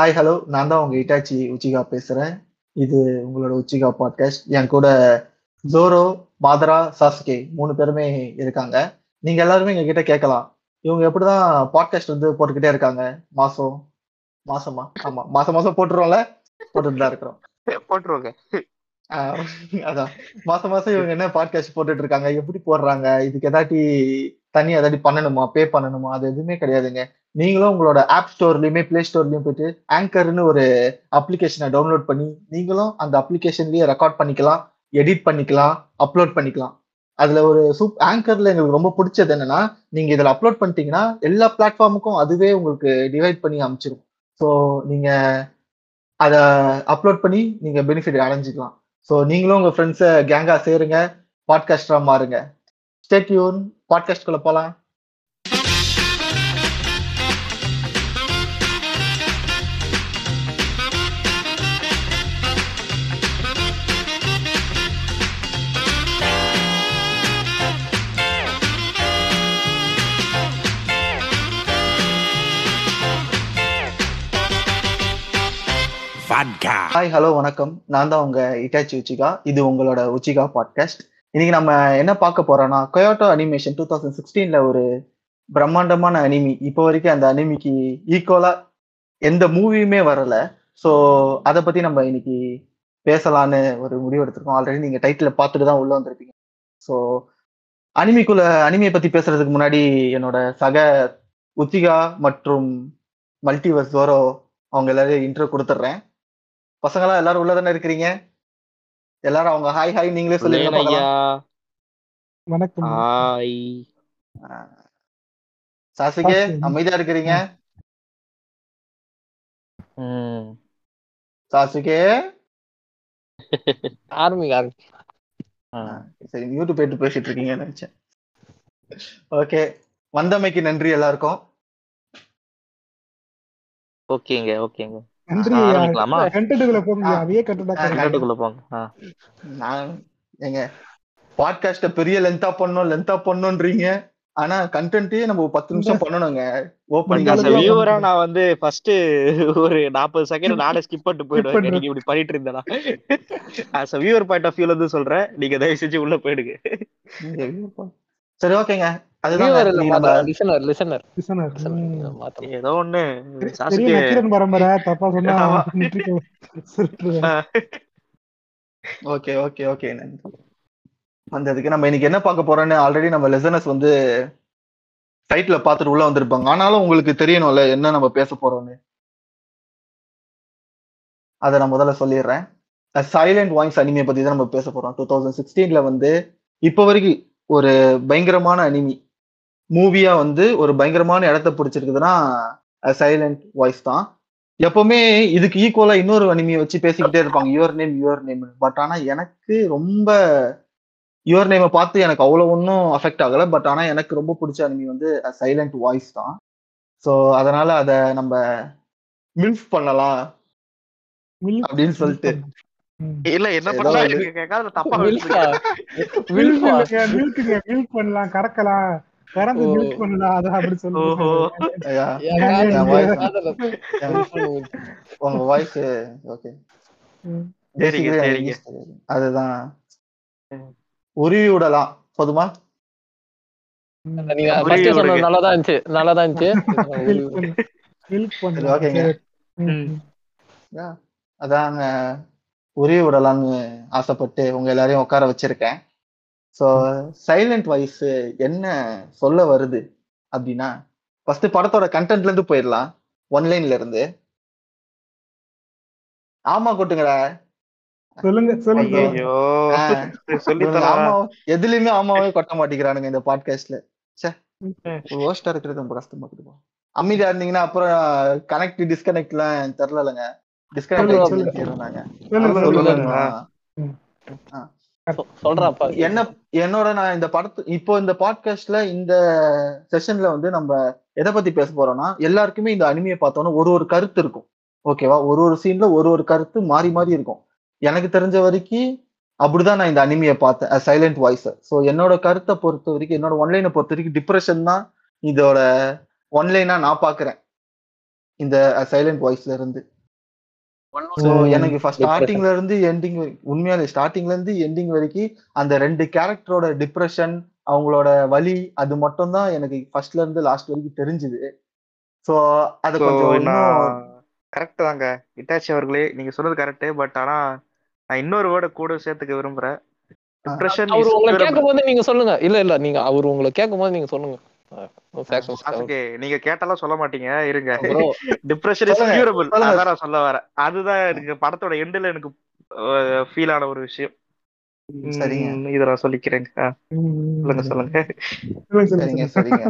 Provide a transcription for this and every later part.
Hi hello நான் தான் உங்க இட்டாச்சி உச்சிகா பேசுறேன். இது உங்களோட உச்சிகா பாட்காஸ்ட் என் கூட ஜோரோ மாதரா சாஸ்கே மூணு பேருமே இருக்காங்க. நீங்க எல்லாருமே எங்க கிட்ட கேட்கலாம். இவங்க எப்படிதான் பாட்காஸ்ட் வந்து போட்டுக்கிட்டே இருக்காங்க? மாசம் மாசமா? ஆமா மாசம் மாசம் போட்டுருவோம்ல? போட்டுட்டு தான் இருக்கிறோம். போட்டுருவாங்க. அதான். மாசம் மாசம் இவங்க என்ன பாட்காஸ்ட் போட்டுட்டு இருக்காங்க? எப்படி போடுறாங்க? இதுக்கு ஏதாட்டி தனி அதாடி பண்ணணுமா பே பண்ணணுமா? அது எதுவுமே கிடையாதுங்க. நீங்களும் உங்களோட ஆப் ஸ்டோர்லயுமே பிளே ஸ்டோர்லயும் போயிட்டு ஆங்கர்னு ஒரு அப்ளிகேஷனை டவுன்லோட் பண்ணி நீங்களும் அந்த அப்ளிகேஷன்லயே ரெக்கார்ட் பண்ணிக்கலாம் எடிட் பண்ணிக்கலாம் அப்லோட் பண்ணிக்கலாம். அதுல ஒரு சூப் ஆங்கர்ல எங்களுக்கு ரொம்ப பிடிச்சது என்னன்னா நீங்க இதுல அப்லோட் பண்ணிட்டீங்கன்னா எல்லா பிளாட்ஃபார்முக்கும் அதுவே உங்களுக்கு டிவைட் பண்ணி அமைச்சிடும் ஸோ நீங்க அதை அப்லோட் பண்ணி நீங்க பெனிஃபிட் அடைஞ்சிக்கலாம். ஸோ நீங்களும் உங்க ஃப்ரெண்ட்ஸை கேங்கா சேருங்க பாட்காஸ்டரா மாறுங்க. ஸ்டேட்யூன் பாட்காஸ்ட்குள்ள போலாம். ஹாய் ஹலோ வணக்கம். நான் தான் உங்க இட்டாச்சி உச்சிகா இது உங்களோட உச்சிகா பாட்காஸ்ட் இன்னைக்கு நம்ம என்ன பார்க்க போறோம்னா கொயோட்டோ அனிமேஷன் டூ தௌசண்ட் சிக்ஸ்டீன்ல ஒரு பிரம்மாண்டமான அனிமி இப்போ வரைக்கும் அந்த அனிமிக்கு ஈக்குவலா எந்த மூவியுமே வரல. ஸோ அதை பத்தி நம்ம இன்னைக்கு பேசலான்னு ஒரு முடிவு எடுத்திருக்கோம். ஆல்ரெடி நீங்க டைட்டில் பார்த்துட்டு தான் உள்ள வந்திருப்பீங்க. ஸோ அனிமிக்குள்ள அனிமியை பத்தி பேசுறதுக்கு முன்னாடி என்னோட சக உத்திகா மற்றும் மல்டிவர்ஸ் வரோ அவங்க எல்லாரையும் இன்ட்ரோ கொடுத்துட்றேன். பசங்களா எல்லாரும் உள்ள தானே இருக்கிறீங்க? எல்லாரும் அவங்க ஹாய் ஹாய் நீங்களே சொல்லுங்க ஐயா. வணக்கம். ஹாய் சாசிகே சாசி. அமைதியா இருக்கிறீங்க? சாசிகே ஆரம்பிங்க ஆரம்பிங்க சரி யூடியூப் போயிட்டு பேசிட்டு இருக்கீங்கன்னு நினைச்சேன். ஓகே வந்தமைக்கு நன்றி எல்லாருக்கும். ஓகேங்க ஓகேங்க. பாட்காஸ்ட பெரிய லென்த்தா பண்ணணும் லென்த்தா பண்ணணும்ன்றீங்க ஆனா கண்டென்ட்டே நம்ம ஒரு பத்து நிமிஷம் பண்ணணுங்க. ஓப்பனிங் viewer-ஆ நான் வந்து ஃபர்ஸ்ட் ஒரு நாற்பது செகண்ட் நானே ஸ்கிப் பண்ணிட்டு போயிடுவேன். நீங்க இப்படி பண்ணிட்டு இருந்தேனா as a viewer point of வியூல இருந்து சொல்றேன். நீங்க தயவு செஞ்சு உள்ள போயிடுங்க. சரி ஓகேங்க. ஏதோ ஒண்ணு பரம்பரை தப்பா சொன்னா. Okay okay okay. நன்றி வந்ததுக்கு நம்ம இன்னைக்கு என்ன பார்க்க போறோம்னு ஆல்ரெடி நம்ம லெசனஸ் வந்து சைட்ல பார்த்துட்டு உள்ள வந்திருப்பாங்க. ஆனாலும் உங்களுக்கு தெரியணும்ல என்ன நம்ம பேச போறோம்னு. அதை நான் முதல்ல சொல்லிடுறேன். சைலண்ட் வாய்ஸ் அனிமியை பத்தி தான் நம்ம பேச போறோம். டூ தௌசண்ட் சிக்ஸ்டீன்ல வந்து இப்போ வரைக்கும் ஒரு பயங்கரமான அனிமி மூவியா வந்து ஒரு பயங்கரமான இடத்த பிடிச்சிருக்குதுன்னா சைலண்ட் வாய்ஸ் தான். எப்பவுமே இதுக்கு ஈக்குவலா இன்னொரு அனிமியை வச்சு பேசிக்கிட்டே இருப்பாங்க. Your name your name but ஆனா எனக்கு ரொம்ப யுவர் நேமை பார்த்து எனக்கு அவ்வளோ ஒன்றும் அஃபெக்ட் ஆகல. பட் ஆனா எனக்கு ரொம்ப பிடிச்ச அனிமி வந்து சைலண்ட் வாய்ஸ் தான். ஸோ அதனால அதை நம்ம மில்ஃப் பண்ணலாம். அப்படின்னு சொல்லிட்டு. இல்ல என்ன பண்ணலாம்? தப்பா கறக்கலாம். கறந்து பண்ணலாம் அப்படி. உங்க வாய்ஸ் ஓகே. ம். சரிங்க, சரிங்க. அதுதான். உருவி விடலாம். போதுமா. நல்லாதான் இருந்துச்சு நல்லாதான் இருந்துச்சு. அதாங்க. உருவி விடலாம்னு ஆசைப்பட்டு உங்க எல்லாரையும் உட்கார வச்சிருக்கேன். ஸோ சைலண்ட் வாய்ஸ் என்ன சொல்ல வருது அப்படின்னா ஃபர்ஸ்ட் படத்தோட கண்டென்ட்ல இருந்து போயிடலாம். ஒன்லைன்ல இருந்து. ஆமா கொட்டுங்கடா. சொல்லுங்க சொல்லுங்க. ஆமா எதுலயுமே ஆமாவே கொட்ட மாட்டேங்கிறானுங்க இந்த பாட்காஸ்ட்ல சே ஓஸ்டா இருக்கிறது ரொம்ப கஷ்டமா இருக்குதுப்பா அமைதியா இருந்தீங்கன்னா அப்புறம் கனெக்ட் டிஸ்கனெக்ட் எல்லாம் என்ன என்னோட நான் இந்த படத்து இப்போ இந்த பாட்காஸ்ட்ல இந்த செஷன்ல வந்து நம்ம எதை பத்தி பேச போறோம்னா எல்லாருக்குமே இந்த அனிமையை பார்த்தோன்னா ஒரு ஒரு கருத்து இருக்கும். ஓகேவா? ஒரு ஒரு சீன்ல ஒரு ஒரு கருத்து மாறி மாறி இருக்கும். எனக்கு தெரிஞ்ச வரைக்கும் அப்படிதான் நான் இந்த அனிமையை பார்த்தேன் சைலண்ட் வாய்ஸ் ஸோ என்னோட கருத்தை பொறுத்த வரைக்கும் என்னோட ஒன்லைனை பொறுத்த வரைக்கும் டிப்ரெஷன் தான் இதோட ஒன்லைனா நான் பாக்குறேன் இந்த சைலண்ட் வாய்ஸ்ல இருந்து. எனக்கு ஸ்டார்டிங்ல இருந்து எண்டிங் உண்மையாலே ஸ்டார்டிங்ல இருந்து எண்டிங் வரைக்கும் அந்த ரெண்டு கேரக்டரோட டிப்ரெஷன் அவங்களோட வலி அது மட்டும் தான் எனக்கு ஃபர்ஸ்ட்ல இருந்து லாஸ்ட் வரைக்கும் தெரிஞ்சுது. ஸோ அதை கொஞ்சம் கரெக்ட் தாங்க. இட்டாச்சி அவர்களே நீங்க சொன்னது கரெக்ட் பட் ஆனா நான் இன்னொரு வேர்டை கூட சேர்த்துக்க விரும்புறேன். டிப்ரெஷன் அவர் உங்களை கேட்கும் போது நீங்க சொல்லுங்க. இல்ல இல்ல நீங்க அவர் உங்களை கேட்கும் போது நீங்க சொல்லுங்க. நீங்க கேட்டாலும் சொல்ல மாட்டீங்க. இருங்க. Bro depression is curable. அதான் சொல்ல வரேன். அதுதான் எனக்கு படத்தோட எண்டுல எனக்கு ஃபீல் ஆன ஒரு விஷயம். இத நான் சொல்லிக்கிறேங்க. சொல்லுங்க சொல்லுங்க. சரிங்க சரிங்க.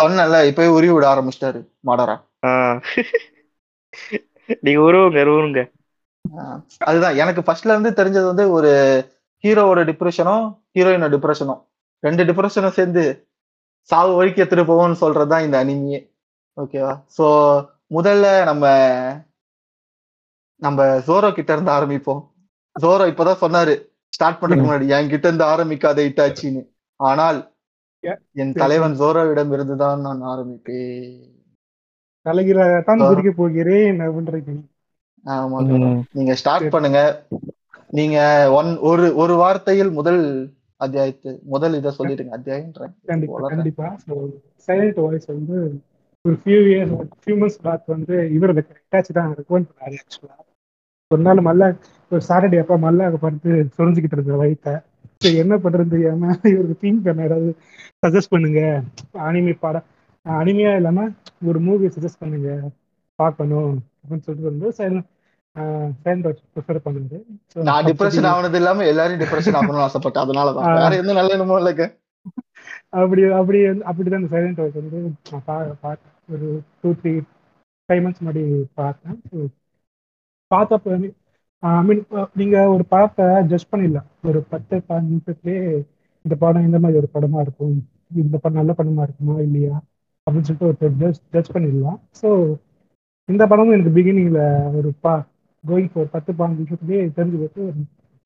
சொன்னல இப்பவே உருவி விட ஆரம்பிச்சிட்டாரு மாடரா. நீங்க உருவுங்க உருவுங்க. அதுதான். எனக்கு ஃபர்ஸ்ட்ல இருந்து தெரிஞ்சது வந்து ஒரு ஹீரோவோட டிப்ரெஷனும் ஹீரோயினோட டிப்ரெஷனும் ரெண்டு டிப்ரெஷனும் சேர்ந்து சாவு எடுத்துட்டு போவோம்னு சொல்றதுதான் இந்த அனிமியே. ஓகேவா சோ முதல்ல நம்ம நம்ம ஜோரோ கிட்ட இருந்து ஆரம்பிப்போம். ஜோரோ இப்பதான் சொன்னாரு ஸ்டார்ட் பண்றதுக்கு முன்னாடி என் கிட்ட இருந்து ஆரம்பிக்காத இட்டாச்சின்னு. ஆனால். என் தலைவன் ஜோரோவிடம் இருந்துதான் நான் ஆரம்பிப்பேன். ஆ. குதிக்க போகிறேன் ஆமா நீங்க ஸ்டார்ட் பண்ணுங்க. நீங்க ஒன் ஒரு ஒரு வார்த்தையில் முதல் அத்தியாயத்து முதல் இதை சொல்லிடுங்க அத்தியாயம்ன்றேன் கண்டிப்பா. கண்டிப்பா. சைலண்ட் வாய்ஸ் வந்து ஒரு few years few months back வந்து இவர் அட்டாச் தான் ரெக்கமெண்ட் பண்ணாரு ஆக்சுவலா ஒரு நாள் மல்ல ஒரு சாட்டர்டே அப்பா மல்லாக பார்த்து சொரிஞ்சுக்கிட்டு இருந்த வயிற்ற சரி என்ன பண்றது? தெரியாம இவருக்கு தீம் பண்ண ஏதாவது சஜஸ்ட் பண்ணுங்க. அனிமே படம் அனிமையா இல்லாம ஒரு மூவி சஜஸ்ட் பண்ணுங்க. பார்க்கணும். அப்படின்னு சொல்லிட்டு வந்து சைலண்ட் நான் டிப்ரெஷன் ஆனது இல்லாம எல்லாரும் டிப்ரெஷன் ஆகணும்னு ஆசைப்பட்டேன். அதனாலதான். வேற நல்ல என்னமோ இல்லைங்க. அப்படி அப்படி அப்படிதான் இந்த சைலண்ட் வாய்ஸ் வந்து ஒரு டூ த்ரீ ஃபைவ் மந்த்ஸ் முன்னாடி பார்த்தேன். பார்த்தப்ப ஐ மீன் நீங்க ஒரு படத்தை ஜட்ஜ் பண்ணிடலாம். ஒரு பத்து பதினஞ்சு நிமிஷத்துலேயே இந்த படம் இந்த மாதிரி ஒரு படமா இருக்கும். இந்த படம் நல்ல படமா இருக்குமா இல்லையா? அப்படின்னு சொல்லிட்டு ஒரு ஜட்ஜ் ஜட்ஜ் பண்ணிடலாம். ஸோ இந்த படமும் எனக்கு பிகினிங்ல ஒரு பா கோயிங் ஒரு பத்து பதினஞ்சு நிமிஷத்துலேயே தெரிஞ்சு போட்டு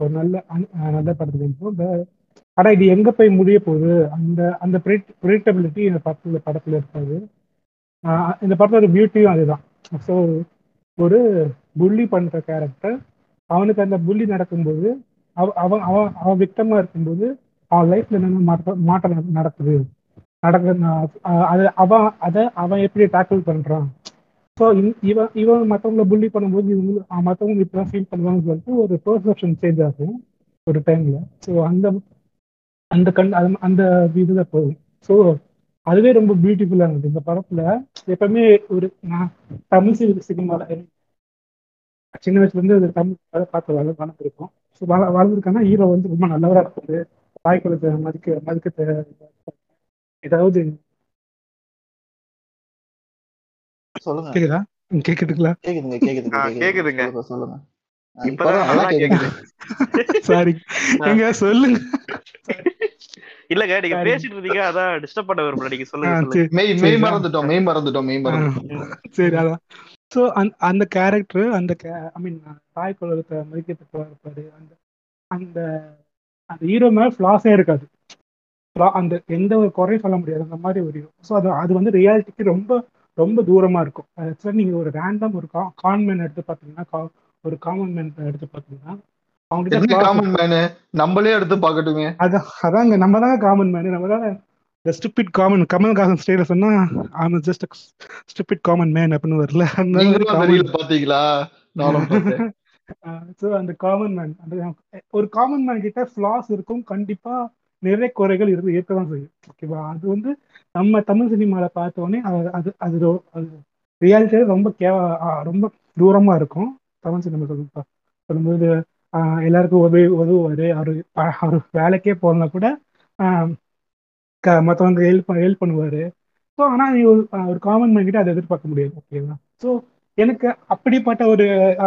ஒரு- நல்ல அன்- நல்ல படத்துக்கு இருக்கும் ஆனா இது எங்க போய் முடிய போகுது? அந்த அந்த ப்ரிடிக்டபிலிட்டி இந்த படத்துல படத்துல இருக்காது. இந்த படத்தோட பியூட்டியும் அதுதான். ஸோ ஒரு புள்ளி பண்ற கேரக்டர் அவனுக்கு அந்த புள்ளி நடக்கும்போது அவ- அவன் அவன் அவன் விக்டமா இருக்கும்போது அவன் லைஃப்ல என்னென்ன மாற்ற மாற்றம் நட- நடக்குது நடக்கு அது அவன் அதை அவன் எப்படி டேக்கிள் பண்றான்? ஸோ இவன் இவன் மற்றவங்களை புள்ளி பண்ணும்போது இவங்க மற்றவங்க இப்படிலாம் ஃபீல் பண்ணுவாங்கன்னு சொல்லிட்டு ஒரு பெர்செப்ஷன் சேஞ்ச் ஆகும் ஒரு டைம்ல ஸோ அந்த அந்த கண் அந்த- அந்த இதுல போகும். ஸோ அதுவே ரொம்ப பியூட்டிஃபுல்லா இருந்தது இந்த படத்துல எப்பவுமே ஒரு நான் தமிழ் சினிமால சின்ன வயசுல இருந்து அது தமிழ் படம் பார்த்து வள வளர்ந்துருக்கோம். ஸோ வள வளர்ந்துருக்காங்கன்னா ஹீரோ வந்து ரொம்ப நல்லவராக இருப்பாரு. தாய் மதிக்க மதிக்க ஏதாவது சொல்லுங்க. கேக்குதா? கேக்குதுங்களா? கேக்குதுங்க கேக்குதுங்க கேக்குதுங்க. சொல்லுங்க, சாரி எங்க சொல்லுங்க. இல்லங்க நீங்க. பேசிட்டு இருந்தீங்க அதான் டிஸ்டர்ப் பண்ண விரும்பல. நீங்க சொல்லுங்க மெய் மெய் மறந்துட்டோம் மெய் மறந்துட்டோம் மெய் மறந்துட்டோம். சரி அதான். ஸோ அந்த அந்த கேரக்டர் அந்த ஐ மீன் தாய் குலத்தை மதிக்கிறதுக்கு இருப்பாரு. அந்த அந்த அந்த ஹீரோ மேல ஃபிளாஸே இருக்காது. Flaw- அந்த எந்த ஒரு குறையும் சொல்ல முடியாது. அந்த மாதிரி ஒரு ஸோ அது அது வந்து ரியாலிட்டிக்கு ரொம்ப ரொம்ப தூரமா இருக்கும். ஆக்சுவலாக நீங்க ஒரு ரேண்டம் ஒரு கான்மேன் எடுத்து பார்த்தீங்கன்னா கா- ஒரு காமன் மேன் எடுத்து பார்த்தீங்கன்னா flaws காமன் மேனு நம்மளே எடுத்து பாக்கட்டுமே. அதான் அதாங்க நம்ம தாங்க காமன் மேன் நம்ம தானே ஸ்டூபிட் காமன் கமல்ஹாசன் ஸ்டைல சொன்னா ஆம் ஜஸ்ட் ஸ்டூபிட் காமன் மேன் அப்படின்னு வரல அந்த பாத்தீங்களா? ஸோ அந்த காமன் மேன் அந்த ஒரு காமன் மேன் கிட்ட ஃபிளாஸ் இருக்கும். கண்டிப்பா நிறைய குறைகள் இருந்து இருக்கதான் செய்யும். ஓகேவா அது வந்து நம்ம தமிழ் சினிமாவில பார்த்தோன்னே அது அது அது ரொ- அது ரியாலிட்டியே ரொம்ப கேவ ரொம்ப தூரமா இருக்கும் தமிழ் சினிமா சொல்லுப்பா சொல்லும்போது எல்லாருக்கும் உதவி உதவுவார். அவர் அவர் வேலைக்கே போனா கூட மற்றவங்க க- மத்தவங்க ஹெல்ப் ஹெல்ப் பண்ணுவார். ஸோ ஆனால் ஒரு ஒரு காமன் மேன் கிட்ட அதை எதிர்பார்க்க முடியாது. ஓகேவா ஸோ எனக்கு அப்படிப்பட்ட ஒரு ஆ,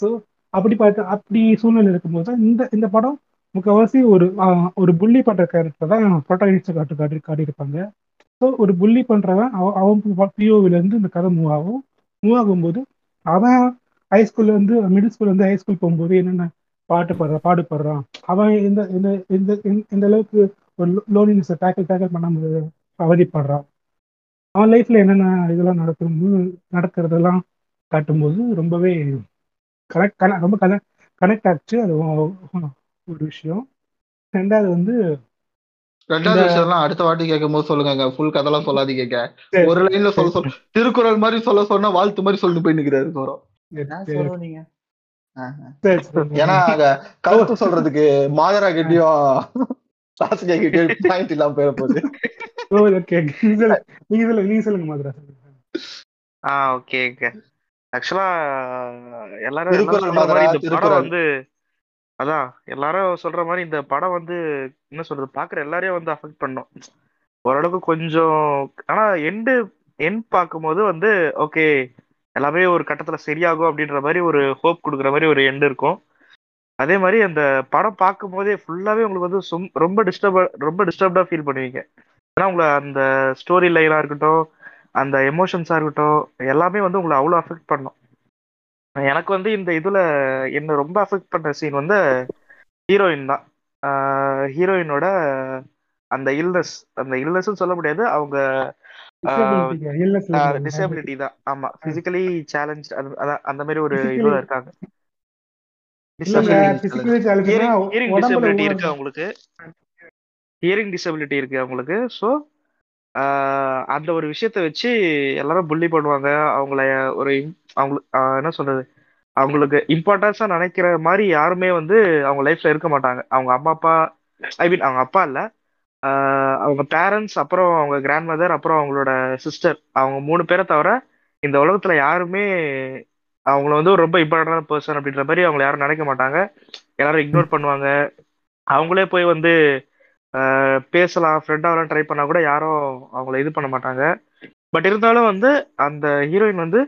ஸோ அப்படி பார்த்து அப்படி சூழ்நிலை இருக்கும்போது தான் இந்த இந்த படம் முக்கால்வாசி ஒரு ஒரு புள்ளி பண்ற கேரக்டர் தான் ப்ரோட்டாகனிஸ்ட் காட்டு காட்டி காட்டியிருப்பாங்க. ஸோ ஒரு புள்ளி பண்றவன் அவன் அவன் பிஓவில இருந்து இந்த கதை மூவ் ஆகும். மூவ் ஆகும்போது அவன் ஹைஸ்கூல்ல இருந்து மிடில் ஸ்கூல்ல இருந்து ஹைஸ்கூல் போகும்போது என்னென்ன பாட்டு பாடுறான் பாடு பாடுறான் அவன் இந்த இந்த இந்த இந்த- அளவுக்கு ஒரு லோனினஸை டேக்கிள் டேக்கிள் பண்ணாம அவதிப்படுறான் அவன் லைஃப்ல என்னென்ன இதெல்லாம் நடக்கும் நடக்கிறதெல்லாம் காட்டும்போது ரொம்பவே கனெக்ட் ரொம்ப கனெக்ட் கனெக்ட் ஆச்சு. அது ஒரு விஷயம். ரெண்டாவது வந்து ரெண்டாவது விஷயம்லாம் அடுத்த வாட்டி கேட்கும் போது சொல்லுங்க ஃபுல் கதெல்லாம் சொல்லாதீங்க சரி, ஒரு லைன்ல சொல்ல சொல்ல திருக்குறள் மாதிரி சொல்ல சொன்னா வாழ்த்து மாதிரி சொல்லிட்டு போய் நிக்கிறாரு சரி. ஏன்னா அங்க சொல்றதுக்கு மாதரா கிட்டயும் சாசிகா கிட்டயும் பாயிண்ட் இல்லாம போயிட போகுது. நீங்க சொல்லுங்க. நீங்க சொல்லுங்க நீங்க சொல்லுங்க மதுரா. ஆ ஓகே ஓகே. ஆக்சுவலா எல்லாரும் இந்த படம். வந்து அதான் எல்லாரும் சொல்ற மாதிரி இந்த படம் வந்து என்ன சொல்றது பாக்குற எல்லாரையும் வந்து அஃபெக்ட் பண்ணும். ஓரளவுக்கு கொஞ்சம் ஆனா எண்டு எண்ட் பார்க்கும்போது வந்து ஓகே எல்லாமே ஒரு கட்டத்துல சரியாகும் அப்படின்ற மாதிரி ஒரு ஹோப் கொடுக்குற மாதிரி ஒரு எண்ட் இருக்கும். அதே மாதிரி அந்த படம் பார்க்கும் போதே ஃபுல்லாவே உங்களுக்கு வந்து ரொம்ப டிஸ்டர்ப் ரொம்ப டிஸ்டர்ப்டா ஃபீல் பண்ணுவீங்க. ஏன்னா உங்களை அந்த ஸ்டோரி லைனா இருக்கட்டும் அந்த எமோஷன்ஸா இருக்கட்டும் எல்லாமே வந்து உங்களை அவ்வளோ அஃபெக்ட் பண்ணும். எனக்கு வந்து இந்த இதுல என்ன ரொம்ப அஃபெக்ட் பண்ண சீன் வந்து ஹீரோயின் தான். ஹீரோயினோட அந்த இல்னஸ் அந்த இல்னஸ்ன்னு சொல்ல முடியாது. அவங்க. டிசபிலிட்டி தான் ஆமா பிசிக்கலி சேலஞ்ச் அந்த மாதிரி ஒரு இதுல இருக்காங்க. ஹியரிங் டிசபிலிட்டி இருக்கு அவங்களுக்கு ஹியரிங் டிசபிலிட்டி இருக்கு அவங்களுக்கு. ஸோ அந்த ஒரு விஷயத்த வச்சு எல்லாரும் புள்ளி பண்ணுவாங்க. அவங்கள ஒரு அவங்களுக்கு என்ன சொல்றது? அவங்களுக்கு இம்பார்ட்டன்ஸா நினைக்கிற மாதிரி யாருமே வந்து அவங்க லைஃப்ல இருக்க மாட்டாங்க. அவங்க அம்மா அப்பா ஐ மீன் அவங்க அப்பா இல்ல. அவங்க பேரண்ட்ஸ் அப்புறம் அவங்க கிராண்ட் மதர் அப்புறம் அவங்களோட சிஸ்டர் அவங்க மூணு பேரை தவிர இந்த உலகத்துல யாருமே அவங்கள வந்து ரொம்ப இம்பார்ட்டன்டான பர்சன் அப்படின்ற மாதிரி அவங்கள யாரும் நினைக்க மாட்டாங்க. எல்லாரும் இக்னோர் பண்ணுவாங்க. அவங்களே போய் வந்து பேசலாம் ஃப்ரெண்ட் ஆகலாம் ட்ரை பண்ணால் கூட யாரும் அவங்கள இது பண்ண மாட்டாங்க. பட் இருந்தாலும் வந்து அந்த ஹீரோயின் வந்து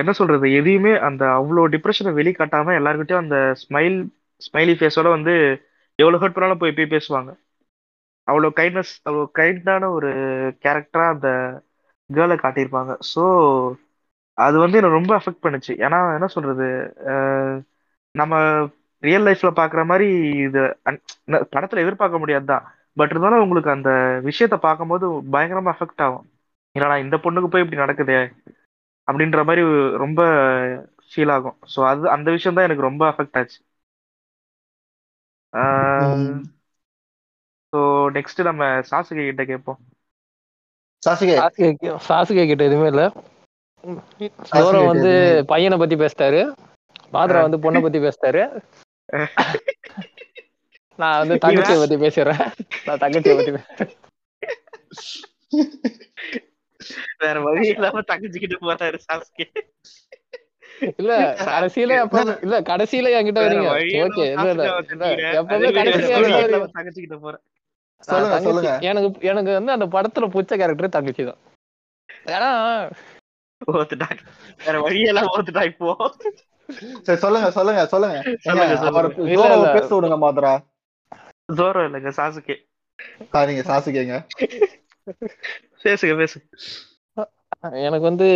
என்ன சொல்கிறது எதையுமே அந்த அவ்வளோ டிப்ரெஷனை வெளிக்காட்டாமல் எல்லாருக்கிட்டையும் அந்த ஸ்மைல் ஸ்மைலி ஃபேஸோட வந்து எவ்வளோ ஹர்ட் பண்ணாலும் போய் போய் பேசுவாங்க. அவ்வளோ கைண்ட்னஸ் அவ்வளோ கைண்டான ஒரு கேரக்டராக அந்த கேர்ளை காட்டியிருப்பாங்க. ஸோ அது வந்து என்ன ரொம்ப அஃபெக்ட் பண்ணுச்சு. ஏன்னா என்ன சொல்கிறது நம்ம ரியல் லைஃப்ல பாக்குற மாதிரி இது படத்துல எதிர்பார்க்க முடியாதுதான். பட் இருந்தாலும் உங்களுக்கு அந்த விஷயத்த பார்க்கும்போது பயங்கரமா அஃபெக்ட் ஆகும். என்னடா இந்த பொண்ணுக்கு போய் இப்படி நடக்குதே? அப்படின்ற மாதிரி ரொம்ப ஃபீல் ஆகும். ஸோ அது அந்த விஷயம் தான் எனக்கு ரொம்ப அஃபெக்ட் ஆச்சு. ஸோ நெக்ஸ்ட் நம்ம சாசுகை கிட்ட கேட்போம். சாசிகே. சாசுகே கிட்ட எதுவுமே இல்ல. சோரம் வந்து. பையனை பத்தி பேசிட்டாரு. மாத்ரா வந்து பொண்ணை பத்தி பேசிட்டாரு. நான் வந்து தங்கச்சியை பத்தி பேசிடுறேன். நான் தங்கச்சியை பத்தி பேசுறேன் வேற வழி இல்லாம தங்கச்சிக்கிட்டு போறாரு சாசுகே இல்ல கடைசியில எப்ப இல்ல கடைசியில என்கிட்ட வரீங்க ஓகே இல்ல இல்ல. எப்பவுமே கடைசியில தங்கச்சிக்கிட்ட போறேன். எனக்கு எனக்கு வந்து அந்த படத்துல பிடிச்ச கேரக்டர் தங்கச்சி தான் ஏன்னா ஓத்துட்டாங்க வேற வழியெல்லாம் ஓத்துட்டா இப்போ. சரி சொல்லுங்க சொல்லுங்க சொல்லுங்க. பேச விடுங்க மாத்ரா. ஜோரம் இல்லைங்க சாசுகே சாரிங்க சாசிகேங்க பேசுங்க பேசுங்க. எனக்கு வந்து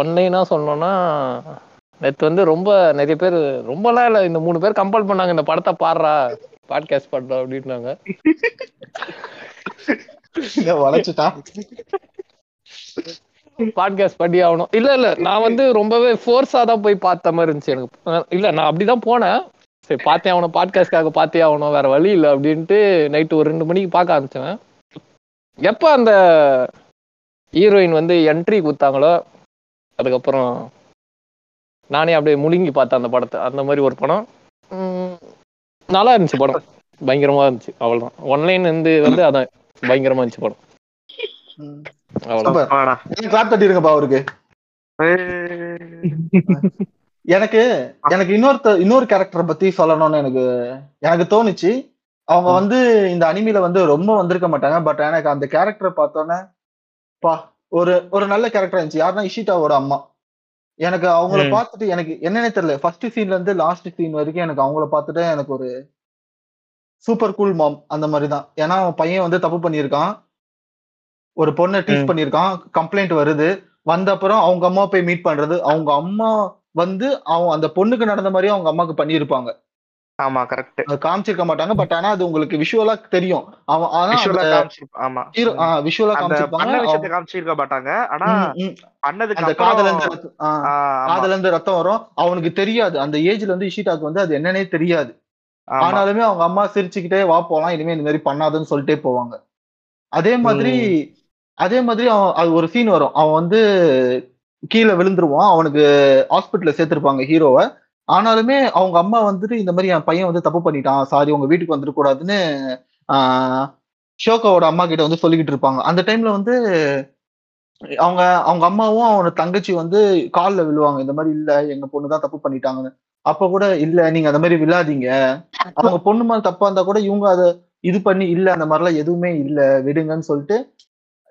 ஒன்னைனா சொல்லணும்னா நேத்து வந்து ரொம்ப நிறைய பேர் ரொம்பலாம் இல்ல இந்த மூணு பேர் கம்பல் பண்ணாங்க இந்த படத்தை பாடுறா பாட்காஸ்ட் பண்றோம் அப்படின்னாங்க. வளைச்சுட்டா பாட்காஸ்ட் பண்ணி ஆகணும். இல்ல இல்ல நான் வந்து ரொம்பவே ஃபோர்ஸா தான் போய் பார்த்த மாதிரி இருந்துச்சு எனக்கு. இல்ல நான் அப்படிதான் போனேன். சரி பார்த்தே ஆகணும். பாட்காஸ்ட்காக பார்த்தே ஆகணும். வேற வழி இல்லை அப்படின்ட்டு நைட்டு ஒரு ரெண்டு மணிக்கு பார்க்க ஆரம்பிச்சேன் எப்ப அந்த ஹீரோயின் வந்து என்ட்ரி கொடுத்தாங்களோ அதுக்கப்புறம் நானே அப்படியே முழுங்கி பார்த்தேன் அந்த படத்தை. அந்த மாதிரி ஒரு படம். நல்லா இருந்துச்சு படம். பயங்கரமா இருந்துச்சு. அவ்வளோதான் ஒன்லைன் வந்து வந்து அதான் பயங்கரமா இருந்துச்சு படம். கிளாப் தட்டிருங்கப்பா அவருக்கு? எனக்கு எனக்கு இன்னொருத்த இன்னொரு கேரக்டரை பத்தி சொல்லணும்னு எனக்கு எனக்கு தோணுச்சு. அவங்க வந்து இந்த அனிமில வந்து ரொம்ப வந்திருக்க மாட்டாங்க. பட் எனக்கு அந்த கேரக்டரை பார்த்தோன்னே பா ஒரு ஒரு நல்ல கேரக்டர் இருந்துச்சு. யாருன்னா இஷிதாவோட அம்மா. எனக்கு அவங்கள. பார்த்துட்டு எனக்கு என்னன்னே தெரியல. ஃபர்ஸ்ட் சீன்ல இருந்து லாஸ்ட் சீன் வரைக்கும் எனக்கு அவங்கள பார்த்துட்டு எனக்கு ஒரு சூப்பர் கூல் மாம் அந்த மாதிரி தான் ஏன்னா அவன் பையன் வந்து தப்பு பண்ணியிருக்கான். ஒரு பொண்ணை டீச் ம். பண்ணியிருக்கான் கம்ப்ளைண்ட் வருது வந்த அப்புறம் அவங்க அம்மா போய் மீட் பண்றது அவங்க அம்மா வந்து அவன் அந்த பொண்ணுக்கு நடந்த மாதிரியே அவங்க அம்மாக்கு பண்ணியிருப்பாங்க. ஆமா கரெக்ட் அது காமிச்சிருக்க மாட்டாங்க பட் ஆனா அது உங்களுக்கு விஷுவலா தெரியும். அவன் ஆனா ஆமா. விஷுவலா விஷயத்தை காமிச்சிருப்பாங்க. காமிச்சிருக்க மாட்டாங்க ஆனா. பண்ணதுக்கு அந்த காதல இருந்து காதல இருந்து ரத்தம் வரும். அவனுக்கு தெரியாது. அந்த ஏஜ்ல வந்து இஷிதாக்கு வந்து அது என்னன்னே தெரியாது. ஆனாலுமே அவங்க அம்மா சிரிச்சுக்கிட்டே வா போலாம் இனிமே இந்த மாதிரி பண்ணாதுன்னு சொல்லிட்டே போவாங்க. அதே மாதிரி அதே மாதிரி அவன் அது ஒரு சீன் வரும். அவன் வந்து கீழே விழுந்துருவான். அவனுக்கு ஹாஸ்பிட்டல்ல சேர்த்திருப்பாங்க ஹீரோவை ஆனாலுமே அவங்க அம்மா வந்துட்டு இந்த மாதிரி என் பையன் வந்து தப்பு பண்ணிட்டான். சாரி உங்க வீட்டுக்கு வந்துட கூடாதுன்னு ஆஹ் ஷோகாவோட அம்மா கிட்ட வந்து சொல்லிக்கிட்டு இருப்பாங்க. அந்த டைம்ல வந்து அவங்க அவங்க அம்மாவும் அவனோட தங்கச்சி வந்து கால்ல விழுவாங்க. இந்த மாதிரி இல்ல எங்க பொண்ணு தான் தப்பு பண்ணிட்டாங்கன்னு. அப்ப கூட இல்ல நீங்க அந்த மாதிரி விழாதீங்க. அவங்க பொண்ணு மேல தப்பா இருந்தா கூட இவங்க அதை இது பண்ணி இல்ல அந்த மாதிரிலாம் எதுவுமே இல்ல விடுங்கன்னு சொல்லிட்டு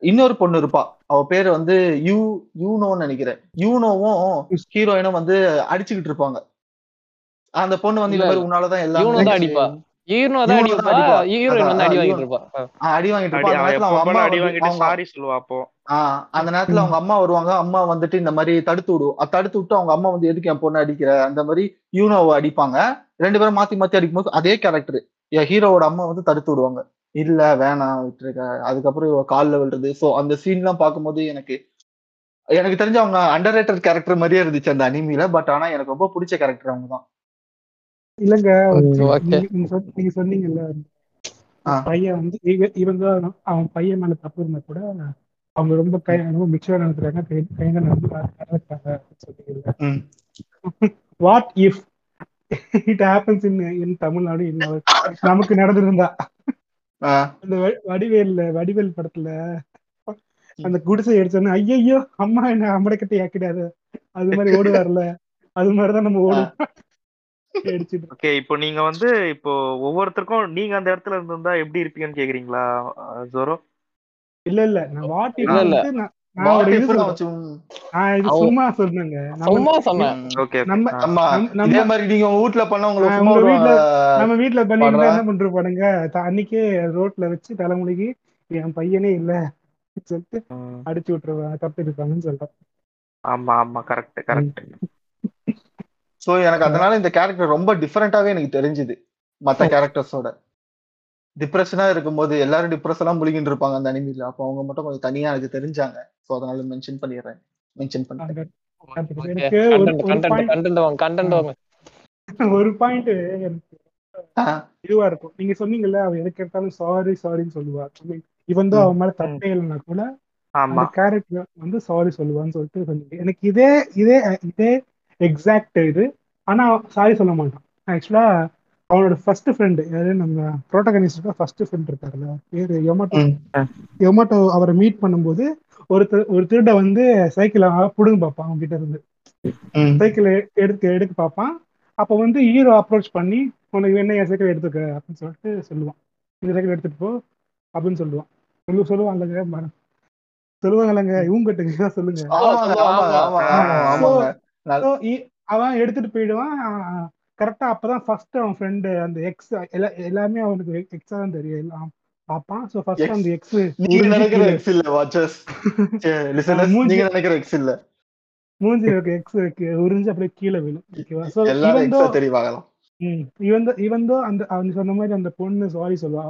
இன்னொரு பொண்ணு இருப்பா. அவ பேரு வந்து யூ யூனோன்னு நினைக்கிறேன். யூனோவும் ஹீரோயினும் வந்து அடிச்சுக்கிட்டு இருப்பாங்க. அந்த பொண்ணு வந்து இந்த மாதிரி உன்னாலதான் எல்லாம் அடிப்பா. அடி. வாங்கிட்டு இருப்பா. ஆ. ஆஹ் அடி வாங்கிட்டு அடி இருப்பா அந்த நேரத்துல அவங்க அம்மா அடி வந்து- வாங்கிட்டு அவங்க சாரி சொல்லுவா அப்போ. ஆஹ் அந்த நேரத்துல அவங்க அம்மா வருவாங்க. அம்மா வந்துட்டு இந்த மாதிரி தடுத்து அஹ் தடுத்து விட்டு அவங்க அம்மா வந்து எதுக்கு என் பொண்ணு அடிக்கிற? அந்த மாதிரி யூனோவை அடிப்பாங்க. ரெண்டு பேரும் மாத்தி மாத்தி அடிக்கும்போது அதே கேரக்டர் என் ஹீரோவோட அம்மா வந்து தடுத்து விடுவாங்க. இல்ல வேணாம் விட்டுருக்க அதுக்கப்புறம் இவ கால்ல விழுறது சோ அந்த சீன் எல்லாம் பார்க்கும்போது எனக்கு எனக்கு தெரிஞ்ச அவங்க அண்டர் ரேட்டட் கேரக்டர் மாதிரியே இருந்துச்சு அந்த அனிமில பட் ஆனா எனக்கு ரொம்ப பிடிச்ச கேரக்டர் அவங்க தான் இல்லங்க. நீங்க- நீங்க சொன்ன- நீங்க சொன்னீங்கல்ல. பையன் வந்து இவ- இவன் தான் அவன் பையன் மேல தப்பு இருந்தா கூட அவங்க ரொம்ப கை ரொம்ப மிக்சரா நடத்துறாங்க கைங்க நடந்து நடத்துறாங்க அப்படின்னு சொன்னீங்கல்ல ம். What if it happens in in Tamil Nadu நமக்கு நடந்திருந்தா அந்த வ- வடிவேல் வடிவேல் படத்துல. அந்த குடிசை எடுத்தோன்னு ஐயையோ அம்மா என்ன அம்மடக்கட்டை ஆக்கிடாது. அது மாதிரி ஓடுவார்ல. அது மாதிரிதான் நம்ம ஓடுவோம். ஓகே இப்போ நீங்க வந்து இப்போ ஒவ்வொருத்தருக்கும் நீங்க அந்த இடத்துல இருந்திருந்தா எப்படி இருப்பீங்கன்னு கேக்குறீங்களா ஜோரோ? இல்ல இல்ல. நான் வாட் சும்மா சொன்னேங்க. நம்ம சும்மா சொன்னேன். நம்ம வீட்ல நம்ம வீட்ல பண்ணிட்டு. என்ன பண்ற பாருங்க. த- அன்னைக்கே ரோட்ல வச்சு தலைமுடிக்கு என் பையனே இல்ல சொல்லிட்டு. அடிச்சு விட்டுருவேன் தப்பு இருப்பாங்கன்னு சொல்றேன் ஆமா ஆமா. கரெக்ட் கரெக்ட் சோ எனக்கு அதனால இந்த கேரக்டர் ரொம்ப டிஃபரெண்டாவே எனக்கு தெரிஞ்சுது மத்த கேரக்டர்ஸோட டிப்ரெஷனா இருக்கும்போது எல்லாரும் டிப்ரெஷனா முழுகிட்டு இருப்பாங்க அந்த அனிமில. அப்போ அவங்க மட்டும் கொஞ்சம் தனியா எனக்கு தெரிஞ்சாங்க. சோ அதனால மென்ஷன் பண்ணிடுறேன். மென்ஷன் எனக்கு ஒரு பாயிண்ட் இதுவா இருக்கும். நீங்க சொன்னீங்கல்ல அவ எது கேட்டாலும் சாரி சாரின்னு சொல்லுவா. இவன் தான் அவன் மேல தப்பே இல்லைன்னா கூட ஆமா. அந்த கேரக்டர் வந்து சாரி சொல்லுவான்னு சொல்லிட்டு சொன்னீங்க. எனக்கு இதே இதே இதே எக்ஸாக்ட் இது. ஆனா சாரி சொல்ல மாட்டான். ஆக்சுவலா அவனோட ஃபர்ஸ்ட் ஃப்ரெண்டு யாரு? நம்ம ப்ரோட்டகனிஸ்டோட ஃபர்ஸ்ட் ஃப்ரெண்ட் இருக்காருல்ல. பேரு யொமட்டோ. யொமட்டோ அவரை மீட் பண்ணும்போது ஒரு ஒரு திருட வந்து சைக்கிளை புடுங்க பார்ப்பான் அவங்க கிட்ட இருந்து. சைக்கிள் எடுக்க எடுக்க பார்ப்பான் அப்போ வந்து ஹீரோ அப்ரோச் பண்ணி உனக்கு வேணா என் சைக்கிள் எடுத்துக்க? அப்படின்னு சொல்லிட்டு சொல்லுவான். இந்த சைக்கிள் எடுத்துட்டு போ அப்படின்னு சொல்லுவான். சொல்லு சொல்லுவாங்கல்லங்க ம- சொல்லுவாங்கல்லங்க இவங்க கிட்ட தான் சொல்லுங்க. அவன் எடுத்துட்டு போயிடுவான். கரெக்டா அப்பதான் ஃபர்ஸ்ட் அவன் ஃப்ரெண்டு அந்த எக்ஸ் எல்லாமே அவனுக்கு எக்ஸா தான் தெரியும். எல்லாம் பார்ப்பான். So first. அந்த எக்ஸ் நீங்க நினைக்கிற எக்ஸ் இல்ல வாட்சஸ் லிசனர்ஸ் நீங்க நினைக்கிற எக்ஸ் இல்ல. மூஞ்சி இருக்க எக்ஸ் உறிஞ்சு அப்படியே கீழே விழும். ஓகேவா ஸோ எல்லாரும் எக்ஸா தெரிவாங்களாம் இவன் இவன் தான் அந்த அவன் சொன்ன மாதிரி அந்த பொண்ணு சாரி சொல்லுவா.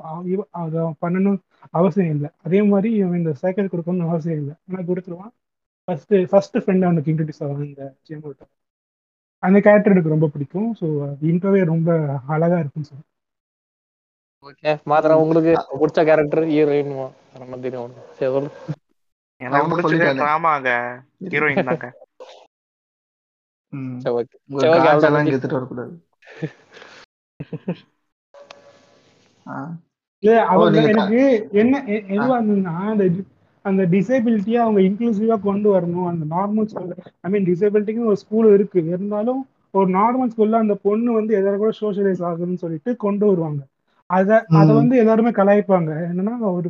அது அவன் பண்ணணும் அவசியம் இல்லை. அதே மாதிரி இவன் இந்த சைக்கிள் கொடுக்கணும்னு அவசியம் இல்லை. ஆனா கொடுத்துருவான். ஃபர்ஸ்ட் ஃபர்ஸ்ட் ஃப்ரெண்ட் அவனுக்கு இன்ட்ரடியூஸ் ஆவான் இந்த ஜேமோட்ட அந்த கேரக்டர் எனக்கு ரொம்ப பிடிக்கும். ஸோ இன்ட்ரோவே ரொம்ப அழகா இருக்குன்னு சொல்லி. ஓகே மாத்திரம் உங்களுக்கு பிடிச்ச கேரக்டர் ஹீரோயின் தெரியும். சரி சொல்லு. எனக்கு பிடிச்சது. ட்ராமாங்க ஹீரோயின் தாங்க. சரி சரி, எனக்கு என்ன எதுவா இருந்ததுன்னா அந்த டிசேபிலிட்டியா அவங்க இன்க்ளூசிவா கொண்டு வரணும். அந்த நார்மல் ஸ்கூல் ஐ மீன் டிசேபிலிட்டிக்கு ஒரு ஸ்கூல் இருக்கு. இருந்தாலும் ஒரு நார்மல் ஸ்கூல்ல அந்த பொண்ணு வந்து எல்லாரும் கூட சோஷியலைஸ் ஆகணும்னு சொல்லிட்டு கொண்டு வருவாங்க. அத அத. வந்து எல்லாருமே கலாய்ப்பாங்க. என்னன்னா ஒரு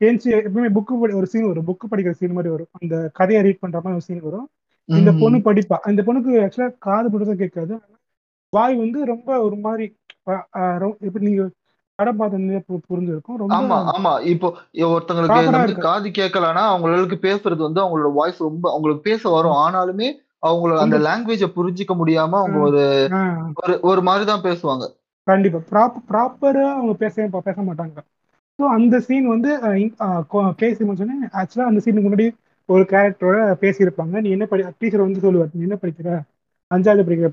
ஏன்ச்சு எப்பவுமே புக்கு படி ஒரு சீன் வரும். புக்கு படிக்கிற சீன் மாதிரி வரும். அந்த கதையை ரீட் பண்ற மாதிரி ஒரு சீன் வரும். இந்த. பொண்ணு படிப்பா. இந்த பொண்ணுக்கு ஆக்சுவலா காது தான் கேட்காது. வாய் வந்து ரொம்ப ஒரு மாதிரி இப்ப நீங்க படம் பார்த்தீங்கன்னா பு- புரிஞ்சிருக்கும். ரொம்ப ஆமா ஆமா. இப்போ ஒருத்தங்களுக்கு. காது கேட்கலன்னா அவங்களுக்கு பேசுறது வந்து அவங்களோட வாய்ஸ் ரொம்ப அவங்களுக்கு பேச வரும். ஆனாலுமே அவங்களோட அந்த லாங்குவேஜ புரிஞ்சிக்க முடியாம அவங்க ஒரு ஒரு ஒரு மாதிரிதான் பேசுவாங்க. கண்டிப்பா. ப்ராப் ப்ராப்பரா அவங்க பேச பேச மாட்டாங்க. ஸோ அந்த சீன் வந்து அஹ், இன்- அஹ், கொ- பேசி முடிச்சோன்னே ஆக்சுவலாக அந்த சீனுக்கு முன்னாடி ஒரு கேரக்டரோட பேசியிருப்பாங்க. நீ என்ன படி டீச்சர் வந்து சொல்லுவார் நீ என்ன படிக்கிற? அஞ்சாவது படிக்கிற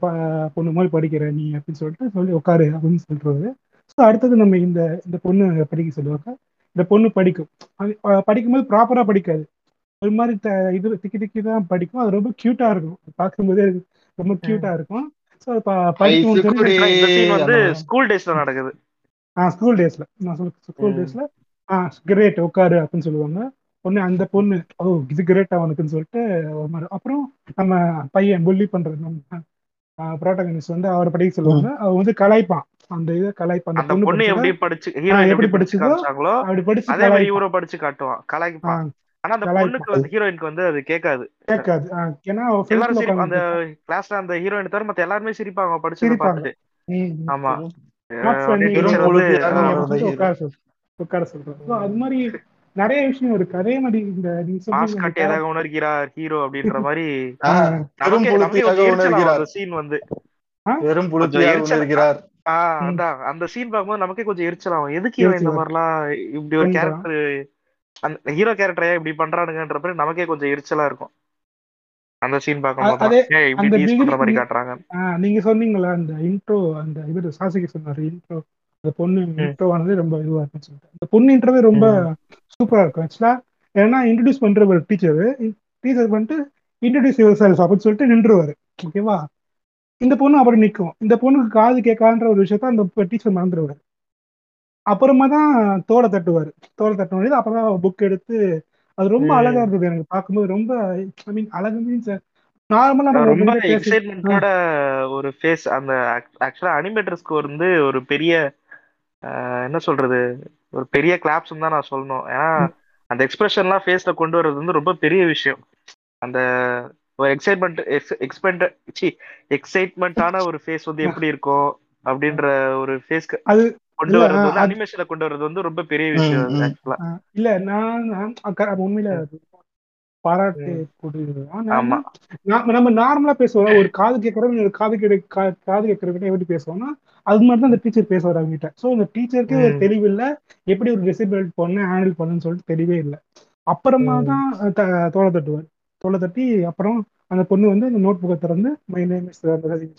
பொண்ணு மாதிரி படிக்கிற நீ அப்படின்னு சொல்லிட்டு சொல்லி உட்காரு அப்படின்னு சொல்றாரு ஸோ அடுத்தது நம்ம இந்த இந்த பொண்ணு படிக்க சொல்லுவாங்க இந்த பொண்ணு படிக்கும். படிக்கும்போது ப்ராப்பரா படிக்காது. ஒரு மாதிரி த இது திக்கி திக்கி தான் படிக்கும். அது ரொம்ப க்யூட்டா இருக்கும். பார்க்கும்போதே ரொம்ப க்யூட்டா இருக்கும். ஸோ படிக்கும் ஸ்கூல் டேஸ்ல நடக்குது. ஆ ஸ்கூல் டேஸ்ல நான் சொல்ல ஸ்கூல். டேஸ்ல ஆ கிரேட் உட்காரு அப்படின்னு சொல்லுவாங்க. பொண்ணு அந்த பொண்ணு ஓ இது கிரேட் அவனுக்குன்னு சொல்லிட்டு ஒரு மாதிரி. அப்புறம் நம்ம பையன் புள்ளி பண்றது நம்ம ப்ரோட்டகனிஸ்ட் வந்து அவரை படிக்க சொல்லுவாங்க. அவர் வந்து கலாய்ப்பான். அந்த இதை கலாய்ப்பான் அந்த பொண்ணு எப்படி படிச்சு ஹீரோயின் எப்படி படிச்சு காமிச்சாங்களோ அப்படி படிச்சு அதே மாதிரி இவரை படிச்சு காட்டுவான் கலாய்ப்பான். ஆனா அந்த. பொண்ணுக்கு வந்து ஹீரோயினுக்கு வந்து அது கேட்காது. கேட்காது. ஏன்னா எல்லாரும் அந்த கிளாஸ்ல அந்த ஹீரோயின் தவிர மத்த எல்லாருமே சிரிப்பாங்க சிரிப்பாங்க. பார்த்துட்டு. ஆமா. உட்கார சொல்றேன். அது மாதிரி நிறைய விஷயம் இருக்கு. அதே மாதிரி இந்த உணர்கிறார் ஹீரோ அப்படின்ற மாதிரி. பெரும் புழுதியாக உணர்கிறார். சீன் வந்து. புழுதியாக உணர்கிறார். ஆஹ். அதான். அந்த சீன் பார்க்கும்போது நமக்கே கொஞ்சம் எரிச்சலாகும் எதுக்கு இவன் இந்த மாதிரிலாம் இப்படி ஒரு. கேரக்டர் அந்த ஹீரோ கேரக்டரை இப்படி பண்றானுங்கன்ற மாதிரி நமக்கே கொஞ்சம் எரிச்சலா இருக்கும். அந்த சீன் பார்க்கும்போது ஏன் இப்படி டீஸ் பண்ற மாதிரி காட்டுறாங்க. நீங்க சொன்னீங்களா அந்த இன்ட்ரோ அந்த இவர் சாசிக்கு சொன்னாரு இன்ட்ரோ அந்த பொண்ணு இன்ட்ரோ ஆனது ரொம்ப இதுவா இருக்குன்னு சொல்லிட்டு. அந்த பொண்ணு இன்ட்ரோவே ரொம்ப சூப்பரா இருக்கும். ஆக்சுவலா ஏன்னா இன்ட்ரடியூஸ் பண்ற ஒரு டீச்சர் டீச்சர் பண்ணிட்டு இன்ட்ரடியூஸ் யுவர் செல்ஃப் அப்படின்னு சொல்லிட்டு நின்றுவாரு. ஓகேவா? இந்த பொண்ணு அப்படி நிற்கும் இந்த பொண்ணுக்கு காது கேட்கான்ற ஒரு விஷயத்த அந்த டீச்சர் மறந்துடுவாரு அப்புறமா தான் தோலை தட்டுவாரு. தோலை தட்ட வேண்டியது அப்புறம் புக் எடுத்து அது ரொம்ப. அழகா இருந்தது எனக்கு பார்க்கும்போது. ரொம்ப ஐ மீன் அழகு மீன்ஸ் நார்மலா ரொம்ப ஒரு பேசி எக்ஸைட்மெண்டோட ஒரு ஃபேஸ் அந்த ஆக்சுவலா அனிமேட்டர் ஸ்கோர் வந்து ஒரு பெரிய என்ன சொல்றது? ஒரு பெரிய கிளாப்ஸ் தான் நான் சொல்லணும். ஏன்னா. அந்த எக்ஸ்பிரஷன்லாம் ஃபேஸ்ல கொண்டு வர்றது வந்து ரொம்ப பெரிய விஷயம். அந்த ஒரு எக்ஸைட்மெண்ட் எக்ஸ்பெண்ட் சி எக்ஸைட்மெண்ட்டான ஒரு ஃபேஸ் வந்து எப்படி இருக்கும் அப்படின்ற ஒரு ஃபேஸ் அது கொண்டு வர்றது வந்து அனிமேஷன்ல கொண்டு வர்றது வந்து ரொம்ப பெரிய விஷயம். ஆக்சுவலா இல்ல நான் உண்மையில பாராட்டு நம்ம நார்மலா பேசுவோம் ஒரு காது கேட்கறவங்க ஒரு காது கேட்க கா- காது கேட்கறவங்க எப்படி பேசுவோம்னா அது மாதிரி தான் அந்த டீச்சர் பேசுவார் அவங்க கிட்ட ஸோ இந்த டீச்சருக்கே ஒரு. தெளிவு இல்ல எப்படி ஒரு டிசபிள் பண்ண ஹேண்டில் பண்ணுன்னு சொல்லிட்டு தெரியவே இல்லை. அப்புறமா. தான் தோலை தட்டுவார். தோலை தட்டி அப்புறம் அந்த பொண்ணு வந்து அந்த நோட் புக்கை திறந்து மை நேம் இஸ்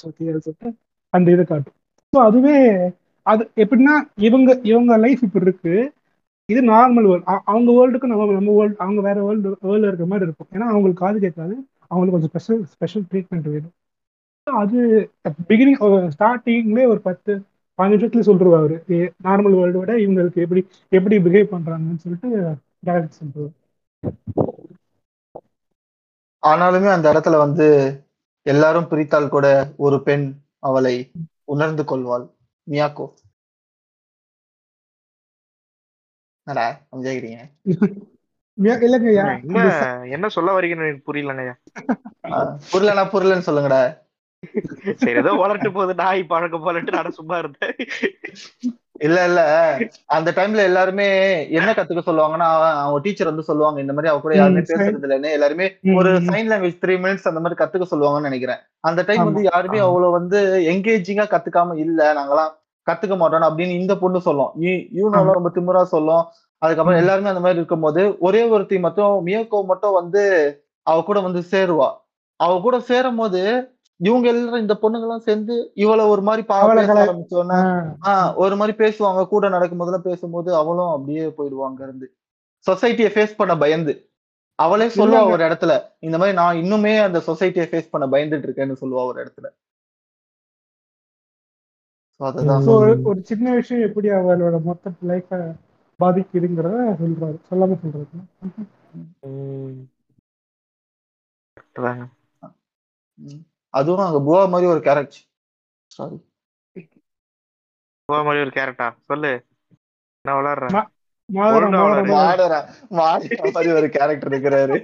சொல்லிட்டு அந்த இதை காட்டும். ஸோ அதுவே அது எப்படின்னா இவங்க இவங்க லைஃப் இப்படி இருக்கு. இது நார்மல் வேர்ல்டு அவங்க வேர்ல்டுக்கு நம்ம நம்ம வேர்ல்டு அவங்க வேற வேர்ல்டு வேர்ல்டு இருக்கிற மாதிரி இருக்கும். ஏன்னா அவங்களுக்கு காது கேட்காது. அவங்களுக்கு கொஞ்சம் ஸ்பெஷல் ஸ்பெஷல் ட்ரீட்மெண்ட் வேணும். அது பிகினிங் ஸ்டார்டிங்லேயே ஒரு பத்து பதினஞ்சு நிமிஷத்துல சொல்லிருவாரு அவரு. நார்மல் வேர்ல்டு விட இவங்களுக்கு எப்படி எப்படி பிஹேவ் பண்றாங்கன்னு சொல்லிட்டு டேரக்ட் சொல்றாரு ஆனாலுமே அந்த இடத்துல வந்து எல்லாரும் பிரித்தால் கூட ஒரு பெண் அவளை உணர்ந்து கொள்வாள். மியாக்கோ. என்ன சொல்ல வரீங்கன்னு எனக்கு புரியலங்கய்யா புரியலனா புரியலன்னு சொல்லுங்கடா. சரி ஏதோ வளர்ட்டு போகுது நாய் பழக்கம் போலட்டு நான் சும்மா இருந்தேன். இல்ல இல்ல. அந்த டைம்ல எல்லாருமே என்ன கத்துக்க சொல்லுவாங்கன்னா அவங்க டீச்சர் வந்து சொல்லுவாங்க இந்த மாதிரி அவ கூட யாருமே பேசுறது இல்லைன்னு எல்லாருமே ஒரு சைன் லாங்குவேஜ் த்ரீ மினிட்ஸ் அந்த மாதிரி கத்துக்க சொல்லுவாங்கன்னு நினைக்கிறேன். அந்த டைம் வந்து யாருமே. அவ்வளவு வந்து எங்கேஜிங்கா கத்துக்காம இல்ல நாங்கெல்லாம் கத்துக்க மாட்டோம் அப்படின்னு இந்த பொண்ணு சொல்லும். யூனோலாம் ரொம்ப திமிரா சொல்லும். அதுக்கப்புறம். எல்லாருமே அந்த மாதிரி இருக்கும்போது ஒரே ஒருத்தி மட்டும் மியக்கோ மட்டும் வந்து அவ கூட வந்து சேருவா. அவ கூட சேரும் போது இவங்க எல்லாரும் இந்த பொண்ணுங்க எல்லாம் சேர்ந்து இவள ஒரு மாதிரி ஆரம்பிச்சோன்னா ஆஹ் ஒரு மாதிரி பேசுவாங்க. கூட நடக்கும் போதெல்லாம் பேசும்போது அவளும் அப்படியே போயிடுவாங்க இருந்து. சொசைட்டியை ஃபேஸ் பண்ண பயந்து. அவளே சொல்லுவா. ஒரு இடத்துல இந்த மாதிரி நான் இன்னுமே அந்த சொசைட்டியை ஃபேஸ் பண்ண பயந்துட்டு இருக்கேன்னு சொல்லுவா ஒரு இடத்துல. ஒரு சின்ன விஷயம் எப்படி அவளோட மொத்த லைஃப பாதிக்குதுங்கிறத சொல்றாரு. சொல்லாம சொல்றாரு அதாங்க. அதுவும் அங்க புவா மாதிரி ஒரு கேரக்டர் சாரி போக மாதிரி ஒரு கேரக்டா சொல்லு. நான் மாடரா மாதிரி ஒரு கேரக்டர் இருக்கிறாரு.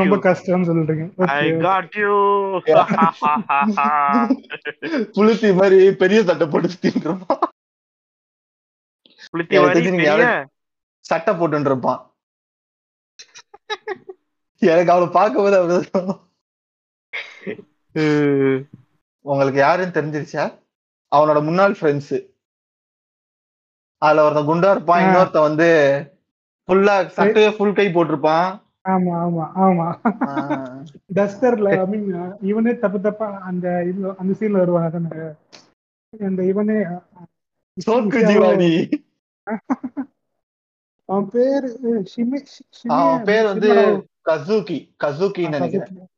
ரொம்ப சொல்றீங்க யூ புளுத்தி மாதிரி பெரிய சட்டை போட்டு இருப்பான். புளுத்தி சட்டை எனக்கு அவளை பார்க்கும்போது அப்படிதான். உங்களுக்கு யாருன்னு தெரிஞ்சிருச்சா? அவனோட முன்னாள் ஃப்ரெண்ட்ஸ் அதுல ஒருத்தன் குண்டா இருப்பான் ஆ. இன்னொருத்தன் வந்து ஃபுல்லா சட்டையே ஃபுல் கை போட்டிருப்பான். ஆமா ஆமா ஆமா. டஸ்டர்ல ஐ மீன் இவனே தப்பு தப்பா அந்த இது அந்த சீன்ல வருவான் அதானே? அந்த இவனே சோக்கு ஜீவானி அவன் பேரு அவன் பேர் வந்து. கசூகி கசூகின்னு நினைக்கிறேன்.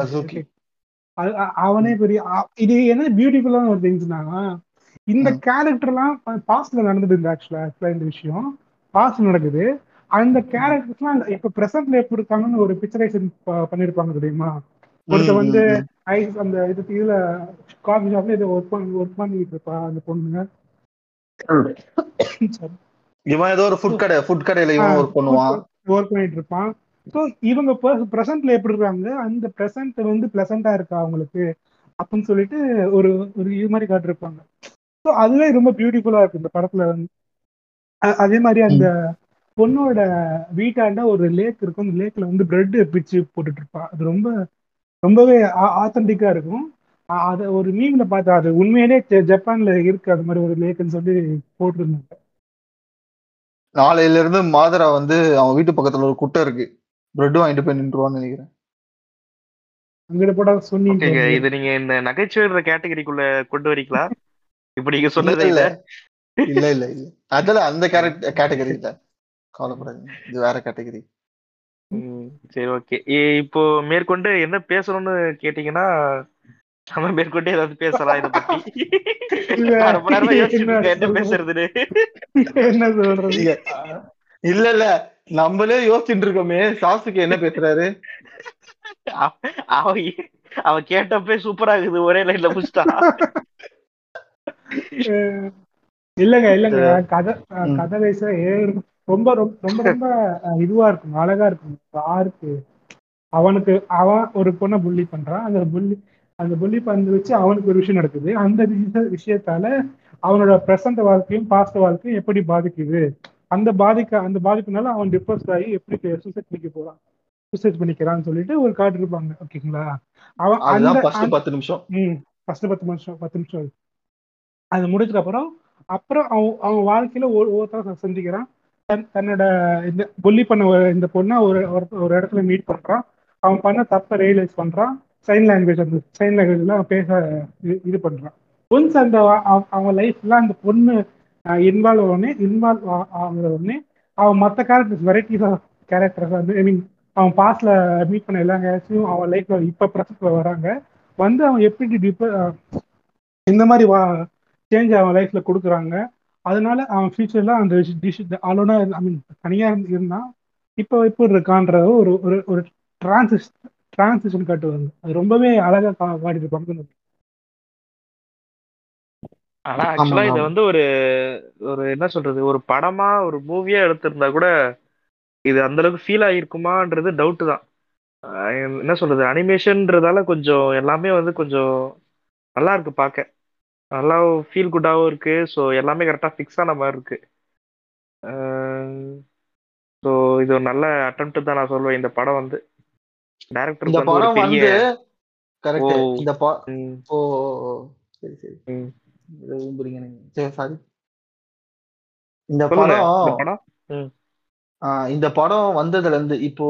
கசூகி. அவனே பெரிய இது என்ன பியூட்டிஃபுல்லான ஒரு திங்ஸ்னா இந்த. கேரக்டர்லாம் பாஸ்ட்ல நடந்தது இந்த ஆக்சுவலா ஆக்சுவலா இந்த விஷயம். பாஸ்ட் நடக்குது. அந்த கேரக்டர்ஸ்லாம் இப்ப பிரசன்ட்ல எப்படி இருக்காங்கன்னு ஒரு பிக்சரைசேஷன் பண்ணிருப்பாங்க தெரியுமா? ஒருத்த வந்து. ஐஸ் அந்த இது இதுல காஃபி ஷாப்ல இதை ஒர்க் பண்ணி ஒர்க் பண்ணிட்டு இருப்பா அந்த பொண்ணுங்க இவன் ஏதோ ஒரு ஃபுட் கடை ஃபுட் கடையில இவன் ஒர்க் பண்ணுவான். ஒர்க் பண்ணிட்டு இருப்பான் ஸோ இவங்க ப்ரெசென்ட்ல எப்படி இருக்காங்க? அந்த ப்ரெசென்ட் வந்து பிளசண்டா இருக்கா அவங்களுக்கு? அப்படின்னு சொல்லிட்டு ஒரு ஒரு இது மாதிரி காட்டிருப்பாங்க ஸோ அதுவே ரொம்ப பியூட்டிஃபுல்லா இருக்கு இந்த படத்துல. வந்து அதே மாதிரி அந்த பொண்ணோட வீட்டாண்ட ஒரு லேக் இருக்கும். அந்த லேக்ல வந்து பிரெட் பிச்சு போட்டுட்டு இருப்பா அது ரொம்ப ரொம்பவே ஆத்தன்டிக்கா இருக்கும். அத ஒரு மீம்ல பார்த்தா அது உண்மையிலே ஜப்பான்ல இருக்கு. அது மாதிரி ஒரு லேக்குன்னு சொல்லி போட்டிருந்தாங்க. நாளையில இருந்து மாதரா வந்து அவன் வீட்டு பக்கத்துல ஒரு குட்டை இருக்கு. பிரெட் வாங்கிட்டு போய் நின்றுவான்னு நினைக்கிறேன். அங்கிட்ட போட்டா சொன்னீங்க. இது நீங்க இந்த நகைச்சுவைன்ற கேட்டகரிக்குள்ள கொண்டு வரீங்களா? இப்ப நீங்க சொன்னது இல்ல இல்ல. இல்ல இல்ல இல்ல. அதுல அந்த கேட்டகரி இல்ல. கவலைப்படாதீங்க. இது வேற கேட்டகரி. ம், சரி ஓகே. இப்போ மேற்கொண்டு என்ன பேசணும்னு கேட்டீங்கன்னா நம்ம மேற்கொண்டு ஏதாவது பேசலாம் இத பத்தி. என்ன என்ன பேசுறதுன்னு. என்ன சொல்றது? நீங்க இல்ல இல்ல. நம்மளே யோசிச்சுட்டு இருக்கோமே. சாசுக்கு என்ன பேசுறாரு? அவ- அவன் கேட்டப்பே சூப்பரா இருக்குது ஒரே லைன்ல புடிச்சிட்டான் அஹ் இல்லங்க இல்லங்க. கதை. கதை வயசா ரொம்ப ரொம்ப ரொம்ப இதுவா இருக்கும் அழகா இருக்கும். யாருக்கு அவனுக்கு அவன் ஒரு பொண்ணை புள்ளி பண்றான். அந்த புள்ளி அந்த புள்ளி பண்ணி வச்சு அவனுக்கு ஒரு விஷயம் நடக்குது. அந்த விஷய விஷயத்தால அவனோட பிரசன்ட் வாழ்க்கையும் பாஸ்ட் வாழ்க்கையும் எப்படி பாதிக்குது? அந்த பாதிக்க அந்த பாதிப்புனால அவன் டிப்ரெஸ் ஆகி எப்படி சூசைட் பண்ணிக்க போறான்? சூசைட் பண்ணிக்கிறான்னு சொல்லிட்டு ஒரு கார்டு இருப்பாங்க. ஓகேங்களா அவன் அந்த பத்து நிமிஷம். ம். ஃபர்ஸ்ட் பத்து நிமிஷம் பத்து நிமிஷம். அது. முடிச்சதுக்கு அப்புறம் அப்புறம் அவன் அவன் வாழ்க்கையில ஒரு ஒவ்வொருத்தர சந்திக்கிறான். தன் தன்னோட இந்த புள்ளி பண்ண இந்த பொண்ணை ஒரு ஒரு- ஒரு இடத்துல மீட் பண்றான். அவன் பண்ண தப்பை ரியலைஸ் பண்றான். சைன் லாங்குவேஜ் அந்த சைன் லாங்குவேஜ்லாம் பேச இது- இது ஒன்ஸ் அந்த அவங்க அவ- அவன் அந்த பொண்ணு இன்வால்வ் உடனே இன்வால்வ் ஆகுற உடனே அவன் மற்ற கேரக்டர்ஸ் வெரைட்டிஸ் ஆஃப் கேரக்டர்ஸ் வந்து ஐ மீன் அவன் பாஸ்ட்ல மீட் பண்ண எல்லா கேரக்டர்ஸையும் அவன் லைஃப்ல இப்போ ப்ரெசன்ட்ல வராங்க. வந்து அவன் எப்படி டிப்ப இந்த மாதிரி வா சேஞ்ச் அவன் லைஃப்ல கொடுக்குறாங்க. அதனால அவன் ஃபியூச்சர்ல அந்த டிஷ் அலோனா ஐ மீன் தனியாக இருந்தான் இப்போ எப்படி இருக்கான்ற ஒரு ஒரு ஒரு டிரான்சிஸ் டிரான்சிஷன் காட்டுவாங்க. அது ரொம்பவே அழகா கா- காட்டியிருப்பாங்க ஆனா ஆக்சுவலா இத. வந்து ஒரு ஒரு என்ன சொல்றது? ஒரு படமா ஒரு மூவியா எடுத்திருந்தா கூட இது அந்த அளவுக்கு ஃபீல் ஆகிருக்குமான்றது டவுட் தான். என்ன சொல்றது? அனிமேஷன்ன்றதால கொஞ்சம் எல்லாமே வந்து கொஞ்சம் நல்லா இருக்கு பார்க்க. நல்லா ஃபீல் குட்டாகவும் இருக்கு. ஸோ எல்லாமே கரெக்டாக ஃபிக்ஸ் ஆன மாதிரி இருக்கு. ஸோ இது ஒரு நல்ல அட்டம்ப்ட் தான் நான் சொல்லுவேன் இந்த படம் வந்து. இந்த வந்து ஒரு படம் வந்து கரெக்ட். இந்த ஓ ஓ, ஓ. சரி சரி. சரி சாரி இந்த படம் இந்த படம்? ஆஹ் இந்த படம் வந்ததுல இருந்து இப்போ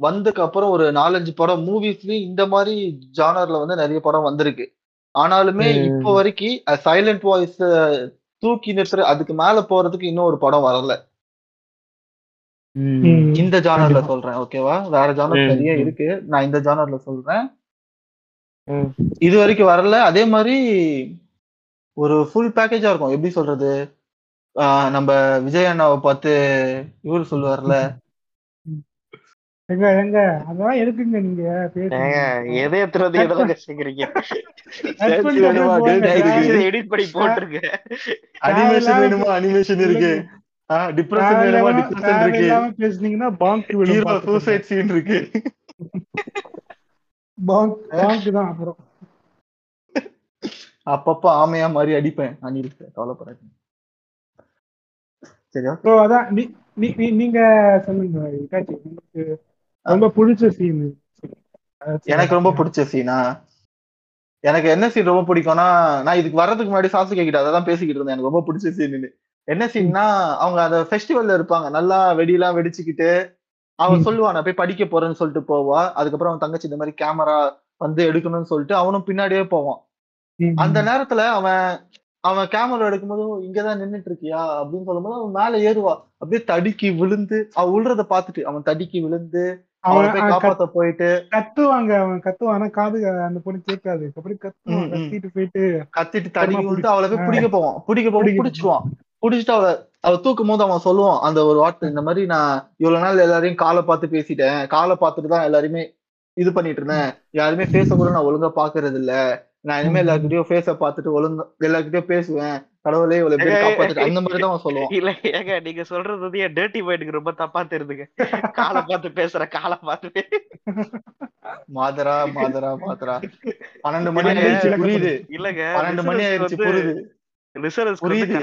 வந்ததுக்கு அப்புறம் ஒரு நாலஞ்சு படம் மூவிஸ்லயும் இந்த மாதிரி ஜானர்ல வந்து நிறைய படம் வந்திருக்கு. ஆனாலுமே. இப்போ வரைக்கும் சைலண்ட் வாய்ஸ் தூக்கி நிறுத்துற அதுக்கு மேல போறதுக்கு இன்னும் ஒரு படம் வரல. இந்த ஜானர்ல. சொல்றேன் ஓகேவா வேற ஜானர் நிறைய. இருக்கு. நான் இந்த ஜானர்ல சொல்றேன். இது வரைக்கும் வரல. அதே மாதிரி ஒரு ஃபுல் பேக்கேஜா இருக்கும். எப்படி சொல்றது? ஆஹ் நம்ம விஜய் அண்ணாவை பார்த்து இவரு சொல்லுவார்ல. எங்க எங்க? அதெல்லாம் எதுக்குங்க நீங்க எதை எத்தனை வந்து எதெல்லாம் போட்டுருங்க அனிமேஷன் வேணுமா? அனிமேஷன் இருக்கு. பேசுனீங்கன்னா பாங்க் ஹீரோ. சூசைட் சீன் இருக்கு. பாங்க் பாங்க் தான் அப்புறம். அப்பப்ப ஆமையா மாதிரி அடிப்பேன் அனில் கவலைப்படாதீங்க. சரியா அதான் நீ நீ- நீ- நீங்க சொல்லுங்க ரொம்ப பிடிச்ச சீன் எனக்கு ரொம்ப பிடிச்ச சீனா எனக்கு என்ன சீன் ரொம்ப பிடிக்கும்னா நான் இதுக்கு வர்றதுக்கு முன்னாடி சாசுகே கிட்ட அதான் பேசிக்கிட்டு இருந்தேன். எனக்கு ரொம்ப பிடிச்ச சீன் என்ன சீன்னா அவங்க அந்த ஃபெஸ்டிவல்ல இருப்பாங்க. நல்லா வெடியெல்லாம் வெடிச்சுக்கிட்டு அவன். சொல்லுவான் நான் போய் படிக்க போறேன்னு சொல்லிட்டு போவா. அதுக்கப்புறம் அவன் தங்கச்சி இந்த மாதிரி கேமரா வந்து எடுக்கணும்னு சொல்லிட்டு அவனும் பின்னாடியே போவான். அந்த நேரத்துல அவன் அவன் கேமரா எடுக்கும்போது இங்கதான் நின்னுட்டு இருக்கியா அப்படின்னு சொல்லும்போது அவன் மேல ஏறுவா. அப்படியே தடுக்கி விழுந்து அவன் விழுறத பார்த்துட்டு அவன் தடுக்கி விழுந்து போய் காப்பாத்த போயிட்டு கத்துவாங்க. அவன் கத்துவான். காது அந்த பொண்ணு கேட்காது. அப்புறம் கத்துவான். கத்திட்டு போயிட்டு கத்திட்டு விட்டு பிடிச்சு- அவளை போய். பிடிக்க போவான். பிடிக்க போவோம் பிடிக்க பிடிச்சிருவான். பிடிச்சிட்டு அவளை அவ தூக்கும் போது அவன் சொல்லுவான் அந்த ஒரு வார்த்தை இந்த மாதிரி நான் இவ்வளவு நாள் எல்லாரையும் காலை பார்த்து பேசிட்டேன். காலை பார்த்துட்டு தான் எல்லாருமே இது பண்ணிட்டு இருந்தேன். யாருமே ஃபேஸ கூட நான் ஒழுங்கா பாக்குறது இல்ல. நான் இனிமே. எல்லாருக்கிட்டையும் ஃபேஸ பார்த்துட்டு ஒழுங்கா எல்லார்கிட்டயும் பேசுவேன். கடவுளே இவ்வளவு பேர் காப்பாத்துட்டு அந்த மாதிரி தான் அவன் சொல்லுவான். இல்ல ஏங்க நீங்க சொல்றது வந்து என் டேர்ட்டி மைண்டுக்கு ரொம்ப தப்பா தெரியுதுங்க காலை பார்த்து பேசுற காலை பார்த்து மாதரா மாதரா மாதரா. பன்னெண்டு மணி ஆயிடுச்சு புரியுது. இல்லங்க பன்னெண்டு மணி ஆயிடுச்சு புரியுது. ரிசர்ச் புரியுது.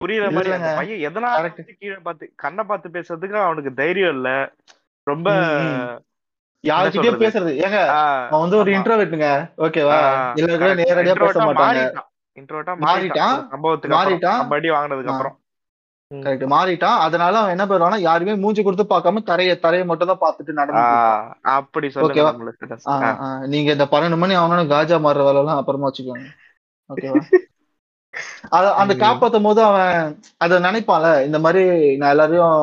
புரியுற மாதிரி அந்த. பையன் எதனால கீழே பார்த்து கண்ணை பார்த்து பேசுறதுக்கு அவனுக்கு தைரியம் இல்ல. ரொம்ப சொல்றது? பேசுறது. ஏங்க அவன் வந்து ஒரு. இன்ட்ரோவெட்டுங்க ஓகேவா எல்லாரும். நேரடியா பேச மாட்டாங்க. ஆ மாறிட்டான். சம்பவத்துக்கு மாறிட்டான். கபடி வாங்கினதுக்கு அப்புறம். கரெக்ட் மாறிட்டான். அதனால அவன் என்ன பண்ணுவான்னா யாருமே மூஞ்சி கொடுத்து பார்க்காம தரைய தரைய மட்டும் தான் பார்த்துட்டு நடந்து அப்படி ஓகேவா? நீங்க இந்த பன்னெண்டு மணி அவனால காஜா மாறுற வேலை எல்லாம் அப்புறமா வச்சுக்கோங்க. ஓகேவா அந்த. காப்பாத்தும் போது அவன் அத நினைப்பான்ல இந்த மாதிரி நான் எல்லாரையும்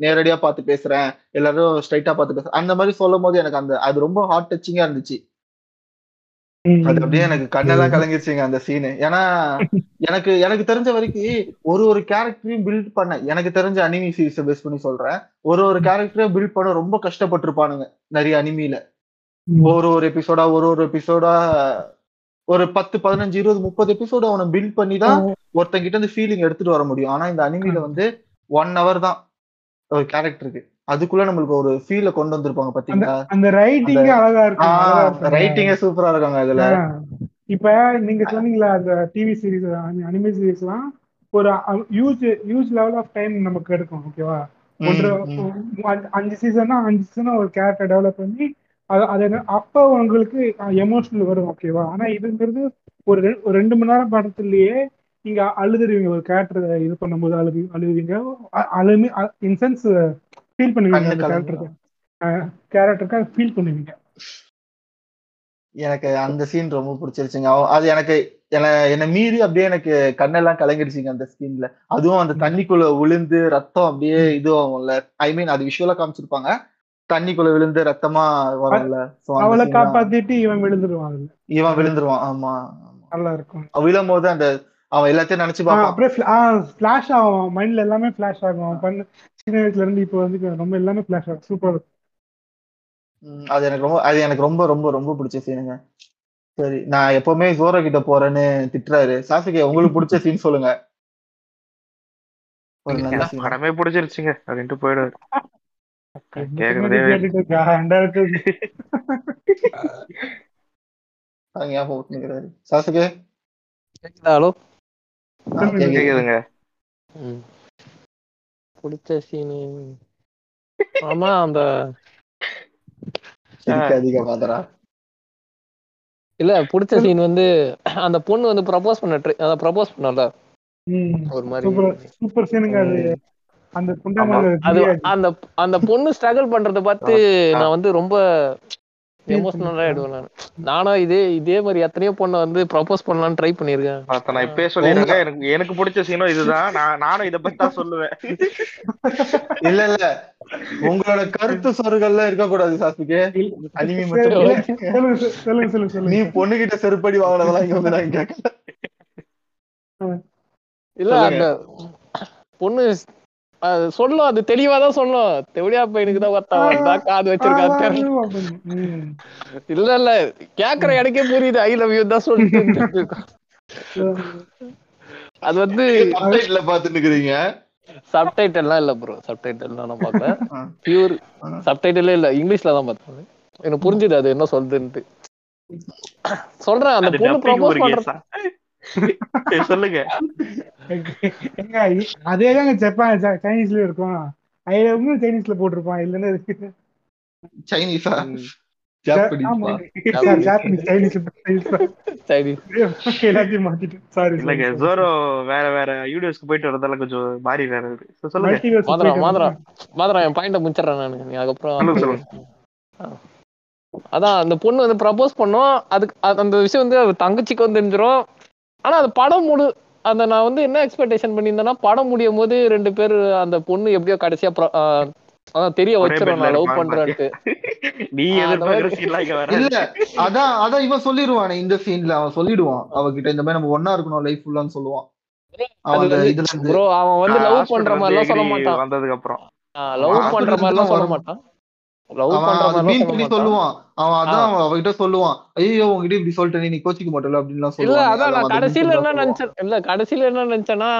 நேரடியா பார்த்து பேசுறேன் எல்லாரும் ஸ்ட்ரைட்டா பார்த்து பேசுறேன். அந்த மாதிரி சொல்லும் போது எனக்கு அந்த அது ரொம்ப ஹார்ட் டச்சிங்கா இருந்துச்சு. அது அப்படியே எனக்கு கண்ணெல்லாம் கலங்கிருச்சுங்க அந்த சீனு ஏன்னா எனக்கு எனக்கு தெரிஞ்ச வரைக்கும் ஒரு ஒரு கேரக்டரையும் பில்ட் பண்ண எனக்கு தெரிஞ்ச அனிமி சீரிஸை பேஸ் பண்ணி சொல்றேன். ஒரு ஒரு கேரக்டரையும் பில்ட் பண்ண ரொம்ப கஷ்டப்பட்டிருப்பானுங்க நிறைய அனிமில ம். ஒரு ஒரு எபிசோடா ஒரு ஒரு எபிசோடா ஒரு பத்து பதினஞ்சு இருபது முப்பது எபிசோடு அவனை பில்ட் பண்ணி தான் ஒருத்தங்கிட்ட இருந்து ஃபீலிங் எடுத்துட்டு வர முடியும். ஆனா இந்த அனிமில வந்து ஒன் ஹவர் தான் ஒரு கேரக்டருக்கு அதுக்குள்ள நம்மளுக்கு ஒரு ஃபீல கொண்டு வந்திருப்பாங்க பாத்தீங்களா? அந்த ரைட்டிங் அழகா இருக்கு அழகா இருக்கு. ரைட்டிங்கே சூப்பரா இருக்காங்க அதுல. இப்ப நீங்க சொன்னீங்களா அந்த டிவி சீரிஸ் அனிமே சீரிஸ்லாம் ஒரு huge huge level of time நமக்கு எடுக்கும் ஓகேவா ஒன்று அஞ்சு சீசன்னா அஞ்சு சீசனா ஒரு கேரக்டர் டெவலப் பண்ணி அது அது அப்ப உங்களுக்கு எமோஷனல் வரும் ஓகேவா ஆனா இதுங்கிறது ஒரு ஒரு ரெண்டு மணி நேரம் படத்துலயே நீங்க அழுதுருவீங்க ஒரு கேரக்டர் இது பண்ணும்போது அழுது அழுவீங்க அ- அழுமி இன்சென்ஸ் ஃபீல் பண்ணுவீங்க அந்த. கேரக்டருக்கு கேரக்டருக்காக ஃபீல் பண்ணுவீங்க. எனக்கு அந்த சீன் ரொம்ப பிடிச்சிருச்சுங்க. அது எனக்கு என்ன- மீறி அப்படியே எனக்கு கண்ணெல்லாம் கலங்கிடுச்சுங்க அந்த சீன்ல அதுவும் அந்த தண்ணிக்குள்ள விழுந்து ரத்தம் அப்படியே இது ஆகும்ல ஐ மீன் அது விஷுவலா காமிச்சிருப்பாங்க. தண்ணிக்குள்ள விழுந்து ரத்தமா அந்த அவளை. காப்பாத்திட்டு இவன் விழுந்துருவான் இவன் விழுந்துருவான். ஆமா ஆமா. நல்லா இருக்கும் விழும் போது அந்த அவன் எல்லாத்தையும் நினைச்சு ஆ, பார்ப்பான். அப்படியே ஃபிளாஷ் ஆகும். மைண்ட்ல எல்லாமே ஃபிளாஷ் ஆகும். அவன் பண்ண சின்ன வயசுல இருந்து இப்போ வந்து ரொம்ப எல்லாமே ஃபிளாஷ் ஆகும். சூப்பர் அது எனக்கு ரொம்ப அது எனக்கு ரொம்ப ரொம்ப ரொம்ப பிடிச்ச சீனுங்க சரி நான் எப்பவுமே ஜோரோ கிட்ட போறேன்னு திட்டுறாரு. சாசுகே உங்களுக்கு பிடிச்ச சீன் சொல்லுங்க. படமே பிடிச்சிருச்சுங்க. அப்படின்ட்டு போயிடுவாரு ஹலோ. கேக்குதுங்க பிடிச்ச சீனு ஆமா அந்த இல்ல பிடிச்ச சீன் வந்து அந்த பொண்ணு வந்து ப்ரப்போஸ் பண்ண ட்ரை அத ப்ரப்போஸ் பண்ணல ஒரு மாதிரி சூப்பர் சூப்பர் சீனுங்க அது அந்த அந்த அந்த பொண்ணு ஸ்ட்ரகிள் பண்றத பார்த்து நான் வந்து ரொம்ப எமோஷனலா ஆயிடுவேன் நான். நானும் இதே இதே மாதிரி எத்தனையோ பொண்ணை வந்து ப்ரப்போஸ் பண்ணலாம்னு ட்ரை பண்ணிருக்கேன் நான் இப்பயே சொல்லிடுறேன் எனக்கு எனக்கு பிடிச்ச சீனும் இதுதான். நான் நானும் இத பத்தி தான் சொல்லுவேன். இல்ல இல்ல. உங்களோட கருத்து சொற்கள்லாம் இருக்க கூடாது சாசுகே அனிமி மட்டும். சொல்லுங்க சொல்லுங்க நீ சொல்லுங்க பொண்ணுகிட்ட செருப்படி வாங்கினதெல்லாம் இங்க வந்து நான் கேட்கல இல்ல அந்த பொண்ணு அது சொல்லும் அது தெளிவா தான் சொல்லும். தெளிவா பையனுக்கு தான் ஒருத்தன் வந்தான், காது வச்சிருக்கான். இல்ல இல்ல. கேக்குற எனக்கே புரியுது. ஐ லவ் யூ தான் சொல்லிட்டு அது வந்து அப்டேட்ல பாத்துட்டு இருக்கிறீங்க சப்டைட்டில்லாம் இல்ல ப்ரோ சப்டைட்டில்லாம் நான் ஆ. பியூர். சப்டைட்டிலே இல்ல. இங்கிலீஷ்ல தான் பார்த்தேன். எனக்கு புரிஞ்சுது அது என்ன சொல்லுதுன்ட்டு சொல்றேன் அந்த பொண்ணு dubbing ப்ரப்போஸ் சொல்லுங்க. எங்க அதே தாங்க ஜப்பான் ச- சைனீஸ்லயும் இருக்கும். ஐ லவ்னு சைனீஸ்ல போட்டிருப்பான் இல்லன்னு இருக்கு சைனீஸா? வேற வேற. யூனிவர்ஸ்க்கு போயிட்டு வரதால கொஞ்சம் மாறி வேற சொல்லுங்க. மாத்திரம் என் பாயிண்ட முடிச்சிடறேன் நானு. அதுக்கப்புறம். அதான் அந்த பொண்ணு வந்து ப்ரப்போஸ் பண்ணோம். அதுக்கு அது- அந்த விஷயம் வந்து தங்கச்சிக்கு வந்து தெரிஞ்சிரும். ஆனா அது படம் முழு அந்த நான் வந்து என்ன எக்ஸ்பெக்டேஷன் பண்ணியிருந்தேன்னா படம் முடியும் போது ரெண்டு பேர் அந்த பொண்ணு எப்படியோ கடைசியா அதான் தெரிய வச்சிரும் நான் லவ் பண்றேன்ட்டு. நீ இல்ல அதான் அதான் இவன் சொல்லிடுவானே இந்த சீன்ல அவன் சொல்லிடுவான். அவகிட்ட இந்த மாதிரி நம்ம ஒன்னா இருக்கணும் லைஃப் ஃபுல்லான்னு சொல்லுவான். அவன் வந்து இதுல இருந்து ப்ரோ அவன் வந்து லவ் பண்ற மாதிரி எல்லாம் சொல்ல மாட்டான். வந்ததுக்கு அப்புறம். லவ் பண்ற மாதிரி எல்லாம் சொல்ல. மாட்டான். பண்ணி சொல்லுவான். அவன் அதான் அவன் அவகிட்ட சொல்லுவான். ஐயோ உங்ககிட்ட இப்படி சொல்லிட்டு நீ கோச்சிக்க மாட்டல அப்படின்னு இல்ல சொல்லுவான் அதான் நான் கடைசியில என்ன நினைச்சேன் இல்ல கடைசியில என்ன நினைச்சேன்னா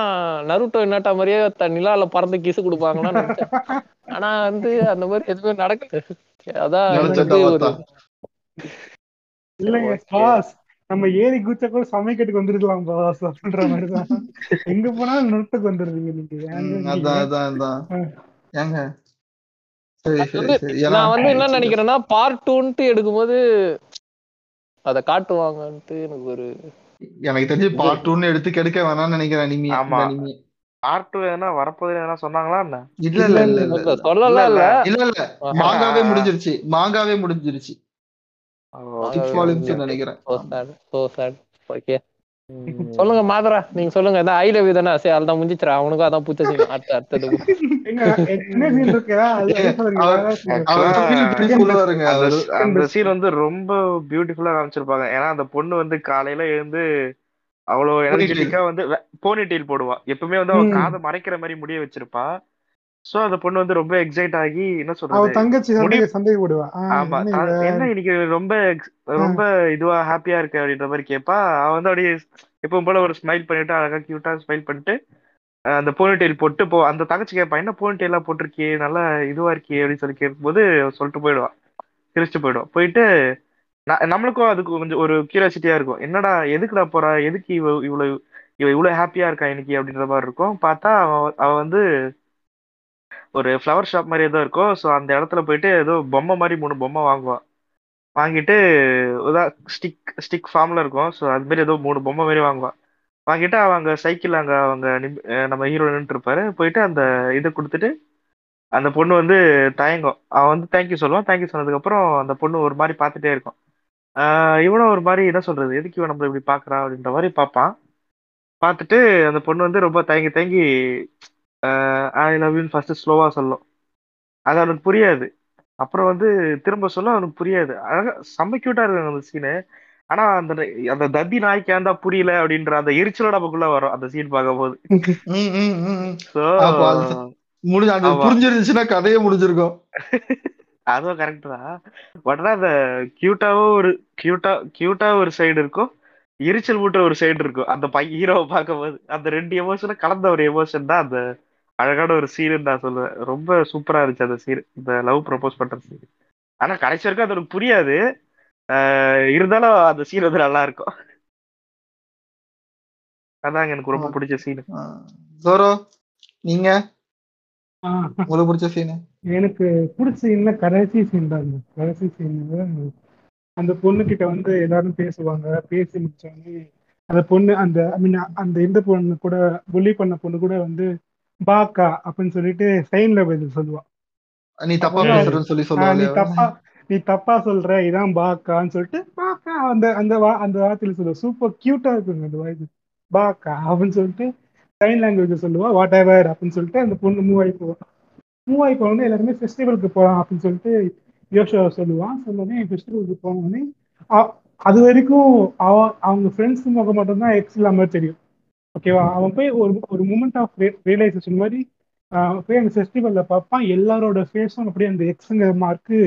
நருட்டோ என்னட்டா மாதிரியே த- நிலால பறந்து கிசு கொடுப்பாங்கன்னு நினைச்சேன். ஆனா வந்து அந்த மாதிரி எதுவுமே நடக்கல. அதான். இல்லைங்க. பாஸ். நம்ம ஏறி குச்ச கூட சமைக்கிறதுக்கு வந்துருக்கலாம் பாஸ். அப்படின்ற மாதிரிதான் எங்க போனாலும் நுட்டுக்கு வந்துருவீங்க நீங்க? அதான் அதான். ஏங்க சரி அது சரி வந்து சரி ஏன்னா நான் வந்து என்ன நினைக்கிறேன்னா பார்ட் டூன்ட்டு எடுக்கும்போது அத காட்டுவாங்கன்ட்டு எனக்கு ஒரு எனக்கு தெரிஞ்சு பார்ட் டூன்னு எடுத்து கெடுக்க வேணாம்னு நினைக்கிறேன் அனிமி ஆமா. பார்ட் டூ எதனா வரப்போகுது எதனா சொன்னாங்களா என்ன? இல்ல இல்ல இல்ல இல்ல இல்ல, சொல்லலாம் இல்ல. இல்ல இல்ல. மாங்காவே முடிஞ்சிருச்சு. மாங்காவே முடிஞ்சிருச்சு. நினைக்கிறேன். So sad so sad okay சொல்லுங்க மாதரா. நீங்க சொல்லுங்க. இதான் ஐ லவ் யூ தானே சரி அதான் முடிஞ்சிச்சுரா அவனுக்கும் அதான் புத்த சீன். அடுத்த அடுத்தது. அந்த சீன் வந்து ரொம்ப பியூட்டிஃபுல்லா காமிச்சிருப்பாங்க. ஏன்னா அந்த பொண்ணு வந்து காலையில எழுந்து அவ்வளவு எனர்ஜெட்டிக்கா வந்து போனி டெயில் போடுவா. எப்பவுமே வந்து அவ ம். காதை மறைக்கிற மாதிரி முடிய வச்சிருப்பா. சோ அந்த பொண்ணு வந்து ரொம்ப எக்ஸைட் ஆகி என்ன சொல்றது? தங்கச்சி சந்தேக சந்தேகப்படுவா. ஆ, ஆமா. என்ன இன்னைக்கு ரொம்ப ரொம்ப இதுவா ஹாப்பியா இருக்கு அப்படின்ற மாதிரி கேப்பா. அவ வந்து அப்படியே எப்பவும் போல ஒரு ஸ்மைல் பண்ணிட்டு அழகா கியூட்டா ஸ்மைல் பண்ணிட்டு அந்த போனி டெயில் போட்டு போ அந்த தங்கச்சி கேட்பா என்ன போனி டெயிலா போட்டிருக்கியே? நல்லா இதுவா இருக்கியே? அப்படின்னு சொல்லி கேட்கும்போது சொல்லிட்டு போயிடுவா. சிரிச்சுட்டு போயிடுவா. போயிட்டு நம்மளுக்கும் அதுக்கு கொஞ்சம் ஒரு கியூரியாசிட்டியா இருக்கும். என்னடா எதுக்குடா போறா? எதுக்கு இவ இவ்வளவு இவ இவ்வளவு ஹாப்பியா இருக்கா இன்னைக்கு? அப்படின்ற மாதிரி இருக்கும். பார்த்தா அவ வந்து ஒரு ஃப்ளவர் ஷாப் மாதிரி ஏதோ இருக்கும் ஸோ அந்த இடத்துல போயிட்டு ஏதோ பொம்மை மாதிரி மூணு பொம்மை வாங்குவான் வாங்கிட்டு ஸ்டிக் ஸ்டிக் ஃபார்ம்ல இருக்கும். ஸோ அது மாதிரி ஏதோ மூணு பொம்மை மாதிரி வாங்குவான் வாங்கிட்டு அவங்க சைக்கிள் அங்கே அவங்க நம்ம ஹீரோ நின்றுட்டுருப்பாரு போயிட்டு அந்த இதை கொடுத்துட்டு அந்த பொண்ணு வந்து தயங்கும். அவன் வந்து தேங்க்யூ சொல்லுவான். தேங்க்யூ சொன்னதுக்கப்புறம் அந்த பொண்ணு ஒரு மாதிரி பார்த்துட்டே இருக்கும். இவனும் ஒரு மாதிரி என்ன சொல்றது? எதுக்கு இவன் நம்மளை இப்படி பார்க்குறா அப்படின்ற மாதிரி பார்ப்பான். பார்த்துட்டு அந்த பொண்ணு வந்து ரொம்ப தயங்கி தயங்கி ஐ லவ் யூன்னு ஃபர்ஸ்ட் ஸ்லோவா சொல்லும் அது அவனுக்கு புரியாது. அப்புறம் வந்து திரும்ப சொல்ல அவனுக்கு புரியாது. அழகா செம்ம கியூட்டா இருக்கு அந்த சீனு ஆனா அந்த அந்த தத்தி நாய்க்கு ஏன்டா புரியல அப்படின்ற அந்த எரிச்சலோட நமக்குள்ள வரும் அந்த சீன் பார்க்கும்போது. ம், ம், ம், ம். ஸோ அப்போ அது முடிஞ்சு அது ஆமா. புரிஞ்சிருந்துச்சுன்னா கதையே முடிஞ்சிருக்கும். அதுவும் கரெக்ட் தான். பட் ஆனா அந்த கியூட்டாவும் ஒரு கியூட்டா கியூட்டா ஒரு சைடு இருக்கும். எரிச்சல் மூட்டுற ஒரு சைடு இருக்கும். அந்த பை ஹீரோவை பார்க்கும்போது. அந்த ரெண்டு எமோஷனும் கலந்த ஒரு எமோஷன் தான் அந்த அழகான ஒரு சீன் நான் சொல்லுவேன். ரொம்ப சூப்பரா இருந்துச்சு அந்த சீன் இந்த லவ் ப்ரப்போஸ் பண்ற சீன் ஆனா கடைசி வரைக்கும் அது எனக்கு புரியாது. ஆஹ் இருந்தாலும் அந்த சீன் வந்து நல்லா இருக்கும். அதாங்க எனக்கு ரொம்ப பிடிச்ச சீன். ஜோரோ நீங்க? உங்களுக்கு பிடிச்ச சீனு எனக்கு பிடிச்ச சீன்ல கடைசி சீன் தான். கடைசி சீன்ல அந்த பொண்ணு கிட்ட வந்து எல்லாரும் பேசுவாங்க. பேசி முடிச்சாங்க அந்த பொண்ணு அந்த ஐ மீன் அந்த இந்த பொண்ணு கூட புள்ளி பண்ண பொண்ணு கூட வந்து பாக்கா அப்படின்னு சொல்லிட்டு சைன்ல பதில் சொல்லுவா. நீ தப்பா பேசுறேன்னு சொல்லி ஆஹ் நீ தப்பா நீ தப்பா சொல்ற இதான் பாக்கான்னு சொல்லிட்டு பாக்கா அந்த அந்த வா அந்த வார்த்தையில சொல்லுவா. சூப்பர் கியூட்டா இருக்குங்க அந்த வாய்ஸ் பாக்கா அப்படின்னு சொல்லிட்டு சைன் லாங்குவேஜ் சொல்லுவா. வாட் எவர் அப்படின்னு சொல்லிட்டு அந்த பொண்ணு மூவ் ஆகி போவா. மூவ் ஆகி போனோடனே எல்லாருமே ஃபெஸ்டிவலுக்கு போகலாம் அப்படின்னு சொல்லிட்டு யோஷா சொல்லுவான் சொன்னோடனே ஃபெஸ்டிவலுக்கு போனோடனே அது வரைக்கும் அவ அவங்க ஃப்ரெண்ட்ஸ் முகம் மட்டும்தான் எக்ஸ் இல்லாம தெரியும். ஓகேவா அவன் போய் ஒரு ஒரு மூமெண்ட் ஆஃப் ரியலைசேஷன் மாதிரி போய் அந்த ஃபெஸ்டிவலில் பார்ப்பான் எல்லாரோட ஃபேஸும் அப்படியே அந்த எக்ஸுங்கிற மார்க்கு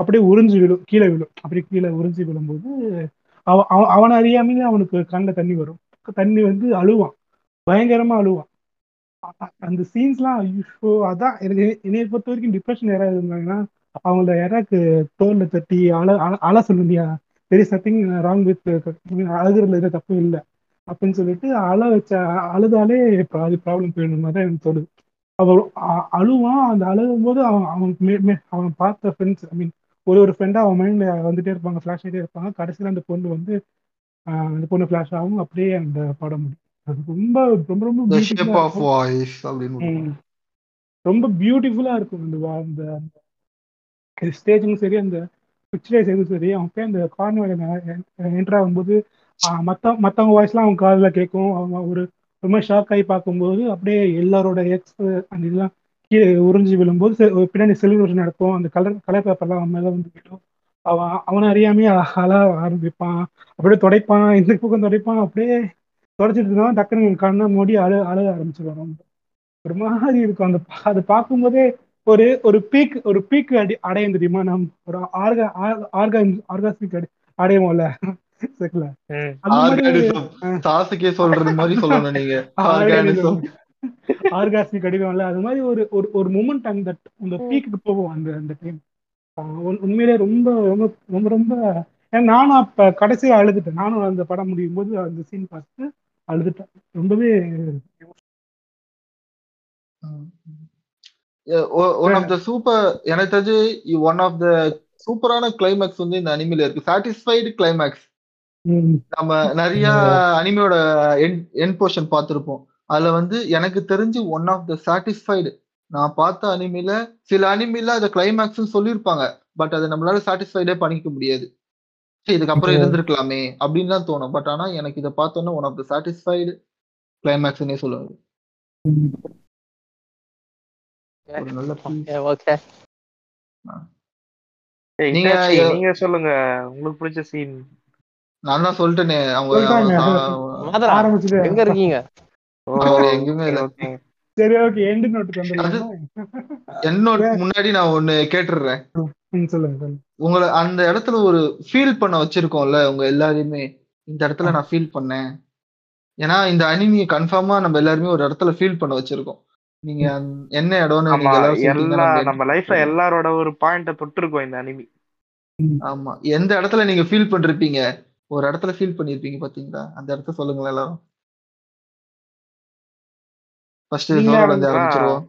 அப்படியே உறிஞ்சு விழும் கீழே விழும். அப்படி கீழே உறிஞ்சு விழும்போது அவன் அவன் அவனை அறியாமலே அவனுக்கு கண்ணில் தண்ணி வரும். தண்ணி வந்து அழுவான். பயங்கரமாக அழுவான். அந்த சீன்ஸ்லாம் ஐயோ அதான் எனக்கு என்னைய பொறுத்த வரைக்கும் டிப்ரெஷன் யாராவது இருந்தாங்கன்னா அவங்கள யாராக்கு தோல்ல தட்டி அழ அழ அழ சொல்லுண்டியா பெரிய சத்திங் ராங் வித் அழுகுறதுல எதுவும் தப்பு இல்லை. அப்படின்னு சொல்லிட்டு அழ வச்ச அழுதாலே பாதி ப்ராப்ளம் போயிடும் தான் எனக்கு தோணுது. அவன் அழுவான். அந்த அழுகும் போது அவன் அவன் அவன் பார்த்த ஃப்ரெண்ட்ஸ் ஐ மீன் ஒரு ஒரு ஃப்ரெண்டா அவன் மைண்ட்ல வந்துட்டே இருப்பாங்க ஃபிளாஷ் ஆகிட்டே இருப்பாங்க. கடைசியில் அந்த பொண்ணு வந்து அந்த பொண்ணு ஃபிளாஷ் ஆகும். அப்படியே அந்த படம் முடியும். அது ரொம்ப ரொம்ப ரொம்ப. ரொம்ப பியூட்டிஃபுல்லா இருக்கும். அந்த அந்த ஸ்டேஜும் சரி அந்த பிக்சரைசேஷனும் சரி அவன் போய் அந்த கார்னர் என்டர் ஆகும்போது ஆஹ் மத்த மத்தவங்க வாய்ஸ்லாம் அவன் காதுல கேட்கும் அவங்க ஒரு ரொம்ப ஷாக் ஆகி பார்க்கும்போது அப்படியே எல்லாரோட எக்ஸ் அந்த இதெல்லாம் கீழே உறிஞ்சி விழும்போது ஒரு பின்னாடி செலிப்ரேஷன் நடக்கும். அந்த கலர் கலர் பேப்பர்லாம் அவன் மேலே வந்து விடும் அவன் அவனை அறியாமே அழ ஆரம்பிப்பான். அப்படியே துடைப்பான். இந்த பக்கம் துடைப்பான். அப்படியே தொடச்சிட்டு இருந்தான். டக்குனு கண்ணை மூடி அழு அழக ஆரம்பிச்சிருவான் ஒரு மாதிரி இருக்கும். அந்த அது பார்க்கும்போதே ஒரு ஒரு பீக் ஒரு பீக் அடி அடையும் தெரியுமா? நம் ஒரு ஆர்கா ஆர்கா ஆர்காஸ்மிக் அடி அடையும்ல சாசுக்கே சொல்றது மாதிரி சொல்லணும் நீங்க. ஆர்கானிசம். ஆர்காஸ்மிக் அடிக்கும்ல அது மாதிரி ஒரு ஒரு ஒரு மூமெண்ட் அந்த அந்த பீக்கு போகும் அந்த அந்த டைம் உண்மையிலே ரொம்ப ரொம்ப ரொம்ப ரொம்ப நானும் அப்ப கடைசியா அழுதுட்டேன். நானும் அந்த படம் முடியும் போது அந்த சீன் பார்த்து அழுதுட்டேன். ரொம்பவே ஒன் ஆஃப் த சூப்பர் எனக்கு தெரிஞ்சு ஒன் ஆஃப் த சூப்பரான கிளைமேக்ஸ் வந்து இந்த அனிமில இருக்கு. சாட்டிஸ்ஃபைடு கிளைமேக்ஸ் நம்ம நிறைய அனிமையோட என் போர்ஷன் பார்த்திருப்போம். அதுல வந்து எனக்கு தெரிஞ்சு ஒன் ஆஃப் த சாட்டிஸ்ஃபைடு நான் பார்த்த அனிமில சில அனிமில அதை கிளைமேக்ஸ் சொல்லியிருப்பாங்க. பட் அதை நம்மளால சாட்டிஸ்ஃபைடே பண்ணிக்க முடியாது. இதுக்கப்புறம். இருந்திருக்கலாமே அப்படின்னு தான் தோணும். பட் ஆனா எனக்கு இதை பார்த்தோன்னா ஒன் ஆஃப் த சாட்டிஸ்ஃபைடு கிளைமேக்ஸ்னே ஏய், நீங்க நீங்க சொல்லுங்க. உங்களுக்கு பிடிச்ச சீன் நான் தான் சொல்லிட்டேனே அவங்க ஆரம்பிச்சுட்டு. எங்க இருக்கீங்க? அவர் எங்கேயுமே இல்ல. சரி ஓகே எண்டு நோட்டுக்கு வந்துடலாமா என்னோட முன்னாடி நான் ஒண்ணு கேட்டுடுறேன். ம், சொல்லுங்க சொல்லுங்க. உங்களை அந்த இடத்துல ஒரு ஃபீல் பண்ண வச்சிருக்கோம்ல உங்க எல்லாரையுமே. இந்த இடத்துல நான் ஃபீல் பண்ணேன். ஏன்னா இந்த அனிமியை கன்ஃபார்மா நம்ம எல்லாருமே ஒரு இடத்துல ஃபீல் பண்ண வச்சிருக்கோம். நீங்க என்ன இடம்னு எல்லா நம்ம நம்ம லைஃப்ல எல்லாரோட ஒரு பாயிண்ட தொட்டிருக்கோம் இந்த அனிமி. ஆமா எந்த இடத்துல நீங்க ஃபீல் பண்ணிருப்பீங்க? ஒரு இடத்துல ஃபீல் பண்ணிருப்பீங்க பாத்தீங்களா? அந்த இடத்த சொல்லுங்களேன் எல்லாரும். ஃபர்ஸ்ட் ஆரம்பிங்க. ஆரம்பிச்சிருவோம்.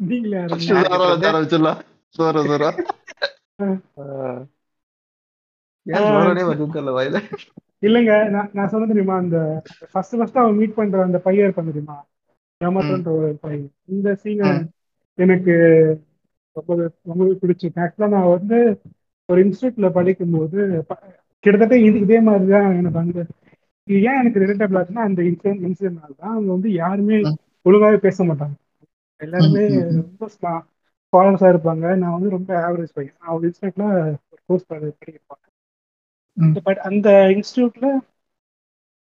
நீங்களே ஆரம்பிச்சிடலாம். சோரோ சோரோ இல்லைங்க நான் சொன்ன தெரியுமா? அந்த ஃபர்ஸ்ட் ஃபர்ஸ்ட் அவன் மீட் பண்ற அந்த பையன் இருப்பான் தெரியுமா? ஏமாத்தன்ற ஒரு பையன். இந்த சீன். எனக்கு ரொம்ப ரொம்பவே பிடிச்சிருக்கு. ஆக்சுவலா நான் வந்து ஒரு இன்ஸ்டியூட்ல படிக்கும்போது கிட்டத்தட்ட இது இதே மாதிரி தான் எனக்கு வந்து இது ஏன் எனக்கு ரிலேட்டபிள் ஆச்சுன்னா அந்த இன்சிடென்ட் இன்சிடென்ட்னால தான் அவங்க வந்து யாருமே ம். ஒழுங்காவே பேச மாட்டாங்க. எல்லாருமே. ரொம்ப ஃபாலோஸா இருப்பாங்க. நான் வந்து ரொம்ப ஆவரேஜ் பையன். ஒரு இன்ஸ்டியூட்ல ஒரு கோர்ஸ் படிக்கிறேன் ம். பட் அந்த இன்ஸ்டியூட்ல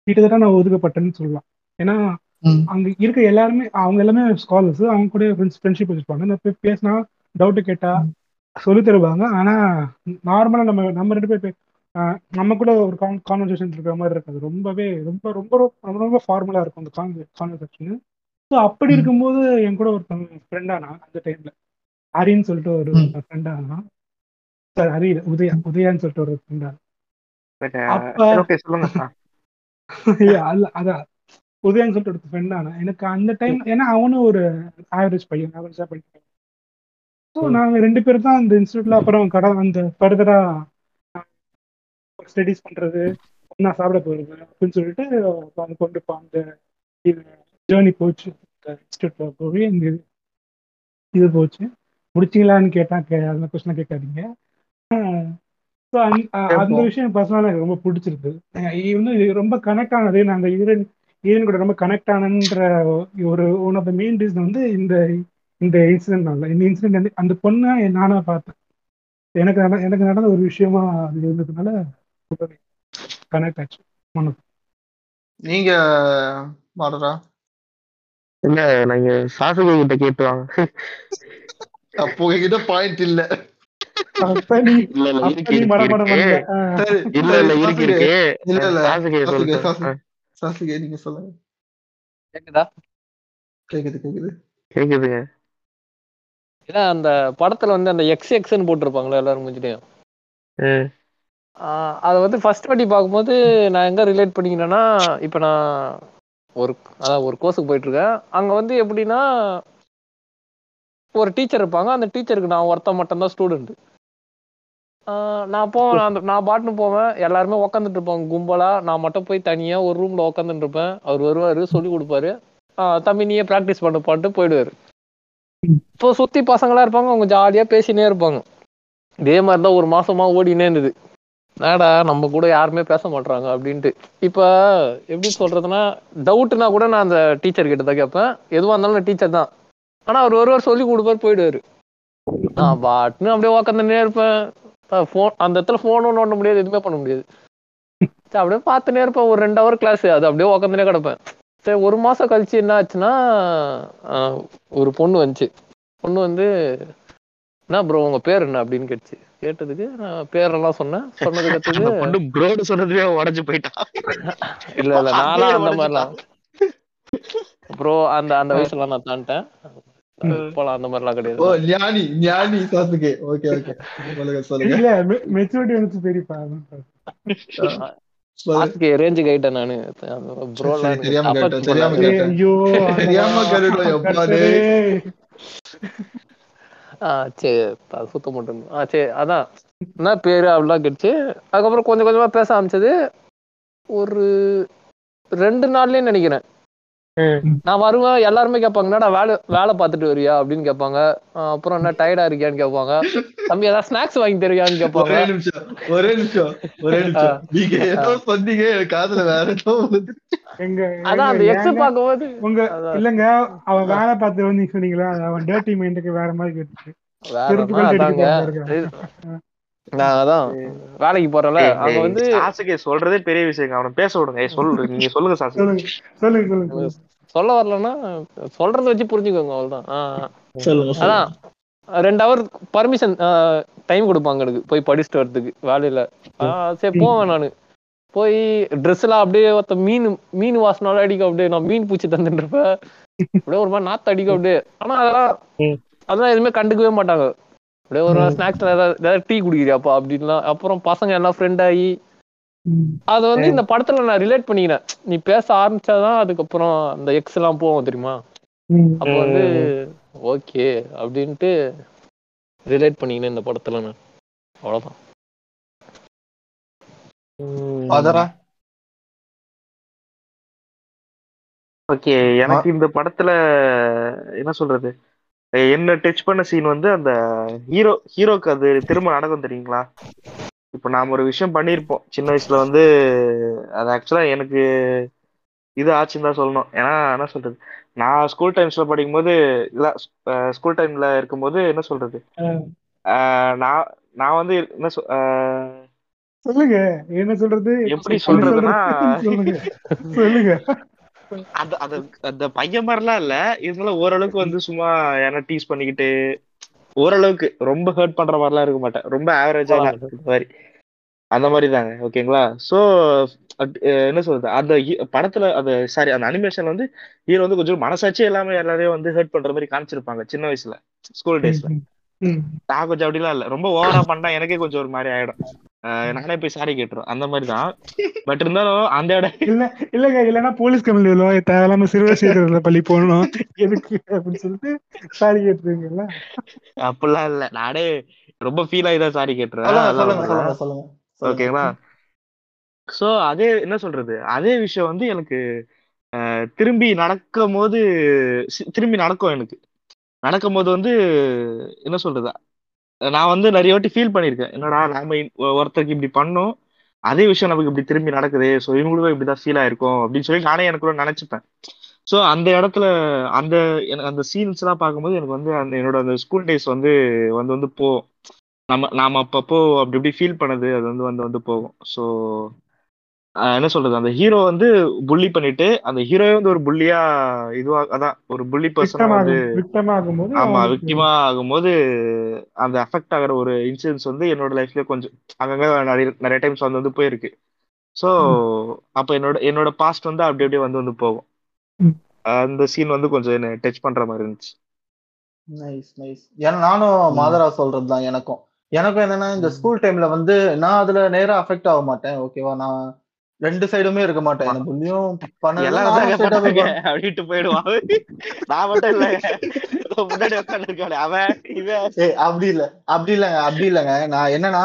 கிட்டத்தட்ட நான் ஒதுக்கப்பட்டேன்னு சொல்லலாம். ஏன்னா. அங்க இருக்க எல்லாருமே அவங்க எல்லாமே ஸ்காலர்ஸ் அவங்க கூட ஃப்ரெண்ட்ஷிப் வச்சிருப்பாங்க. நான் போய் பேசினா டவுட் கேட்டா சொல்லி தருவாங்க. ஆனா நார்மலா நம்ம நம்ம ரெண்டு பேர் நம்ம கூட ஒரு கான்வர்சேஷன் இருக்கிற மாதிரி இருக்காது. ரொம்பவே ரொம்ப ரொம்ப ரொம்ப ரொம்ப ஃபார்மலா இருக்கும் அந்த கான்வர்சேஷன் ஸோ அப்படி. இருக்கும்போது என் கூட ஒருத்தவங்க ஃப்ரெண்ட் ஆனா அந்த டைம்ல ஹரின்னு சொல்லிட்டு ஒரு ம். ஃப்ரெண்ட் ஆனா சார் ஹரி உதயா உதயான்னு சொல்லிட்டு ஒரு ஃப்ரெண்ட் அல்ல அதான் உதயன்னு சொல்லிட்டு ஒரு ஃப்ரெண்ட் ஆனா எனக்கு அந்த டைம் ஏன்னா அவனும் ஒரு ஆவரேஜ் பையன் ஆவரேஜா படிக்கிறேன். ஸோ ம். நாங்க ரெண்டு பேரும் தான் அந்த இன்ஸ்டியூட்ல அப்புறம் கடை அந்த ஃபர்தரா ஸ்டடிஸ் பண்றது ஒண்ணா சாப்பிட போறது அப்படின்னு சொல்லிட்டு அவங்க கொண்டு போ- அந்த இது ஜேர்னி போச்சு. இன்ஸ்டியூட்ல போய் இந்த இது- இது போச்சு. முடிச்சிங்களான்னு கேட்டா கே- அந்த கொஸ்டின் கேட்காதீங்க. ஸோ அந்த. விஷயம் பர்சனலாக எனக்கு ரொம்ப பிடிச்சிருக்கு. அஹ் இது ரொம்ப கனெக்ட் ஆனது நாங்க ஈரன் ஈரன் கூட ரொம்ப கனெக்ட் ஆனன்ற ஒரு one of the main reason வந்து இந்த இந்த இன்சிடென்ட்னால இந்த இன்சிடென்ட் வந்து அந்த பொண்ணை நானா பார்த்தேன். எனக்கு எனக்கு நடந்த ஒரு விஷயமா அது இருந்ததுனால கனெக்ட் ஆச்சு. மனசு நீங்க மாடரா இல்ல நீங்க சாசுகே கிட்ட கேட்டு வாங்க. அப்போ உங்ககிட்ட பாயிண்ட் இல்ல. இல்ல இல்ல இருக்கு இல்ல இல்ல இருக்கு சாசுகே, இருக்கு. இல்ல, இல்ல. சாசுகே சாசுகே, சொல்லிட்டு சாசுகே. சாசுகே நீங்க சொல்லுங்க. கேக்குதா? கேக்குது கேக்குது. கேக்குதுங்க. ஏன்னா அந்த படத்துல வந்து அந்த எக்ஸ் எக்ஸ்ன்னு போட்டிருப்பாங்களா எல்லாரும் முடிஞ்சிட்டையும் அதை வந்து ஃபர்ஸ்ட் வாட்டி பார்க்கும்போது நான் எங்க ரிலேட் பண்ணிக்கிறேன்னா இப்போ நான் ஒரு அதான் ஒரு கோர்ஸுக்கு போயிட்டு இருக்கேன் அங்க வந்து எப்படின்னா ஒரு டீச்சர் இருப்பாங்க. அந்த டீச்சருக்கு நான் ஒருத்தன் மட்டும்தான் ஸ்டூடெண்ட் நான் போவேன் நான் அந்த- நான் பாட்டுன்னு போவேன். எல்லாருமே உக்காந்துட்டு இருப்பாங்க. கும்பலா நான் மட்டும் போய் தனியா ஒரு ரூம்ல உக்காந்துட்டு இருப்பேன். அவர் வருவார் சொல்லி கொடுப்பாரு. தம்பி நீயே ப்ராக்டிஸ் பண்ண பாட்டு போயிடுவாரு. இப்போ சுத்தி பசங்களா இருப்பாங்க. அவங்க ஜாலியா பேசினே இருப்பாங்க. இதே மாதிரி தான் ஒரு மாசமா ஓடினே இருந்தது. நாடா நம்ம கூட யாருமே பேச மாட்டாங்க அப்படின்ட்டு. இப்போ எப்படி சொல்றதுன்னா டவுட்னா கூட நான் அந்த டீச்சர் கிட்ட தான் கேட்பேன் எதுவாக இருந்தாலும் டீச்சர் தான். ஆனால் அவர் ஒருவர் சொல்லி கொடுப்பாரு போயிடுவாரு. நான் பாட்டுன்னு அப்படியே உக்காந்துனே இருப்பேன். ஃபோன் அந்த இடத்துல ஃபோனும் நோண்ட முடியாது எதுவுமே பண்ண முடியாது. சரி, அப்படியே பார்த்துனே இருப்பேன். ஒரு ரெண்டு ஹவர் கிளாஸ் அது அப்படியே உக்காந்துனே கிடப்பேன். சரி ஒரு மாதம் கழிச்சு என்ன ஆச்சுன்னா ஒரு பொண்ணு வந்துச்சு. பொண்ணு வந்து என்ன ப்ரோ உங்கள் பேர் என்ன? அப்படின்னு கேட்டுச்சு. கேட்டதுக்கு நான் பேரெல்லாம் சொன்னேன். சொன்னதுக்கு பொண்ணு ப்ரோடு சொன்னதுவே உடஞ்சு போயிட்டான். இல்ல இல்ல அப்படியே அந்த மாதிரிலாம். ப்ரோ அந்த அந்த வயசுல நான் தாண்டிட்டேன். இப்போலாம் அந்த மாதிரிலாம் ஓ கிடையாது ஞானி ஞானி சாசுகே ஓகே ஓகே. சொல்லுங்க சொல்லுங்க. இல்ல மெச்சூரிட்டி வந்து பெரியப்பா. ரேஞ்சுக்கு ஆயிட்டேன் நானு. ப்ரோ தெரியாம கேட்டேன், தெரியாம கேட்டேன். தெரியாம எப்பா சரி சுத்த மாட்டேன் ஆ சரி அதான். என்ன பேரு அப்படிலாம் கிடச்சி அதுக்கப்புறம் கொஞ்சம் கொஞ்சமா பேச ஆரம்பிச்சது ஒரு ரெண்டு நாள்லேயே நினைக்கிறேன். நான் வருவேன் எல்லாருமே கேட்பாங்க என்னடா வேலை வேலை பார்த்துட்டு வரியா? அப்படின்னு கேட்பாங்க. அப்புறம் என்ன டயர்டா இருக்கியான்னு கேட்பாங்க. தம்பி ஏதாவது ஸ்நாக்ஸ் வாங்கி தருவியான்னு கேட்பாங்க. ஒரே நிமிஷம் ஒரே நிமிஷம் ஒரே நிமிஷம். நீங்க ஏதோ சொன்னீங்க காதுல வேற. எங்க அதான் அந்த எக்ஸ் பார்க்கும்போது உங்க. இல்லங்க அவன் வேலை பார்த்து வந்து நீங்க சொன்னீங்களா அவன் டேர்ட்டி மைண்டுக்கு வேற மாதிரி கேட்டுச்சு. நான் அதான். வேலைக்கு போறேன்ல அங்க வந்து சாசுகே சொல்றதே பெரிய விஷயம் அவனை பேச விடுங்க. சொல்லு நீங்க சொல்லுங்க சாசுகே சொல்லுங்க. சொல்ல வரலன்னா சொல்றத வச்சு புரிஞ்சுக்கோங்க அவ்வளவுதான். அதான் ரெண்டு ஹவர் பர்மிஷன் டைம் கொடுப்பாங்க எனக்கு போய் படிச்சுட்டு வரதுக்கு வேலையில. ஆஹ் சரி போவேன் நானு. போய் ட்ரெஸ் எல்லாம் அப்படியே ஒருத்த மீன் மீன் வாசனால அடிக்க அப்படியே நான் மீன் பூச்சி தந்துட்டு இருப்பேன். அப்படியே ஒரு மாதிரி நாத்து அடிக்க அப்படியே. ஆனா அதெல்லாம் அதெல்லாம் எதுவுமே கண்டுக்கவே மாட்டாங்க. அப்படியே ஒரு ஸ்நாக்ஸ் ஏதாவது ஏதாவது டீ குடிக்கிறியாப்பா அப்படின்லாம் அப்புறம் பசங்க எல்லாம் ஃப்ரெண்ட் ஆகி. அது வந்து இந்த படத்துல நான் ரிலேட் பண்ணிக்கிறேன் நீ பேச ஆரம்பிச்சாதான் அதுக்கப்புறம் அந்த எக்ஸ் எல்லாம் போவோம் தெரியுமா. அப்போ வந்து ஓகே அப்படின்ட்டு ரிலேட் பண்ணிக்கினேன் இந்த படத்துல நான். அவ்வளவுதான். அதரா ஓகே எனக்கு இந்த படத்துல என்ன சொல்றது? என்ன டச் பண்ண சீன் வந்து அந்த ஹீரோ ஹீரோக்கு அது திரும்ப நடக்கும் தெரியுங்களா? இப்போ நாம ஒரு விஷயம் பண்ணியிருப்போம் சின்ன வயசுல வந்து அது ஆக்சுவலா எனக்கு இது ஆச்சுன்னு தான் சொல்லணும். ஏன்னா என்ன சொல்றது? நான் ஸ்கூல் டைம்ஸ்ல படிக்கும்போது இல்ல ஸ்கூல் டைம்ல இருக்கும்போது என்ன சொல்றது? நான் நான் வந்து என்ன சொல்லுங்க. என்ன சொல்றது? எப்படி சொல்றதுன்னா சொல்லுங்க. அந்த அந்த அந்த பையன் மாதிரிலாம் இல்ல. இருந்தாலும் ஓரளவுக்கு வந்து சும்மா என்ன டீஸ் பண்ணிக்கிட்டு ஓரளவுக்கு ரொம்ப ஹர்ட் பண்ற மாதிரிலாம் இருக்க மாட்டேன். ரொம்ப ஆவரேஜா மாதிரி. அந்த மாதிரி தாங்க ஓகேங்களா சோ என்ன சொல்றது? அந்த படத்துல அந்த சாரி அந்த அனிமேஷன் வந்து ஹீரோ வந்து கொஞ்சம் மனசாட்சி எல்லாமே எல்லாரையும் வந்து ஹர்ட் பண்ற மாதிரி காமிச்சிருப்பாங்க சின்ன வயசுல ஸ்கூல் டேஸ்ல. நான் கொஞ்சம் அப்படிலாம் இல்ல. ரொம்ப ஓவரா பண்ணா எனக்கே கொஞ்சம் ஒரு மாதிரி ஆயிடும். நானே போய் சாரி கேட்டுரும் அந்த மாதிரி தான் பட் இருந்தாலும் அந்த இடம் இல்ல இல்லங்க இல்லன்னா போலீஸ் கம்பெனி தேவையில்லாம சிறுவர் பள்ளி போகணும். எதுக்கு அப்படின்னு சொல்லிட்டு சாரி கேட்டுருங்கல்ல அப்படிலாம் இல்ல. நானே ரொம்ப ஃபீல் ஆகி தான் சாரி கேட்டுறேன் ஓகேங்களா சோ அதே என்ன சொல்றது? அதே விஷயம் வந்து எனக்கு அஹ், திரும்பி நடக்கும் போது திரும்பி நடக்கும் எனக்கு. நடக்கும் போது வந்து என்ன சொல்றது? நான் வந்து நிறைய வாட்டி ஃபீல் பண்ணியிருக்கேன். என்னடா நாம ஒருத்தருக்கு இப்படி பண்ணோம் அதே விஷயம் நமக்கு இப்படி திரும்பி நடக்குது ஸோ இவங்களுக்கும் இப்படிதான் ஃபீல் ஆயிருக்கும் அப்படின்னு சொல்லி நானே எனக்குள்ள நினைச்சுப்பேன். ஸோ அந்த இடத்துல அந்த எனக்கு அந்த சீன்ஸ் எல்லாம் பார்க்கும்போது எனக்கு வந்து அந்த என்னோட அந்த ஸ்கூல் டேஸ் வந்து வந்து வந்து போகும் நம்ம நாம அப்பப்போ அப்படி இப்படி ஃபீல் பண்ணது அது வந்து வந்து வந்து போகும். ஸோ என்ன சொல்றது? அந்த ஹீரோ வந்து புள்ளி பண்ணிட்டு அந்த ஹீரோவே வந்து ஒரு புள்ளியா இதுவா அதான் ஒரு புள்ளி பர்சனா வந்து ஆமா விக்டிமா ஆகும்போது அந்த அஃபெக்ட் ஆகிற ஒரு இன்சிடென்ட்ஸ் வந்து என்னோட லைஃப்ல கொஞ்சம் அங்கங்க நிறைய நிறைய டைம்ஸ் வந்து வந்து போயிருக்கு. ஸோ அப்ப என்னோட என்னோட பாஸ்ட் வந்து அப்படி அப்படியே வந்து வந்து போகும். அந்த சீன் வந்து கொஞ்சம் என்ன டச் பண்ற மாதிரி இருந்துச்சு. நைஸ் நைஸ் ஏன்னா நானும் மாதரா சொல்றதுதான் எனக்கும். எனக்கும் என்னன்னா இந்த ஸ்கூல் டைம்ல வந்து நான் அதுல நேரா அஃபெக்ட் ஆக மாட்டேன். ஓகேவா நான் ரெண்டு சைடுமே இருக்க மாட்டேன். எனக்கு புள்ளியும் பண்ணாங்க அப்படின்ட்டு போயிடுவான் நான் மட்டும் இல்ல முன்னாடி உட்காந்து இருக்கானே. அவன் இவன். ஏய் அப்படி இல்ல. அப்படி இல்லங்க. அப்படி இல்லங்க. நான் என்னன்னா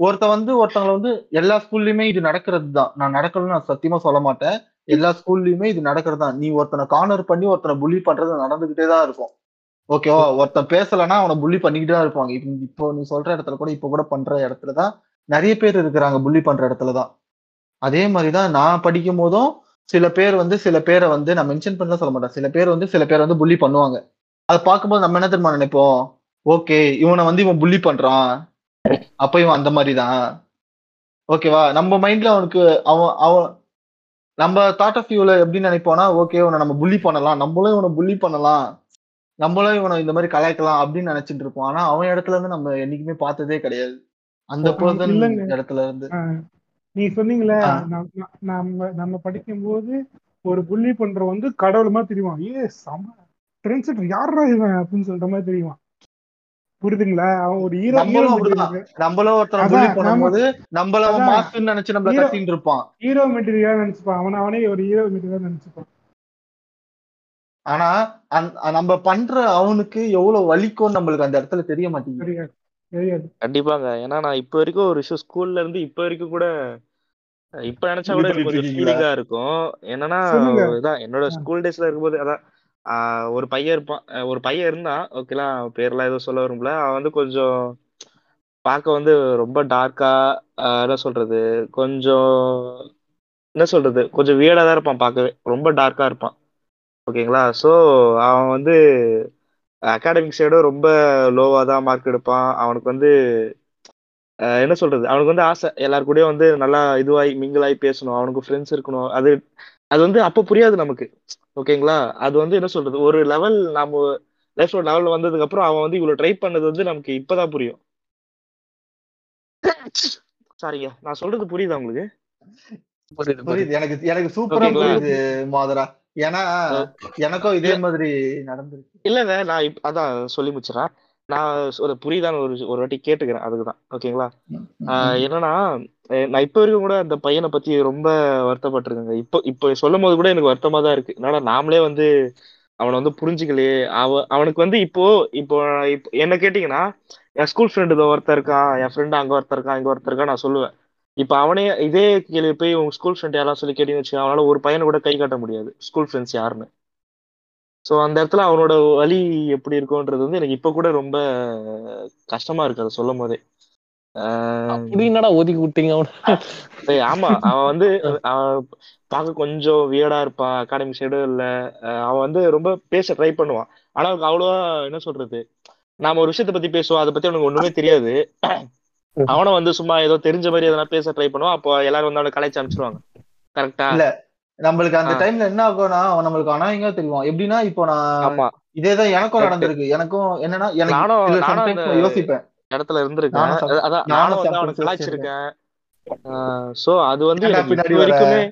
ஒருத்தன் வந்து ஒருத்தவங்க வந்து எல்லா ஸ்கூல்லயுமே இது நடக்கிறது தான் நான் நடக்கணும்னு நான் சத்தியமா சொல்ல மாட்டேன். எல்லா ஸ்கூல்லயுமே இது நடக்கிறது தான் நீ ஒருத்தனை கார்னர் பண்ணி ஒருத்தனை புள்ளி பண்றது நடந்துகிட்டே தான் இருக்கும். ஓகேவா ஒருத்தன் பேசலைன்னா அவனை புள்ளி பண்ணிக்கிட்டே தான் இருப்பாங்க. இப்போ இப்போ நீ சொல்ற இடத்துல கூட இப்போ கூட பண்ற இடத்துல தான் நிறைய பேர் இருக்கிறாங்க புள்ளி பண்ற இடத்துல தான் அதே மாதிரிதான் நான் படிக்கும் போதும் சில பேர் வந்து சில பேரை வந்து நான் மென்ஷன் பண்ணல சொல்ல மாட்டேன். சில பேர் வந்து சில பேர் வந்து புள்ளி பண்ணுவாங்க. அதை பார்க்கும்போது நம்ம என்ன தெரியுமா நினைப்போம்? ஓகே இவனை வந்து இவன் புள்ளி பண்றான். அப்ப இவன் அந்த மாதிரி தான் ஓகேவா நம்ம மைண்ட்ல அவனுக்கு அவன் அவன் நம்ம தாட் ஆஃப் வியூல எப்படி நினைப்போம்னா ஓகே இவனை நம்ம புள்ளி பண்ணலாம். நம்மளும் இவனை புள்ளி பண்ணலாம். நம்மளும் இவனை இந்த மாதிரி கலாய்க்கலாம் அப்படின்னு நினைச்சிட்டு இருப்போம். ஆனா அவன் இடத்துல இருந்து நம்ம என்னைக்குமே பார்த்ததே கிடையாது. அந்த பர்சன். இடத்துல இருந்து. நீ சொன்னீங்களே. நம்ம நம்ம நம்ம படிக்கும்போது ஒரு புள்ளி பண்ற வந்து கடவுள் மாதிரி தெரியுவான் ஏ செம ட்ரெண்ட் யாரா இவன் அப்படின்னு சொல்ற மாதிரி தெரியுவான் புரியுதுங்களா? அவன் ஒரு ஹீரோ நம்மளும் அப்படிதான். நம்மளும் ஒருத்தனை அதான், புள்ளி பண்ணும்போது நம்மள. மாசுன்னு நினைச்சு நம்மள Hero- கத்தின்னு இருப்பான். ஹீரோ மெட்டீரியலா நினைச்சுப்பான். அவன அவனே ஒரு ஹீரோ மெட்டீரியலா நினைச்சுப்பான். ஆனா அந்த- நம்ம பண்ற அவனுக்கு எவ்வளவு வலிக்கும் நம்மளுக்கு அந்த இடத்துல தெரிய மாட்டேங்குது. தெரியாது. தெரியாது. கண்டிப்பாங்க. ஏன்னா நான் இப்ப வரைக்கும் ஒரு விஷயம் ஸ்கூல்ல இருந்து இப்ப வரைக்கும் கூட இப்ப நினைச்சா கூட கொஞ்சம்? ஃபீலிங்கா இருக்கும் என்னன்னா. இதான் என்னோட. ஸ்கூல் டேஸ்ல இருக்கும்போது அதான் ஒரு பையன் இருப்பான் ஒரு பையன் இருந்தான் ஓகேலாம் பேர்லாம் எதுவும் சொல்ல வரும்ல அவன் வந்து கொஞ்சம் பார்க்க வந்து ரொம்ப டார்க்கா என்ன சொல்றது கொஞ்சம் என்ன சொல்றது கொஞ்சம் வியர்டா தான் இருப்பான் பார்க்கவே ரொம்ப டார்க்கா இருப்பான் ஓகேங்களா ஸோ அவன் வந்து அகாடமிக் சைடும் ரொம்ப லோவா தான் மார்க் எடுப்பான் அவனுக்கு வந்து என்ன சொல்றது? அவனுக்கு வந்து ஆசை. எல்லார் கூடயும் வந்து நல்லா இதுவாகி மிங்கிளாகி பேசணும். அவனுக்கு ஃப்ரெண்ட்ஸ் இருக்கணும். அது அது வந்து அப்போ புரியாது நமக்கு. ஓகேங்களா? அது வந்து என்ன சொல்றது? ஒரு லெவல் நம்ம லைஃப்ல லெவல் வந்ததுக்கு அப்புறம் அவன் வந்து இவ்வளவு ட்ரை பண்ணது வந்து நமக்கு இப்பதான் புரியும். சாரிங்க நான் சொல்றது புரியுதா உங்களுக்கு? புரியுது எனக்கு எனக்கு சூப்பரா? புரியுது மாதரா. ஏன்னா எனக்கும் இதே மாதிரி நடந்திருக்கு. இல்லங்க நான் இப் அதான் சொல்லி முடிச்சிடறேன். நான் ஒரு புரியுதான்னு ஒரு ஒரு வாட்டி கேட்டுக்கிறேன் அதுக்குதான். ஓகேங்களா? என்னன்னா நான் இப்ப வரைக்கும் கூட அந்த பையனை பத்தி ரொம்ப வருத்தப்பட்டிருக்கேங்க. இப்போ இப்போ சொல்லும் போது கூட எனக்கு வருத்தமா தான் இருக்கு. என்னடா நாமளே வந்து அவனை வந்து புரிஞ்சுக்கலையே. அவ அவனுக்கு வந்து இப்போ இப்போ என்ன கேட்டீங்கன்னா என் ஸ்கூல் ஃப்ரெண்டு இதோ ஒருத்தன் இருக்கான் என் ஃப்ரெண்டு அங்க ஒருத்தன் இருக்கான் இங்க ஒருத்தன் இருக்கான் நான் சொல்லுவேன். இப்போ அவனே இதே கேள்வி போய் உங்க ஸ்கூல் ஃப்ரெண்ட் யாராவது சொல்லி கேட்டீங்கன்னு வச்சுக்கோங்க அவனால ஒரு பையனை கூட கை காட்ட முடியாது. ஸ்கூல் ஃப்ரெண்ட்ஸ் யாருன்னு. ஸோ அந்த இடத்துல அவனோட வலி எப்படி இருக்கும்ன்றது வந்து எனக்கு இப்போ கூட ரொம்ப கஷ்டமா இருக்கு அதை சொல்லும் போதே. ஆஹ் அப்படி என்னடா ஒதுக்கி விட்டீங்க அவன? ஆமா. அவன் வந்து அவன் பார்க்க கொஞ்சம் வியர்டா இருப்பான் அகாடமிக் சைடும் இல்ல அவன் வந்து ரொம்ப பேச ட்ரை பண்ணுவான். ஆனா அவனுக்கு அவ்வளவா என்ன சொல்றது? நாம ஒரு விஷயத்த பத்தி பேசுவோம் அதை பத்தி அவனுக்கு ஒண்ணுமே தெரியாது. அவனும் வந்து சும்மா ஏதோ தெரிஞ்ச மாதிரி எதனா பேச ட்ரை பண்ணுவான் அப்போ எல்லாரும் வந்து அவனை கலைச்சு அனுப்பிச்சிருவாங்க. கரெக்டா இல்ல நம்மளுக்கு அந்த. டைம்ல என்ன ஆகும்னா நம்மளுக்கு அனாயங்க தெரியும் எப்படின்னா இப்போ நான் இதேதான் எனக்கும். நடந்திருக்கு எனக்கும் என்னன்னா எனக்கு யோசிப்பேன் இடத்துல இருந்திருக்கேன் அதான் நானும் கலாய்ச்சிருக்கேன். சோ அது வந்து எனக்கு? வரைக்குமே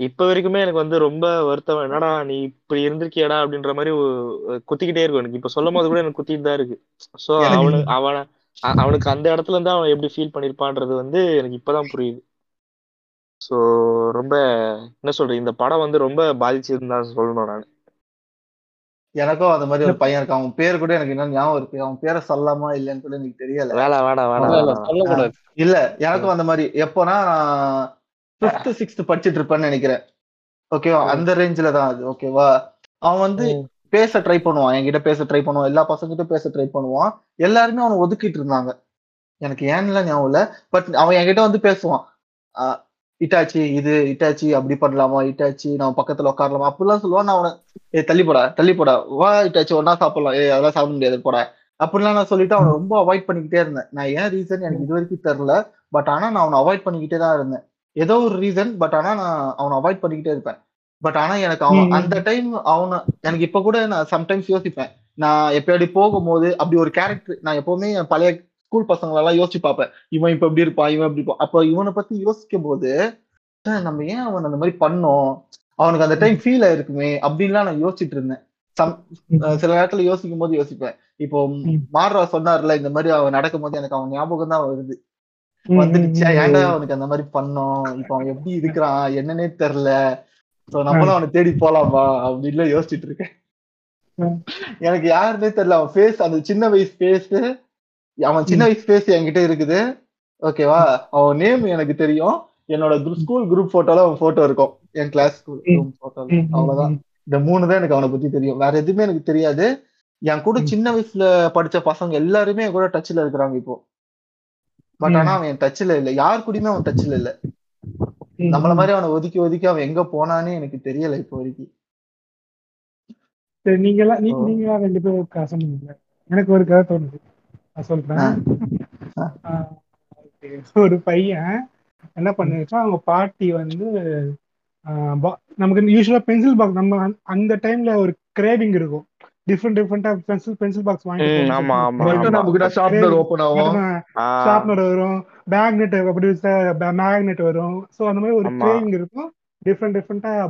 இப்ப வரைக்குமே எனக்கு வந்து ரொம்ப வருத்தம் என்னடா நீ இப்படி இருந்திருக்கியடா அப்படின்ற மாதிரி குத்திக்கிட்டே இருக்கும் எனக்கு இப்ப சொல்லும் போது கூட எனக்கு குத்திட்டு தான் இருக்கு சோ அவனு அவன அவனுக்கு அந்த இடத்துல இருந்து அவன் எப்படி ஃபீல் பண்ணிருப்பான்றது வந்து எனக்கு இப்பதான் புரியுது சோ ரொம்ப என்ன சொல்றது இந்த படம் வந்து ரொம்ப பாதிச்சிருந்தா சொல்லணும் நான். எனக்கும் அந்த மாதிரி ஒரு பையன் இருக்கான். அவன் பேர் கூட எனக்கு இன்னும் ஞாபகம் இருக்கு. அவன் பேரை சொல்லலாமா இல்லைன்னு கூட எனக்கு தெரியல. வேணாம் வேணாம் வேணாம் இல்ல, எனக்கும் அந்த மாதிரி. எப்போனா ஃபிஃப்த் சிக்ஸ்த் படிச்சிட்டு இருப்பேன்னு நினைக்கிறேன். ஓகேவா அந்த ரேஞ்சில தான் அது. ஓகேவா அவன் வந்து. பேச ட்ரை பண்ணுவான். என்கிட்ட பேச ட்ரை பண்ணுவான். எல்லா பசங்கிட்டும் பேச ட்ரை பண்ணுவான். எல்லாருமே அவனை ஒதுக்கிட்டு இருந்தாங்க. எனக்கு ஏன்னுலாம் ஞாபகம் இல்ல. பட் அவன் என்கிட்ட வந்து பேசுவான். இட்டாச்சி இது இட்டாச்சி அப்படி பண்ணலாமா இட்டாச்சி நம்ம பக்கத்துல உட்காரலாமா? அப்படிலாம் சொல்லுவான். நான் அவனை ஏ தள்ளி போடா தள்ளி போடா. வா இட்டாச்சி ஒன்னா சாப்பிடலாம். ஏ அதெல்லாம் சாப்பிட முடியாது போடா. அப்படிலாம் நான் சொல்லிட்டு அவனை ரொம்ப அவாய்ட் பண்ணிக்கிட்டே இருந்தேன். நான் ஏன் ரீசன் எனக்கு இது வரைக்கும் தெரியல. பட் ஆனா நான் அவனை அவாய்ட் பண்ணிக்கிட்டே தான் இருந்தேன். ஏதோ ஒரு ரீசன் பட் ஆனா நான் அவனை அவாய்ட் பண்ணிக்கிட்டே இருப்பேன். பட் ஆனா எனக்கு அவன். அந்த டைம் அவனை எனக்கு இப்ப கூட நான் சம்டைம்ஸ் யோசிப்பேன். நான் எப்பயாடி போகும்போது அப்படி ஒரு கேரக்டர் நான் எப்பவுமே பழைய ஸ்கூல் பசங்களெல்லாம் யோசிச்சு பார்ப்பேன். இவன் இப்ப இப்படி இருப்பான் இவன் இப்படி இருப்பான். அப்ப இவனை பத்தி யோசிக்கும் போது "ச்சே, நம்ம ஏன் அவன் அந்த மாதிரி பண்ணோம்? அவனுக்கு அந்த டைம் ஃபீல் ஆயிருக்குமே அப்படின்லாம் நான் யோசிச்சுட்டு இருந்தேன். சம் சில நேரத்துல யோசிக்கும் போது யோசிப்பேன். இப்போ ம். மாறுறா சொன்னார்ல இந்த மாதிரி அவன் நடக்கும் போது எனக்கு அவன் ஞாபகம் தான் வருது. வந்துடுச்சா. ஏன்டா அவனுக்கு அந்த மாதிரி பண்ணோம்? இப்ப அவன் எப்படி இருக்கிறான்? என்னன்னே தெரியல சோ நம்மளும் அவனை தேடி போலாமா? அப்படின்னு யோசிச்சுட்டு இருக்கேன். எனக்கு யாருன்னே தெரியல அவன் ஃபேஸ் அந்த சின்ன வயசு ஃபேஸ் அவன் சின்ன வயசு ஃபேஸ் என்கிட்ட இருக்குது. ஓகேவா? அவன் நேம் எனக்கு தெரியும். என்னோட ஸ்கூல் குரூப் போட்டோல அவன் போட்டோ இருக்கும். என் கிளாஸ் ஸ்கூல் போட்டோல அவ்வளவுதான். இந்த மூணு தான் எனக்கு அவனை பத்தி தெரியும். வேற எதுவுமே எனக்கு தெரியாது. என் கூட. சின்ன வயசுல படிச்ச பசங்க எல்லாருமே என் கூட டச்ல இருக்கிறாங்க இப்போ. பட். ஆனா அவன் என் டச்ல இல்ல. யார் கூடயுமே அவன் டச்ல இல்ல. நம்மள. மாதிரி அவனை ஒதுக்கி ஒதுக்கி அவன் எங்க போனானே எனக்கு தெரியல இப்போ வரைக்கும். நீங்க எல்லாம். நீங்க ரெண்டு பேரும் எனக்கு ஒரு கதை தோணுது. சொல்றேன். ஆ, okay. ஒரு பையன் என்ன பண்ணிருக்கான்? அவங்க பாட்டி வந்து நமக்கு யூஸ்வலா பென்சில் பாக்ஸ் நம்ம அந்த- டைம்ல ஒரு கிரேவிங் இருக்கும். டிஃப்ரெண்ட் டிஃப்ரெண்டா பென்சில் பென்சில் பாக்ஸ் ஷார்ப்னர் வரும். மேக்னெட் அப்படி மேக்னெட் வரும். ஸோ அந்த மாதிரி ஒரு. கிரேவிங் இருக்கும். டிஃப்ரெண்ட் டிஃப்ரெண்டா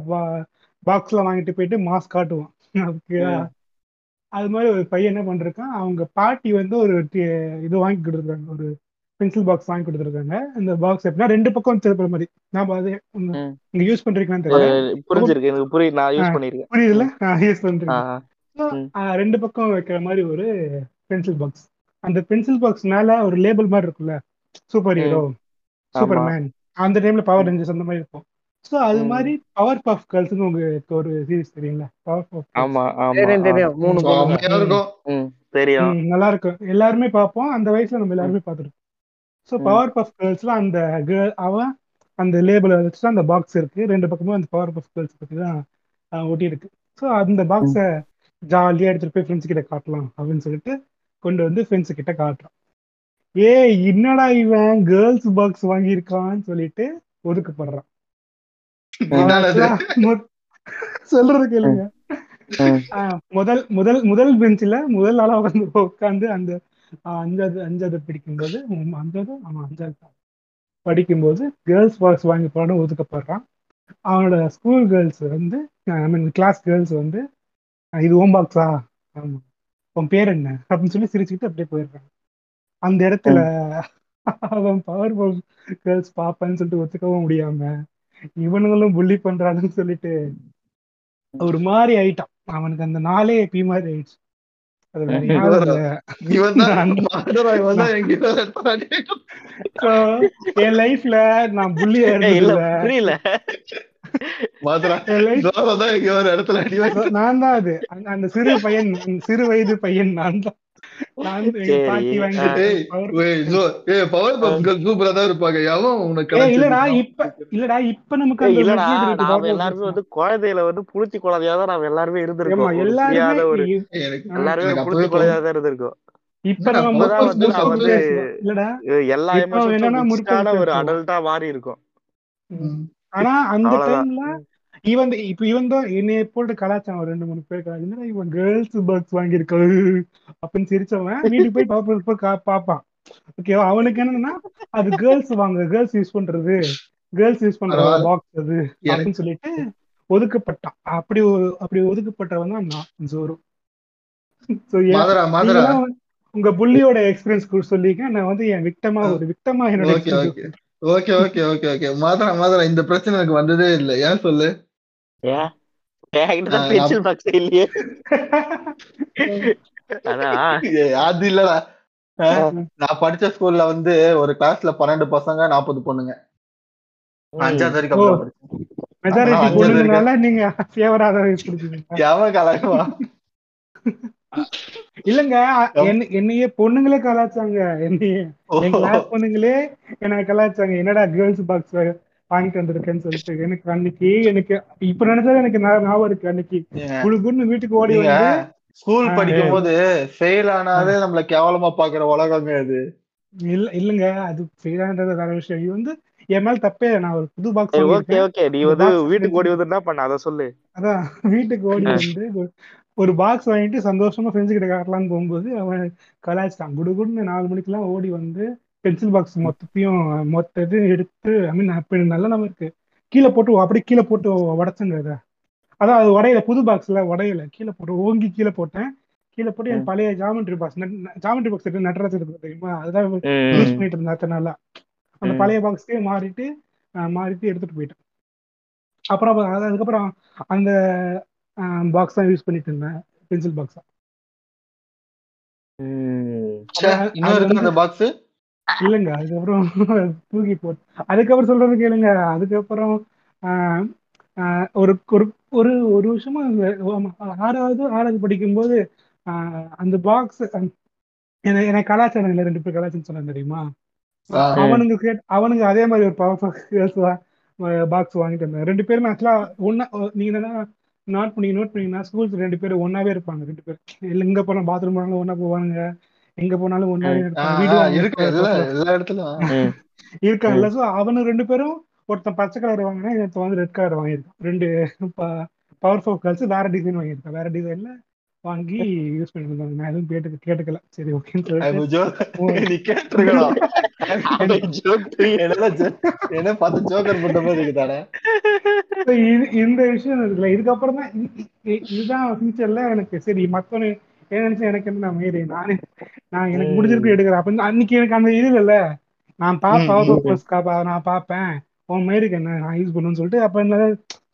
பாக்ஸ்ல வாங்கிட்டு போயிட்டு மாஸ் காட்டுவான். ஓகேவா? ம். அது மாதிரி ஒரு பையன் என்ன பண்ணிருக்கான் அவங்க பாட்டி வந்து ஒரு இது வாங்கி கொடுத்துருக்காங்க ஒரு பென்சில் பாக்ஸ் வாங்கி கொடுத்துருக்காங்க. இந்த பாக்ஸ் எப்படின்னா ரெண்டு பக்கம் திருப்புற மாதிரி. நான் அது. நீங்க யூஸ் பண்றீங்களான்னு தெரியல. புரிஞ்சிருக்கு எனக்கு புரியுது நான் யூஸ். பண்ணிருக்கேன். யூஸ். ஆ, ரெண்டு பக்கம் வைக்கிற மாதிரி ஒரு பென்சில் பாக்ஸ் அந்த பென்சில் பாக்ஸ் மேல ஒரு லேபிள் மாதிரி இருக்குல்ல சூப்பர் ஹீரோ சூப்பர் மேன் அந்த டைம்ல பவர் ரேஞ்சர்ஸ் அந்த மாதிரி இருக்கும். ஸோ அது. மாதிரி பவர் பஃப் கேர்ள்ஸ்னு உங்களுக்கு ஒரு சீரிஸ் தெரியுங்களா? பவர் பஃப் ஆமா ஆமா. தெரியும் தெரியும். மூணு தெரியும். நல்லா இருக்கும். எல்லாருமே பார்ப்போம். அந்த வயசுல நம்ம எல்லாருமே பார்த்துருக்கோம் ஸோ ம். பவர் பஃப் கேர்ள்ஸ்ல அந்த கேர்ள் அவன் அந்த லேபிளை வச்சுட்டு அந்த பாக்ஸ் இருக்கு. ரெண்டு பக்கமும் அந்த பவர் பஃப் கேர்ள்ஸ் பத்தி தான் ஒட்டி இருக்கு ஸோ அந்த பாக்ஸை ஜாலியா எடுத்துட்டு போய் ஃப்ரெண்ட்ஸ் கிட்ட காட்டலாம் அப்படின்னு சொல்லிட்டு கொண்டு வந்து ஃப்ரெண்ட்ஸ் கிட்ட காட்டுறான் ஏ என்னடா இவன்? கேர்ள்ஸ் பாக்ஸ் வாங்கியிருக்கான்னு சொல்லிட்டு ஒதுக்கப்படுறான். சொல்றது கேளுங்க. முதல் முதல் முதல் பெஞ்சில் முதல் ஆளா வந்து உட்காந்து அந்த அஞ்சாவது அஞ்சாவது படிக்கும்போது உம், அஞ்சாவது ஆமா அஞ்சாவது. படிக்கும்போது கேர்ள்ஸ் பாக்ஸ் வாங்கி போட ஒதுக்கப்படுறான். அவனோட ஸ்கூல் கேர்ள்ஸ் வந்து ஐ மீன் கிளாஸ் கேர்ள்ஸ் வந்து "ஆஹ் இது ஓம் பாக்ஸா ஆமா. உன் பேர் என்ன? அப்படின்னு சொல்லி சிரிச்சுக்கிட்டு அப்படியே போயிடுறான். அந்த இடத்துல அவன் பவர் கேர்ள்ஸ் பாப்பேன்னு சொல்லிட்டு ஒத்துக்கவும் முடியாம இவனுங்களும் புள்ளி பண்றானுன்னு சொல்லிட்டு ஒரு மாதிரி ஆயிட்டான். அவனுக்கு அந்த நாளே பி மாதிரி ஆயிடுச்சு. என் லைஃப்ல நான் புள்ளியா புரியல. நான் தான் அது. அந்த- அந்த சிறு பையன் சிறு வயது பையன் நான் தான். எல்லாருமே வந்து குழந்தையில வந்து புளிச்சி குழந்தையா தான் நாம எல்லாருமே இருந்திருக்கோம். எல்லாருமே புளிச்சி குழந்தையா தான் இருந்திருக்கோம். இப்ப வந்து எல்லா முற்போக்கு ஒரு. அடல்ட்டா மாறி இருக்கும். ஆனா அந்த. டைம்ல இவன் இப்ப இவன் தான் என்னைய போட்டு கலாச்சாரம் ஒரு ரெண்டு மூணு பேர் கலா- என்னடா இவன் கேர்ள்ஸ் பாக்ஸ் வாங்கியிருக்காரு? அப்படின்னு சிரிச்சவன். வீட்டுக்கு போய் பாப்பா பாப்பான். ஓகேவா அவனுக்கு என்னன்னா அது கேர்ள்ஸ் வாங்க கேர்ள்ஸ் யூஸ் பண்றது. கேர்ள்ஸ் யூஸ் பண்ற. பாக்ஸ் அது அப்படின்னு சொல்லிட்டு ஒதுக்கப்பட்டான். அப்படி ஒரு- அப்படி ஒதுக்கப்பட்டவன் தான் நான் ஜோரோ. உங்க புள்ளியோட எக்ஸ்பீரியன்ஸ் சொல்லிங்க நான் வந்து என் விக்டமா ஒரு விக்டமா என்னோட okay okay okay okay okay okay Madara Madara இந்த பிரச்சனை எனக்கு வந்ததே இல்ல. ஏன் சொல்லு? ஏன் பென்சில் பாக்ஸ் இல்லையே ஏய், அது இல்லடா. நான் படிச்ச ஸ்கூல்ல வந்து ஒரு கிளாஸ்ல பன்னெண்டு பசங்க நாற்பது பொண்ணுங்க. அஞ்சாவது வரைக்கும் நீங்க கலாய்க்குவா இல்லங்க என்ன என்னையே பொண்ணுங்களே கலாச்சாங்க என்னையே. பொண்ணுங்களே என்ன கலாச்சாங்க என்னடா கேர்ள்ஸ் பாக்ஸ் வாங்கிட்டு வந்திருக்கேன்னு சொல்லிட்டு எனக்கு அன்னைக்கு எனக்கு இப்ப நினைச்சாலும் எனக்கு ஞாபகம் இருக்கு. அன்னைக்கு குழு குழுன்னு வீட்டுக்கு ஓடி வந்து ஸ்கூல் படிக்கும் போது ஃபெயில் ஆனாலே நம்மள கேவலமா பாக்குற உலகங்க அது இல்ல இல்லங்க. அது செய்யறான்றது வேற விஷயம். இது வந்து என் மேல தப்பே. நான் ஒரு புது பாக்ஸ் ஓகே ஓகே நீ வந்து வீட்டுக்கு ஓடி வந்து என்ன பண்ண? அத சொல்லு. அதான் வீட்டுக்கு ஓடி வந்து ஒரு- ஒரு பாக்ஸ் வாங்கிட்டு சந்தோஷமா ஃப்ரெண்ட்ஸ் கிட்ட காட்டலாம்னு போகும்போது அவன் கலாய்ச்சிட்டான். குடுகுடுன்னு நாலு மணிக்கெல்லாம் ஓடி வந்து பென்சில் பாக்ஸ் மொத்தத்தையும் மொத்த இது எடுத்து ஐ மீன் அப்படி நல்ல நம்ம இருக்கு. கீழே போட்டு அப்படியே கீழே போட்டு உடச்சுங்க அதை அதான் அது உடையல புது பாக்ஸ்ல உடையல. கீழே போட்டு ஓங்கி கீழே போட்டேன். கீழே போட்டு என் பழைய ஜாமெண்ட்ரி பாக்ஸ் ஜாமெண்ட்ரி பாக்ஸ் எடுத்து நட்ராஜ் இருக்கு தெரியுமா? அதுதான் யூஸ் பண்ணிட்டு இருந்தேன் அத்தனை நாளா. அந்த. பழைய பாக்ஸ்க்கே மாறிட்டு மாறிட்டு எடுத்துட்டு போயிட்டேன். அப்புறம் அப்ப- அது- அதுக்கப்புறம் அந்த பாக்ஸ் தான் யூஸ் பண்ணிட்டு இருந்தேன். பென்சில் பாக்ஸ் பாக்ஸ் இல்லைங்க அதுக்கப்புறம் தூக்கி போட்டு அதுக்கப்புறம் சொல்றது கேளுங்க. அதுக்கப்புறம் ஒரு ஒரு ஒரு ஒரு வருஷமா ஆறாவது ஆறாவது படிக்கும்போது ஆஹ், அந்த பாக்ஸ் எனக்கு கலாச்சாரம் இல்லை ரெண்டு பேர் கலாச்சாரம் சொன்னாங்க தெரியுமா. அவனுங்க கேட் அவனுங்க அதே மாதிரி ஒரு பவர் பாக்ஸ் வாங்கிட்டு வந்தாங்க. ரெண்டு பேரும் ஆக்சுவலா ஒன்னா நீங்க என்ன நோட் பண்ணி நோட் பண்ணீங்கன்னா ஸ்கூல்ஸ் ரெண்டு பேரும் ஒன்னாவே இருப்பாங்க ரெண்டு இல்ல எங்க போனா பாத்ரூம் போனாலும் ஒன்னா போவாங்க எங்க போனாலும் ஒன்னாவே இருக்கு எல்லா எல்லா இடத்துலயும். இருக்காங்கல்ல சோ அவனு ரெண்டு பேரும் ஒருத்தன் பச்சை கலர் வாங்கினா ஒருத்தன் வந்து ரெட் கலர் வாங்கியிருக்கான். ரெண்டு பவர் ஃபோர் கலர்ஸ் வேற டிசைன் வாங்கியிருக்கான். வேற டிசைன்ல வாங்கி யூஸ் பண்ணிட்டு இருந்தாங்க நான் எதுவும் கேட்டு கேட்டுக்கல. சரி ஓகேன்னு சொல்லிட்டு. இந்த விஷயம் இருக்குல்ல. இதுக்கப்புறம் தான் இதுதான் ஃபியூச்சர்ல எனக்கு. சரி மத்தவனு என்ன நினைச்சா எனக்கு என்ன நான் மீறி நானே நான் எனக்கு முடிஞ்சிருக்கு எடுக்கிறேன். அப்ப அன்னைக்கு எனக்கு அந்த இது இல்லைல்ல. நான் காப்பா நான் பார்ப்பேன் உன் மயிருக்கு என்ன நான் யூஸ் பண்ணுன்னு சொல்லிட்டு அப்ப என்ன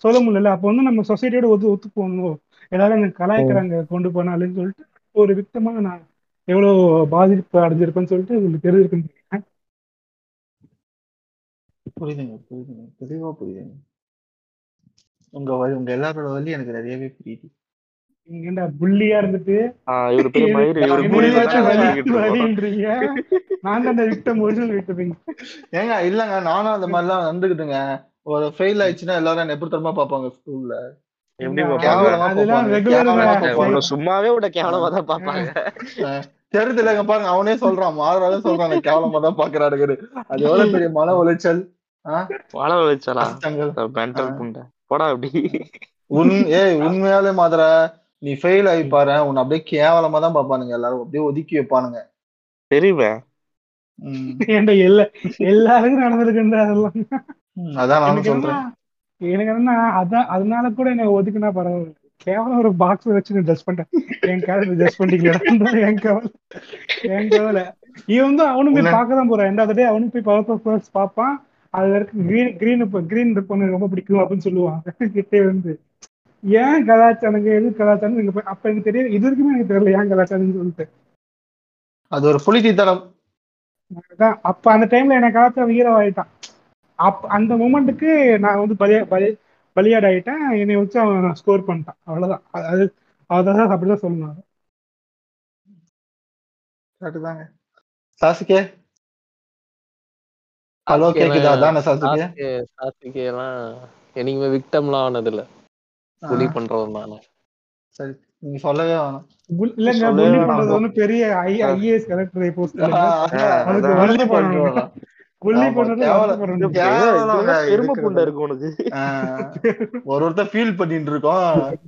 சொல்ல முடியல. அப்போ வந்து நம்ம சொசைட்டியோட ஒத்து ஒத்து போகணும் எல்லாரும் எனக்கு கலாய்க்கிறாங்க கொண்டு போனாலும் சொல்லிட்டு ஒரு விக்தமா நான் எவ்வளவு பாதிப்பு அடைஞ்சிருப்பேன்னு சொல்லிட்டு உங்களுக்கு தெரிஞ்சிருக்குன்னு. புரியுதுங்க புரியுதுங்க. தெளிவா புரியுதுங்க. உங்க வழி உங்க எல்லாரோட வழி எனக்கு நிறையவே புரியுது. புள்ளியா இருந்துட்டு? இவரு இவரு நான் தான் விக்டம் ஒரிஜினல் விக்டம் ஏங்க இல்லங்க நானும் அந்த மாதிரிலாம் வந்துகிட்டுங்க ஒரு ஃபெயில் ஆயிடுச்சுன்னா எல்லாரும் என்ன எப்படி பாப்பாங்க ஸ்கூல்ல சும்மாவே விட கேவலமா தான் பாப்பாங்க தெரியுது இல்லைங்க பாருங்க அவனே சொல்றான் மாறாவே சொல்றான் "நான் கேவலமா தான் பாக்குறாரு அது எவ்வளவு பெரிய மன உளைச்சல் வச்சலா கஷ்டங்கள். மென்டல் புண்டை. போடா அப்படி. உன் ஏய் உண்மையாலே மாதர நீ ஃபெயில் ஆகி பாரு உன்னை அப்படியே கேவலமா தான் பாப்பானுங்க எல்லாரும். அப்படியே ஒதுக்கி வைப்பானுங்க. தெரியுமே. எல்லாருக்கும் நடந்திருக்குன்ற அதெல்லாம்? அதான் எனக்கு சொல்றேன். எனக்கு என்ன அதான் அதனால கூட என்ன ஒதுக்குனா பரவாயில்ல. கேவலம் ஒரு பாக்ஸ் வச்சு நான் ஜஸ்ட் பண்ணிட்டேன் என் கேரக்டர் ஜஸ்ட் பண்ணிட்டீங்களா என் கவலை. என் கவலை. இவன் வந்து அவனும் போய் பார்க்க தான் போறான். ரெண்டாவது டே அவனும் போய் பவர் பர்ஸ் பார்ப்பான். அது வரைக்கும் கிரீன் கிரீன் கிரீன் பொண்ணு ரொம்ப பிடிக்கும் அப்படின்னு சொல்லுவான். கிட்டே வந்து ஏன் கலாச்சாரங்க எது கலாச்சாரம் போய் அப்ப எனக்கு தெரியும் இது வரைக்குமே எனக்கு தெரியல ஏன் கலாச்சாரம்னு சொல்லிட்டு. அது ஒரு புலித்தித்தனம். அப்ப அந்த டைம்ல எனக்கு கலாச்சாரம் ஹீரோ ஆயிட்டான். அப் அந்த மூமெண்ட்டுக்கு நான் வந்து பலியா பலி பலியாடு ஆயிட்டேன் என்னை வச்சு அவன் ஸ்கோர் பண்ணிட்டான். அவ்வளவுதான். அது- அது அதான் அப்படிதான் சொல்லணும் கரெக்டுதாங்க சாசுகே ஹலோ கேக்குதா? அதானே சாசுகே சாஸ்கே எல்லாம் என்னைக்குமே விக்டம்லாம் ஆனது இல்ல புலி பண்றவன் தானே சரி நீங்க சொல்லவே வேணாம். புல்- இல்லங்க வேணாம். பண்றது ஒன்றும் பெரிய ஐ ஐஏஎஸ் கலெக்டர் போஸ்ட் அதுக்கு பண்றோம். பண்ணணும். புள்ளி ஒரு ஒருத்தர் ஃபீல் பண்ணிட்டு இருக்கோம்.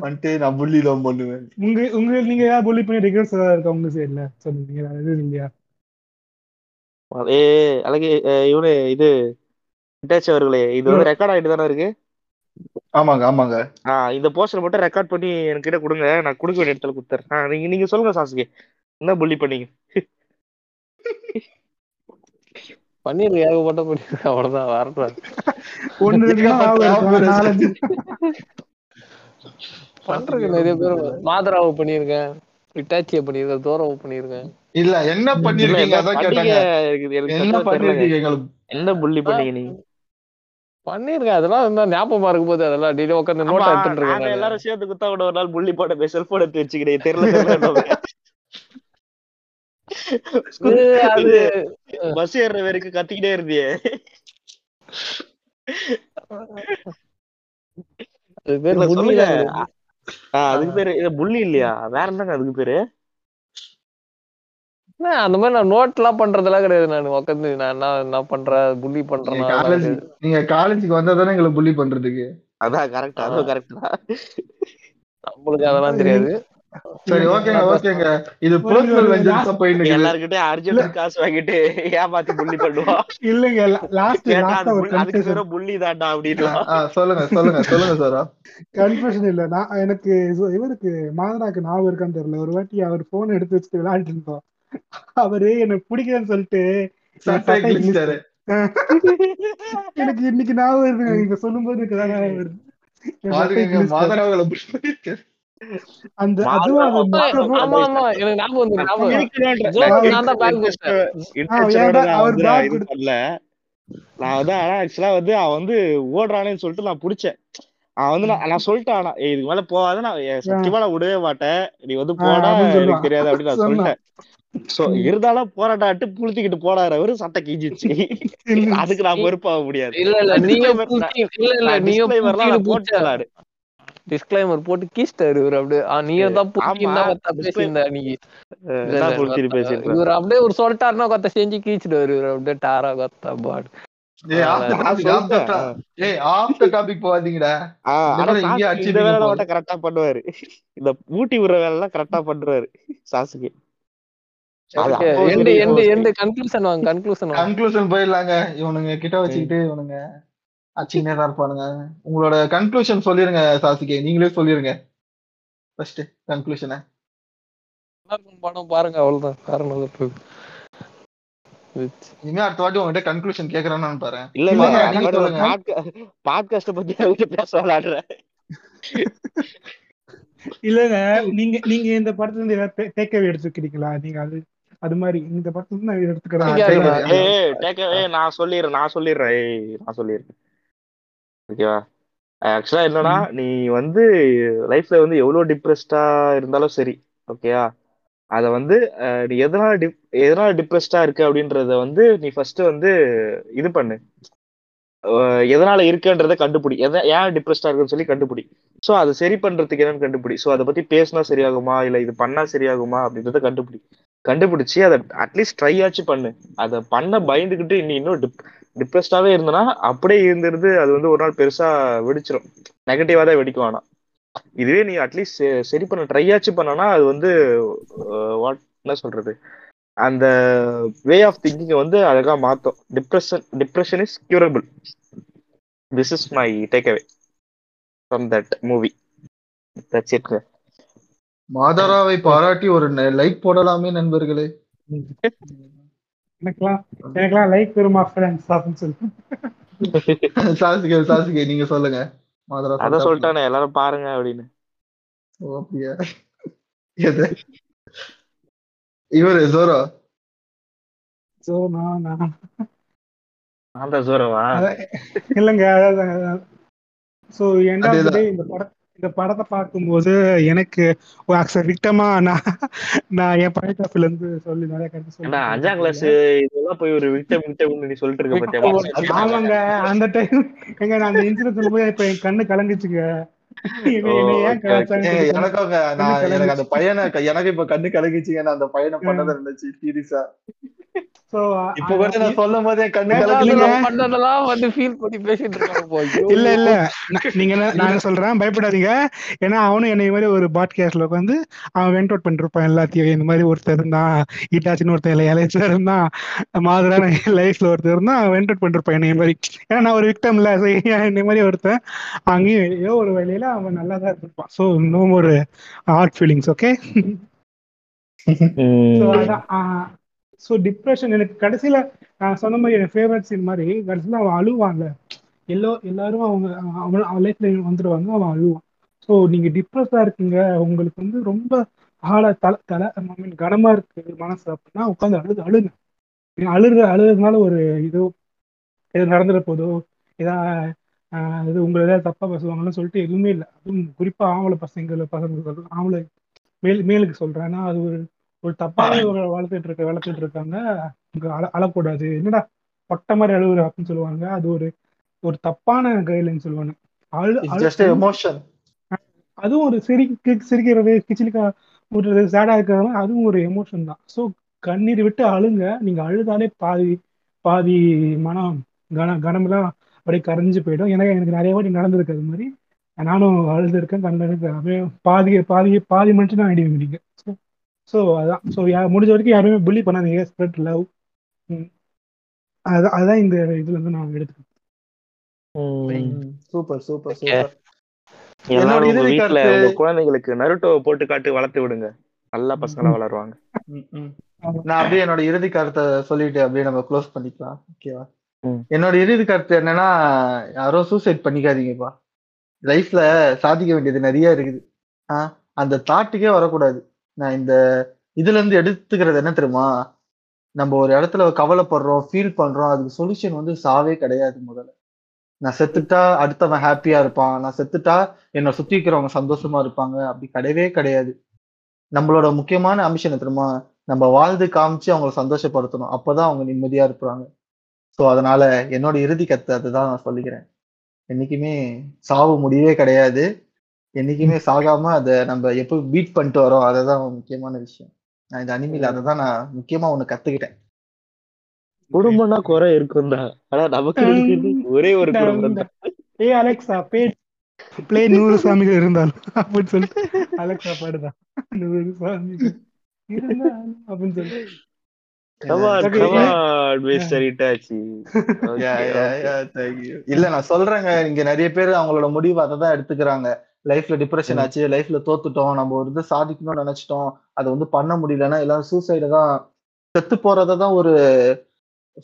வந்துட்டு நான் புள்ளி தான் பண்ணுவேன். உங்க உங்க நீங்க ஏதாவது புள்ளி பண்ணி ரிகர்ஸ் ஏதாவது இருக்கா உங்க சைடுல சொல்லுங்க அது இல்லையா? ஏ அழகு இவனு இது அவர்களே இது வந்து ரெக்கார்ட் ஆயிட்டு தானே இருக்கு? ஆமாங்க ஆமாங்க. ஆஹ் இந்த போஸ்டர் மட்டும் ரெக்கார்ட் பண்ணி என்கிட்ட கொடுங்க. நான் கொடுக்க வேண்டிய இடத்துல கொடுத்துறேன். நீங்க நீங்க சொல்லுங்க சாசுகே என்ன புள்ளி பண்ணீங்க? பண்ணிருக்கு ஏகப்பட்ட பண்ணிருக்கு அவ்வளவுதான் இருக்கும். நாலஞ்சு பண்றதுக்கு நிறைய பேர் மாதராவை பண்ணியிருக்கேன். இட்டாச்சியை பண்ணியிருக்கேன் தோரவை பண்ணியிருக்கேன். இல்ல என்ன பண்ணிருக்கீங்க அதான்? கேட்டாங்க. என்ன. பண்ணிருக்கீங்க என்ன புள்ளி பண்ணீங்க நீங்க? பண்ணியிருக்கேன் அதெல்லாம் இருந்தா ஞாபகமா இருக்கும் போது அதெல்லாம் டெய்லி உட்காந்து நோட் எடுத்துட்டு இருக்கேன் எல்லாரும் சேர்ந்து குத்தா கூட ஒரு நாள் புள்ளி போட செல்போன் எடுத்து வச்சுக்கிறேன். தெரியல அது பஸ் ஏறுற வரைக்கும் கத்திக்கிட்டே இருந்தியே. அதுக்கு பேரு புள்ளி இல்லையா? வேற என்னங்க அதுக்கு பேரு? அந்த மாதிரி நான் நோட் எல்லாம் பண்றதெல்லாம் கிடையாது நான். உட்காந்து நான் என்ன என்ன பண்றேன் புள்ளி பண்றேன் நீங்க காலேஜ் நீங்க காலேஜுக்கு வந்தா தானே எங்களை புள்ளி பண்றதுக்கு? அதான் கரெக்ட் அதுவும் கரெக்ட் தான். நம்மளுக்கு அதெல்லாம் தெரியாது. சரி ஓகேங்க ஓகேங்க. இது பர்சனல் வெஞ்சன்ஸா போயிட்டு இருக்குது. எல்லாருக்கிட்டையும் அர்ஜென்ட் காசு வாங்கிட்டு ஏமாத்தி புள்ளி பண்ணுவான் இல்லைங்க லாஸ்ட் லாஸ்டா ஒரு கன்ஃபெஷன் புள்ளி ஆ, ஆ, சொல்லுங்க சொல்லுங்க சொல்லுங்க சாரா கன்ஃபெஷன் இல்ல. நான் எனக்கு இவருக்கு மாதனாக்கு ஞாபகம் இருக்கான்னு தெரியல. ஒரு வாட்டி அவர் போன் எடுத்து வச்சுட்டு விளையாடிட்டு இருந்தோம். அவரு எனக்கு பிடிக்கலன்னு சொல்லிட்டு எனக்கு இன்னைக்கு நீங்க எனக்கு தான் ஞாபகம் வருது. வந்து. இருக்கணும்ன்ற ஜோ, நான் நான் நான் வந்து நான் நான் ஆனா ஆக்சுவலா வந்து அவன் வந்து ஓடுறானேன்னு சொல்லிட்டு நான் புடிச்சேன். அவன் வந்து நான் நான் சொல்லிட்டேன் ஆனா "ஏய், இதுக்கு மேல போகாத. நான் சத்தியமா நான் விடவே மாட்டேன். நீ வந்து சொல்லுவான். எனக்கு தெரியாது அப்படின்னு நான் சொன்னான். சொல்லிட்டேன். சோ இருந்தாலும் போராட்டாட்டு புளுத்திக்கிட்டு போடாரு அவரு சட்டை கீஞ்சிச்சு அதுக்கு நான் பொறுப்பாக முடியாது. இல்ல இல்ல நீங்க இல்ல இல்ல நீங்க நானு. டிஸ்க்ளைமர் போட்டு கீஸ்டாரு இவர் அப்படியே. நீங்க தான் பேசியிருந்த அன்னைக்கு இவர் அப்படியே ஒரு சொல்லிட்டாருன்னா கொத்த செஞ்சு கீச்சிடுவாரு இவர். அப்படியே டாரா கொத்த பாடு. கரெக்டா பண்ணுவாரு. இந்த ஊட்டி விடுற வேலை எல்லாம் கரெக்டா பண்றாரு சாசுகே கன்க்ளூஷன் வாங்க கன்க்ளூஷன் வாங்க. கன்க்ளூஷன் போயிடலாங்க. இவனுங்க கிட்ட வச்சுக்கிட்டு இவனுங்க அச்சினே தான் இருப்பானுங்க. உங்களோட கன்க்ளூஷன் சொல்லிருங்க சாசிகே நீங்களே சொல்லிருங்க. ஃபர்ஸ்ட் கன்க்ளூஷனை படம் பாருங்க அவ்வளவுதான். காரணம் இனிமே அடுத்த வாட்டி உங்ககிட்ட கன்க்ளூஷன் கேக்குறான்னு பாரு இல்ல இல்ல. பாட்காஸ்ட பத்தி அவங்க பேச விளையாடுறேன். இல்லங்க நீங்க நீங்க இந்த படத்துல இருந்து டேக்அவே எடுத்துக்கிறீங்களா? நீங்க அது அது மாதிரி இந்த படத்துல நான் எடுத்துக்கிறேன். நான் சொல்லிடுறேன் நான் சொல்லிடுறேன். நான் சொல்லிடுறேன். ஓகேவா? ஆக்சுவலா என்னன்னா நீ வந்து லைஃப்ல வந்து எவ்வளவு டிப்ரெஸ்டா இருந்தாலும் சரி ஓகேயா அத வந்து நீ எதனால டிப் எதனால டிப்ரெஸ்டா இருக்கு அப்படின்றத வந்து நீ ஃபர்ஸ்ட் வந்து இது பண்ணு. எதனால இருக்குன்றத கண்டுபிடி. எத ஏன் டிப்ரெஸ்டா இருக்குன்னு சொல்லி கண்டுபிடி. ஸோ அதை சரி பண்றதுக்கு என்னன்னு கண்டுபிடி. ஸோ அதை பத்தி பேசினா சரியாகுமா? இல்லை இது பண்ணா சரியாகுமா? அப்படின்றத கண்டுபிடி. கண்டுபிடிச்சி அதை அட்லீஸ்ட் ட்ரை ஆச்சு பண்ணு. அதை பண்ண பயந்துக்கிட்டு நீ இன்னும் டிப் டிப்ரெஸ்டாவே இருந்தனா அப்படியே இருந்திருந்து அது வந்து ஒரு நாள் பெருசா வெடிச்சிடும் நெகட்டிவா தான் வெடிக்கும் ஆனா. இதுவே நீ அட்லீஸ்ட் சரி பண்ண. ட்ரை ஆச்சு பண்ணனா அது வந்து வாட் என்ன சொல்றது? அந்த வே ஆஃப் திங்கிங்கை வந்து அழகா மாத்தும். Depression depression is curable this is my takeaway from that movie that's it மாதராவை பாராட்டி ஒரு லைக் போடலாமே நண்பர்களே. எனக்கெல்லாம் எனக்கெல்லாம் லைக் பெருமா ஃப்ரெண்ட்ஸ் அப்படின்னு சொல்லிட்டு. சாசிகே சாசிகே நீங்க சொல்லுங்க. மாதரா அதான். சொல்லிட்டானே எல்லாரும் பாருங்க அப்படின்னு. ஓ, அப்படியா? எது? இவரு ஜோரோ? ஸோ நான்? நான் நான் தான் சூரவா அதான் இல்லைங்க அதாவது ஸோ எண்ட் ஆஃப் அதேதான். டே இந்த படம் இந்த படத்தை பார்க்கும்போது எனக்கு விக்டமா நான் நான் என் ஆஃப் இருந்து சொல்லி நிறைய கருத்து ஏன்டா அஞ்சாம் கிளாஸ் இதெல்லாம் போய் ஒரு விக்டம் விக்டம் நீ சொல்லிட்டு இருக்க பத்தியா? ஆமாங்க அந்த டைம் எங்க நான் அந்த இன்சிடென்ட் சொல்லும்போது இப்ப என் கண்ணு கலங்குச்சுங்க. எனக்கு அந்த பையனை எனக்கு இப்ப கண்ணு கலங்கிச்சுங்க நான் அந்த பையனை பண்ணதை இருந்துச்சு சீரியஸா? சோ இப்ப கூட நான் சொல்லும் போது கண்ணு பண்ணதெல்லாம் வந்து ஃபீல் பண்ணி பேசிட்டு இருக்காங்க இல்ல இல்ல. நீங்க என்ன- நான் சொல்றேன்? பயப்படாதீங்க. ஏன்னா அவனும் என்னை மாதிரி ஒரு பாட்காஸ்ட்ல உட்காந்து அவன் வெண்ட் அவுட் பண்ணிருப்பான் எல்லாத்தையும். இந்த மாதிரி ஒருத்தர் இருந்தான் ஈட்டாச்சின்னு ஒருத்தர் இல்லை இலைச்சா இருந்தான் மாதிரியான லைஃப்ல ஒருத்தர் இருந்தான் அவன் வெண்ட் அவுட் பண்ணிருப்பான் என்னை மாதிரி. ஏன்னா நான் ஒரு விக்டம் இல்ல. So என்னை மாதிரி ஒருத்தன் அங்கேயும் ஏதோ ஒரு வழியில அவன் நல்லா தான் இருப்பான் ஸோ இன்னும் ஒரு hard feelings okay so depression எனக்கு கடைசியில நான் சொன்ன மாதிரி என் ஃபேவரட் சீன் மாதிரி கடைசியில அவன் அழுவான்ல. எல்லோ எல்லாரும் அவங்க அவன் அவன் லைஃப்ல வந்துடுவாங்க அவன் அழுவான். ஸோ நீங்கள் டிப்ரெஸ்ஸா இருக்கீங்க உங்களுக்கு வந்து ரொம்ப ஆழ தலை தலை ஐ மீன் கனமா இருக்கு மனசு அப்படின்னா உட்காந்து அழுது அழுங்க. நீங்க அழுது அழுதுனால ஒரு இதோ இது நடந்துட போதோ ஏதா இது உங்களை ஏதாவது தப்பாக பேசுவாங்கன்னு சொல்லிட்டு எதுவுமே இல்லை. அதுவும் குறிப்பாக ஆம்பளை பசங்களை பசங்க சொல்றேன் ஆம்பளை மேல் மேலுக்கு சொல்றேன் ஏன்னா அது ஒரு ஒரு தப்பாவே வளர்த்துட்டு இருக்க வளர்த்துட்டு இருக்காங்க. அழ அழக்கூடாது. என்னடா பொட்டை மாதிரி அழுகுற அப்படின்னு சொல்லுவாங்க. அது ஒரு ஒரு தப்பான கைட்லைன் சொல்லுவாங்க. அதுவும் ஒரு சிரி சிரிக்கிறது கிச்சிலிக்கா விடுறது சேடா இருக்கிறது அதுவும் ஒரு எமோஷன் தான். ஸோ கண்ணீர் விட்டு அழுங்க. நீங்க அழுதாலே பாதி பாதி மனம் கன கனமெல்லாம் அப்படியே கரைஞ்சு போயிடும். ஏன்னா எனக்கு நிறைய வாட்டி நடந்திருக்கு அது மாதிரி. நானும் அழுதுருக்கேன் கண்டிருக்கேன் அப்படியே பாதி பாதி பாதி மனுஷன் தான் ஆயிடுவீங்க ஸோ அதான். ஸோ முடிஞ்ச வரைக்கும் யாருமே புள்ளி பண்ணாதீங்க. ஸ்ப்ரெட் லவ் அதான் அதான் இந்த இதுல இருந்து நான் எடுத்துக்கிறேன் சூப்பர் சூப்பர். சூப்பர். இறுதி வீட்டுல உங்க குழந்தைகளுக்கு நருட்டோவை போட்டு காட்டு வளர்த்து விடுங்க. நல்ல பசங்களா வளருவாங்க. நான் அப்படியே என்னோட இறுதி கருத்தை சொல்லிட்டு அப்படியே நம்ம க்ளோஸ் பண்ணிக்கலாம். ஓகேவா. என்னோட இறுதி கருத்து என்னன்னா யாரோ சூசைட் பண்ணிக்காதீங்கப்பா லைஃப்ல சாதிக்க வேண்டியது நிறைய இருக்குது. அந்த தாட்டுக்கே வரக்கூடாது. நான் இந்த இதுல இருந்து எடுத்துக்கிறது என்ன தெரியுமா? நம்ம ஒரு இடத்துல கவலைப்படுறோம் ஃபீல் பண்றோம் அதுக்கு சொல்யூஷன் வந்து சாவே கிடையாது முதல்ல. நான் செத்துட்டா அடுத்தவன் ஹாப்பியா இருப்பான். நான் செத்துட்டா என்னை சுத்தி இருக்கிறவங்க சந்தோஷமா இருப்பாங்க. அப்படி கிடையவே கிடையாது. நம்மளோட முக்கியமான அம்சம் என்ன தெரியுமா? நம்ம வாழ்ந்து காமிச்சு அவங்கள சந்தோஷப்படுத்தணும். அப்பதான் அவங்க நிம்மதியா இருப்பாங்க. ஸோ அதனால என்னோட இறுதி கத்து அதுதான் நான் சொல்லிக்கிறேன். என்னைக்குமே சாவு முடியவே கிடையாது. என்னைக்குமே சாகாம அதை நம்ம எப்போ பீட் பண்ணிட்டு வரோம் அதுதான் முக்கியமான விஷயம். நான் இந்த அனிமில அதை தான் நான் முக்கியமா ஒண்ணு கத்துக்கிட்டேன். குடும்பம்னா குறை இருக்கும் தான். ஆனா நமக்கு ஒரே ஒரு குடும்பம் தான். ஏ அலெக்சா பே பிளே நூறு சாமிகள் இருந்தாலும் அப்படின்னு சொல்லிட்டு. அலெக்சா பாடுதான். நூறு சாமிகள் அப்படின்னு சொல்லிட்டு. இல்ல நான் சொல்றேங்க இங்க நிறைய பேர் அவங்களோட முடிவு அதை தான் எடுத்துக்கிறாங்க. லைஃப்ல டிப்ரெஷன் ஆச்சு லைஃப்ல தோத்துட்டோம் நம்ம ஒரு இது சாதிக்கணும்னு நினைச்சிட்டோம் அதை வந்து பண்ண முடியலன்னா எல்லாரும் சூசைடு தான் செத்து போறதை தான் ஒரு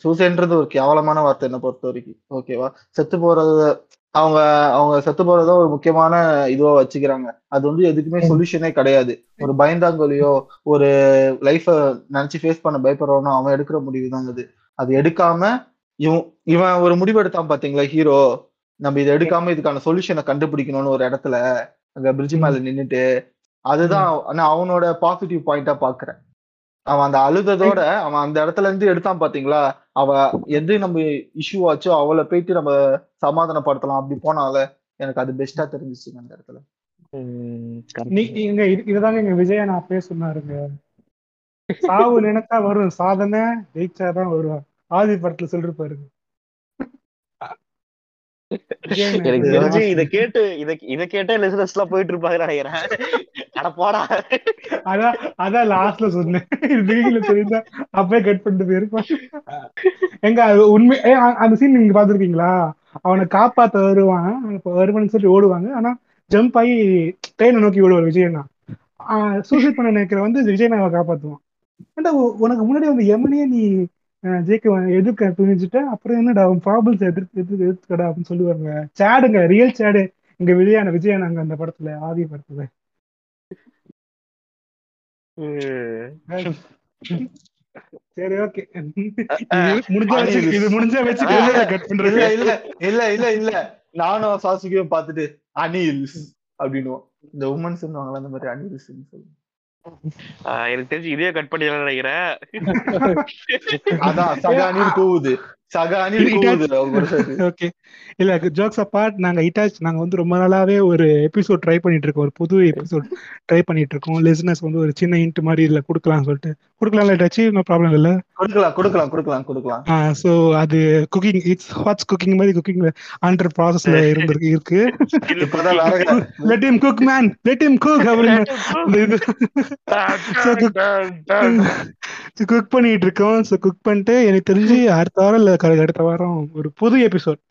சூசைன்றது ஒரு கேவலமான வார்த்தை என்ன பொறுத்த வரைக்கும். ஓகேவா செத்து போறது அவங்க அவங்க செத்து போறத ஒரு முக்கியமான இதுவா வச்சுக்கிறாங்க. அது வந்து எதுக்குமே சொல்யூஷனே கிடையாது. ஒரு பயந்தாங்கொலியோ ஒரு லைஃப நினைச்சு ஃபேஸ் பண்ண பயப்படுறவனோ அவன் எடுக்கிற முடிவு தான் அது. அது எடுக்காம இவன் இவன் ஒரு முடிவு எடுத்தான் பாத்தீங்களா ஹீரோ நம்ம இதை எடுக்காம இதுக்கான சொல்யூஷனை கண்டுபிடிக்கணும்னு ஒரு இடத்துல அங்க பிரிட்ஜ் மேல நின்னுட்டு அதுதான் நான் அவனோட பாசிட்டிவ் பாயிண்டா பாக்குறேன். அவன் அந்த அழுததோட அவன் அந்த இடத்துல இருந்து எடுத்தான் பாத்தீங்களா? அவ எது நம்ம இஷ்யூ ஆச்சோ அவளை போயிட்டு நம்ம சமாதானப்படுத்தலாம் அப்படி போனால எனக்கு அது பெஸ்டா தெரிஞ்சிச்சுங்க அந்த இடத்துல. இதுதாங்க எங்க விஜயா நான் அப்பயே சொன்னாருங்க. சாவு நினைச்சா வரும் சாதனை ஜெயிச்சாதான் வருவான். ஆதி படத்துல சொல்லிருப்பாருங்க எனக்கு இது. கேட்டு இத இத கேட்டே லிசனர்ஸ் எல்லாம் போயிட்டு இருப்பாங்கன்னு நினைக்கிறேன். அட போடா. அதான் அதான் லாஸ்ட்ல சொன்னேன். தெரிஞ்சா அப்பவே கட் பண்ணிட்டு போயிருப்பான். எங்க உண்மை அந்த சீன் நீங்க பாத்துருக்கீங்களா அவனை காப்பாத்த வருவான். வருவான்னு சொல்லி ஓடுவாங்க. ஆனா ஜம்ப் ஆகி ட்ரெயினை நோக்கி ஓடுவார் விஜயண்ணா சூசைட் பண்ண நினைக்கிற வந்து விஜயண்ணாவை காப்பாத்துவான். ஏன்டா உ- உனக்கு முன்னாடி வந்து எமனே நீ வ- எதிர்க்க துணிஞ்சுட்ட அப்புறம் என்னடா அவன் ப்ராப்ளம்ஸ் எதிர்த்து எதிர்த்து எதிர்த்துக்கடா அப்படின்னு சொல்லுவாங்க. சேடுங்க ரியல் சேடு. இங்க விஜயாண்ணா விஜயண்ணாங்க அந்த படத்துல ஆதி படத்துல. சரி ஓகே முடிஞ்சா வச்சு இது முடிஞ்சா வச்சு கட் பண்றது இல்ல இல்ல இல்ல இல்ல நானும் சாசுகியும் பார்த்துட்டு அனில்ஸ் அப்படின்னுவோம். இந்த உமன்ஸ் அந்த மாதிரி அனில்ஸ் ஆஹ் எனக்கு தெரிஞ்சு இதே கட் பண்ணிடலாம் நினைக்கிறேன். அதான் சக அணில் கூவுது ஓகே இல்ல ஜோக்ஸ் அப்பார்ட் நாங்க இட்டாச் நாங்க வந்து ரொம்ப நாளாவே ஒரு எபிசோட் ட்ரை பண்ணிட்டு இருக்கோம் ஒரு புது எபிசோட் ட்ரை பண்ணிட்டு இருக்கோம் லிசனர்ஸ் வந்து ஒரு சின்ன இன்ட் மாதிரி இதுல கொடுக்கலாம் சொல்லிட்டு. கொடுக்கலாம் இட்டாச்சு நோ ப்ராப்ளம் இல்ல? கொடுக்கலாம் கொடுக்கலாம் கொடுக்கலாம் கொடுக்கலாம். சோ அது குக்கிங் இட்ஸ் வாட்ஸ் குக்கிங் மாதிரி குக்கிங் அண்டர் ப்ராசஸ்ல இருந்திருக்கு இருக்கு. Let him cook man let him cook அப்படின்னு. குக் பண்ணிட்டு இருக்கோம் ஸோ குக் பண்ணிட்டு எனக்கு தெரிஞ்சு அடுத்த வாரம் இல்ல க- அடுத்த வாரம் ஒரு புது எபிசோட்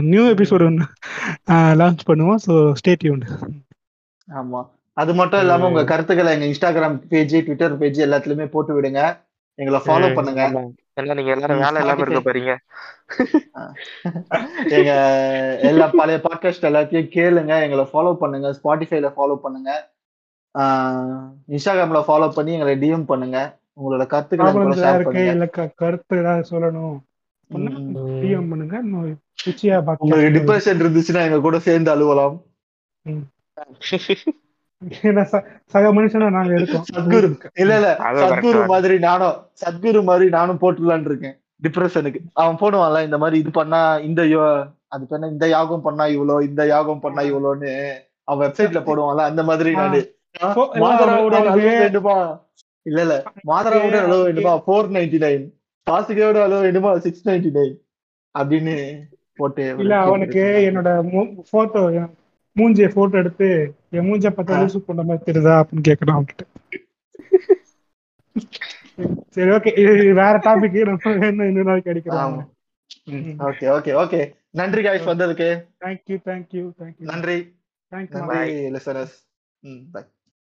நியூ எபிசோட் ஒன்று லான்ச் பண்ணுவோம். ஸோ ஸ்டே டியூன் ஆமா. அது மட்டும் இல்லாம உங்க கருத்துக்களை எங்க இன்ஸ்டாகிராம் பேஜ் ட்விட்டர் பேஜ் எல்லாத்துலயுமே போட்டு விடுங்க. எங்களை ஃபாலோ பண்ணுங்க. நீங்க எல்லாரும் வேலை இல்லாம இருக்க போறீங்க. எங்க எல்லா பழைய பாட்காஸ்ட் எல்லாத்தையும் கேளுங்க. எங்களை ஃபாலோ பண்ணுங்க. ஸ்பாட்டிஃபைல ஃபாலோ பண்ணுங்க. இன்ஸ்டாகிராம்ல ஃபாலோ பண்ணி எங்களை டிஎம் பண்ணுங்க. உங்களோட கருத்துக்களை கருத்து ஏதாவது சொல்லணும். பண்ணுங்க. உங்களுக்கு டிப்ரெஷன் இருந்துச்சுன்னா எங்க கூட சேர்ந்து அழுவலாம். ஏன்னா ச- சக மனுஷனா நாங்க இருக்கோம். சத்குரு. இல்ல இல்ல. சத்குரு. மாதிரி நானும் சத்குரு மாதிரி நானும் போட்டுலான்னு இருக்கேன். டிப்ரெஷனுக்கு அவன் போடுவான்ல இந்த மாதிரி இது பண்ணா இந்த யோ- அது பண்ண இந்த யாகம் பண்ணா இவ்வளோ இந்த யாகம் பண்ணா இவ்வளோன்னு அவன் வெப்சைட்ல போடுவான்ல அந்த மாதிரி நானு. மாதராவோட இல்ல இல்ல. மாதராவோட அளவு வேண்டுமா? ஃபோர் நைன்டி நைன் பாசிகோட அளவு வேண்டுமா சிக்ஸ் நைன்டி நைன் அப்படின்னு போட்டு இல்ல அவனுக்கு என்னோட போட்டோ மூஞ்சிய போட்டோ எடுத்து என் மூஞ்ச பார்த்தா. லூசு பண்ண மாதிரி தெரியுதா அப்படின்னு கேட்கணும் அவன்கிட்ட. சரி ஓகே வேற டாபிக் நம்ம என்ன இன்னொரு நாளைக்கு அடிக்கிறோம் ஆமா. ஓகே ஓகே ஓகே நன்றி காய்ஸ் வந்ததுக்கு. Thank you thank you thank you நன்றி. தேங்க்யூ நன்றி லிசனர்ஸ் ம் பை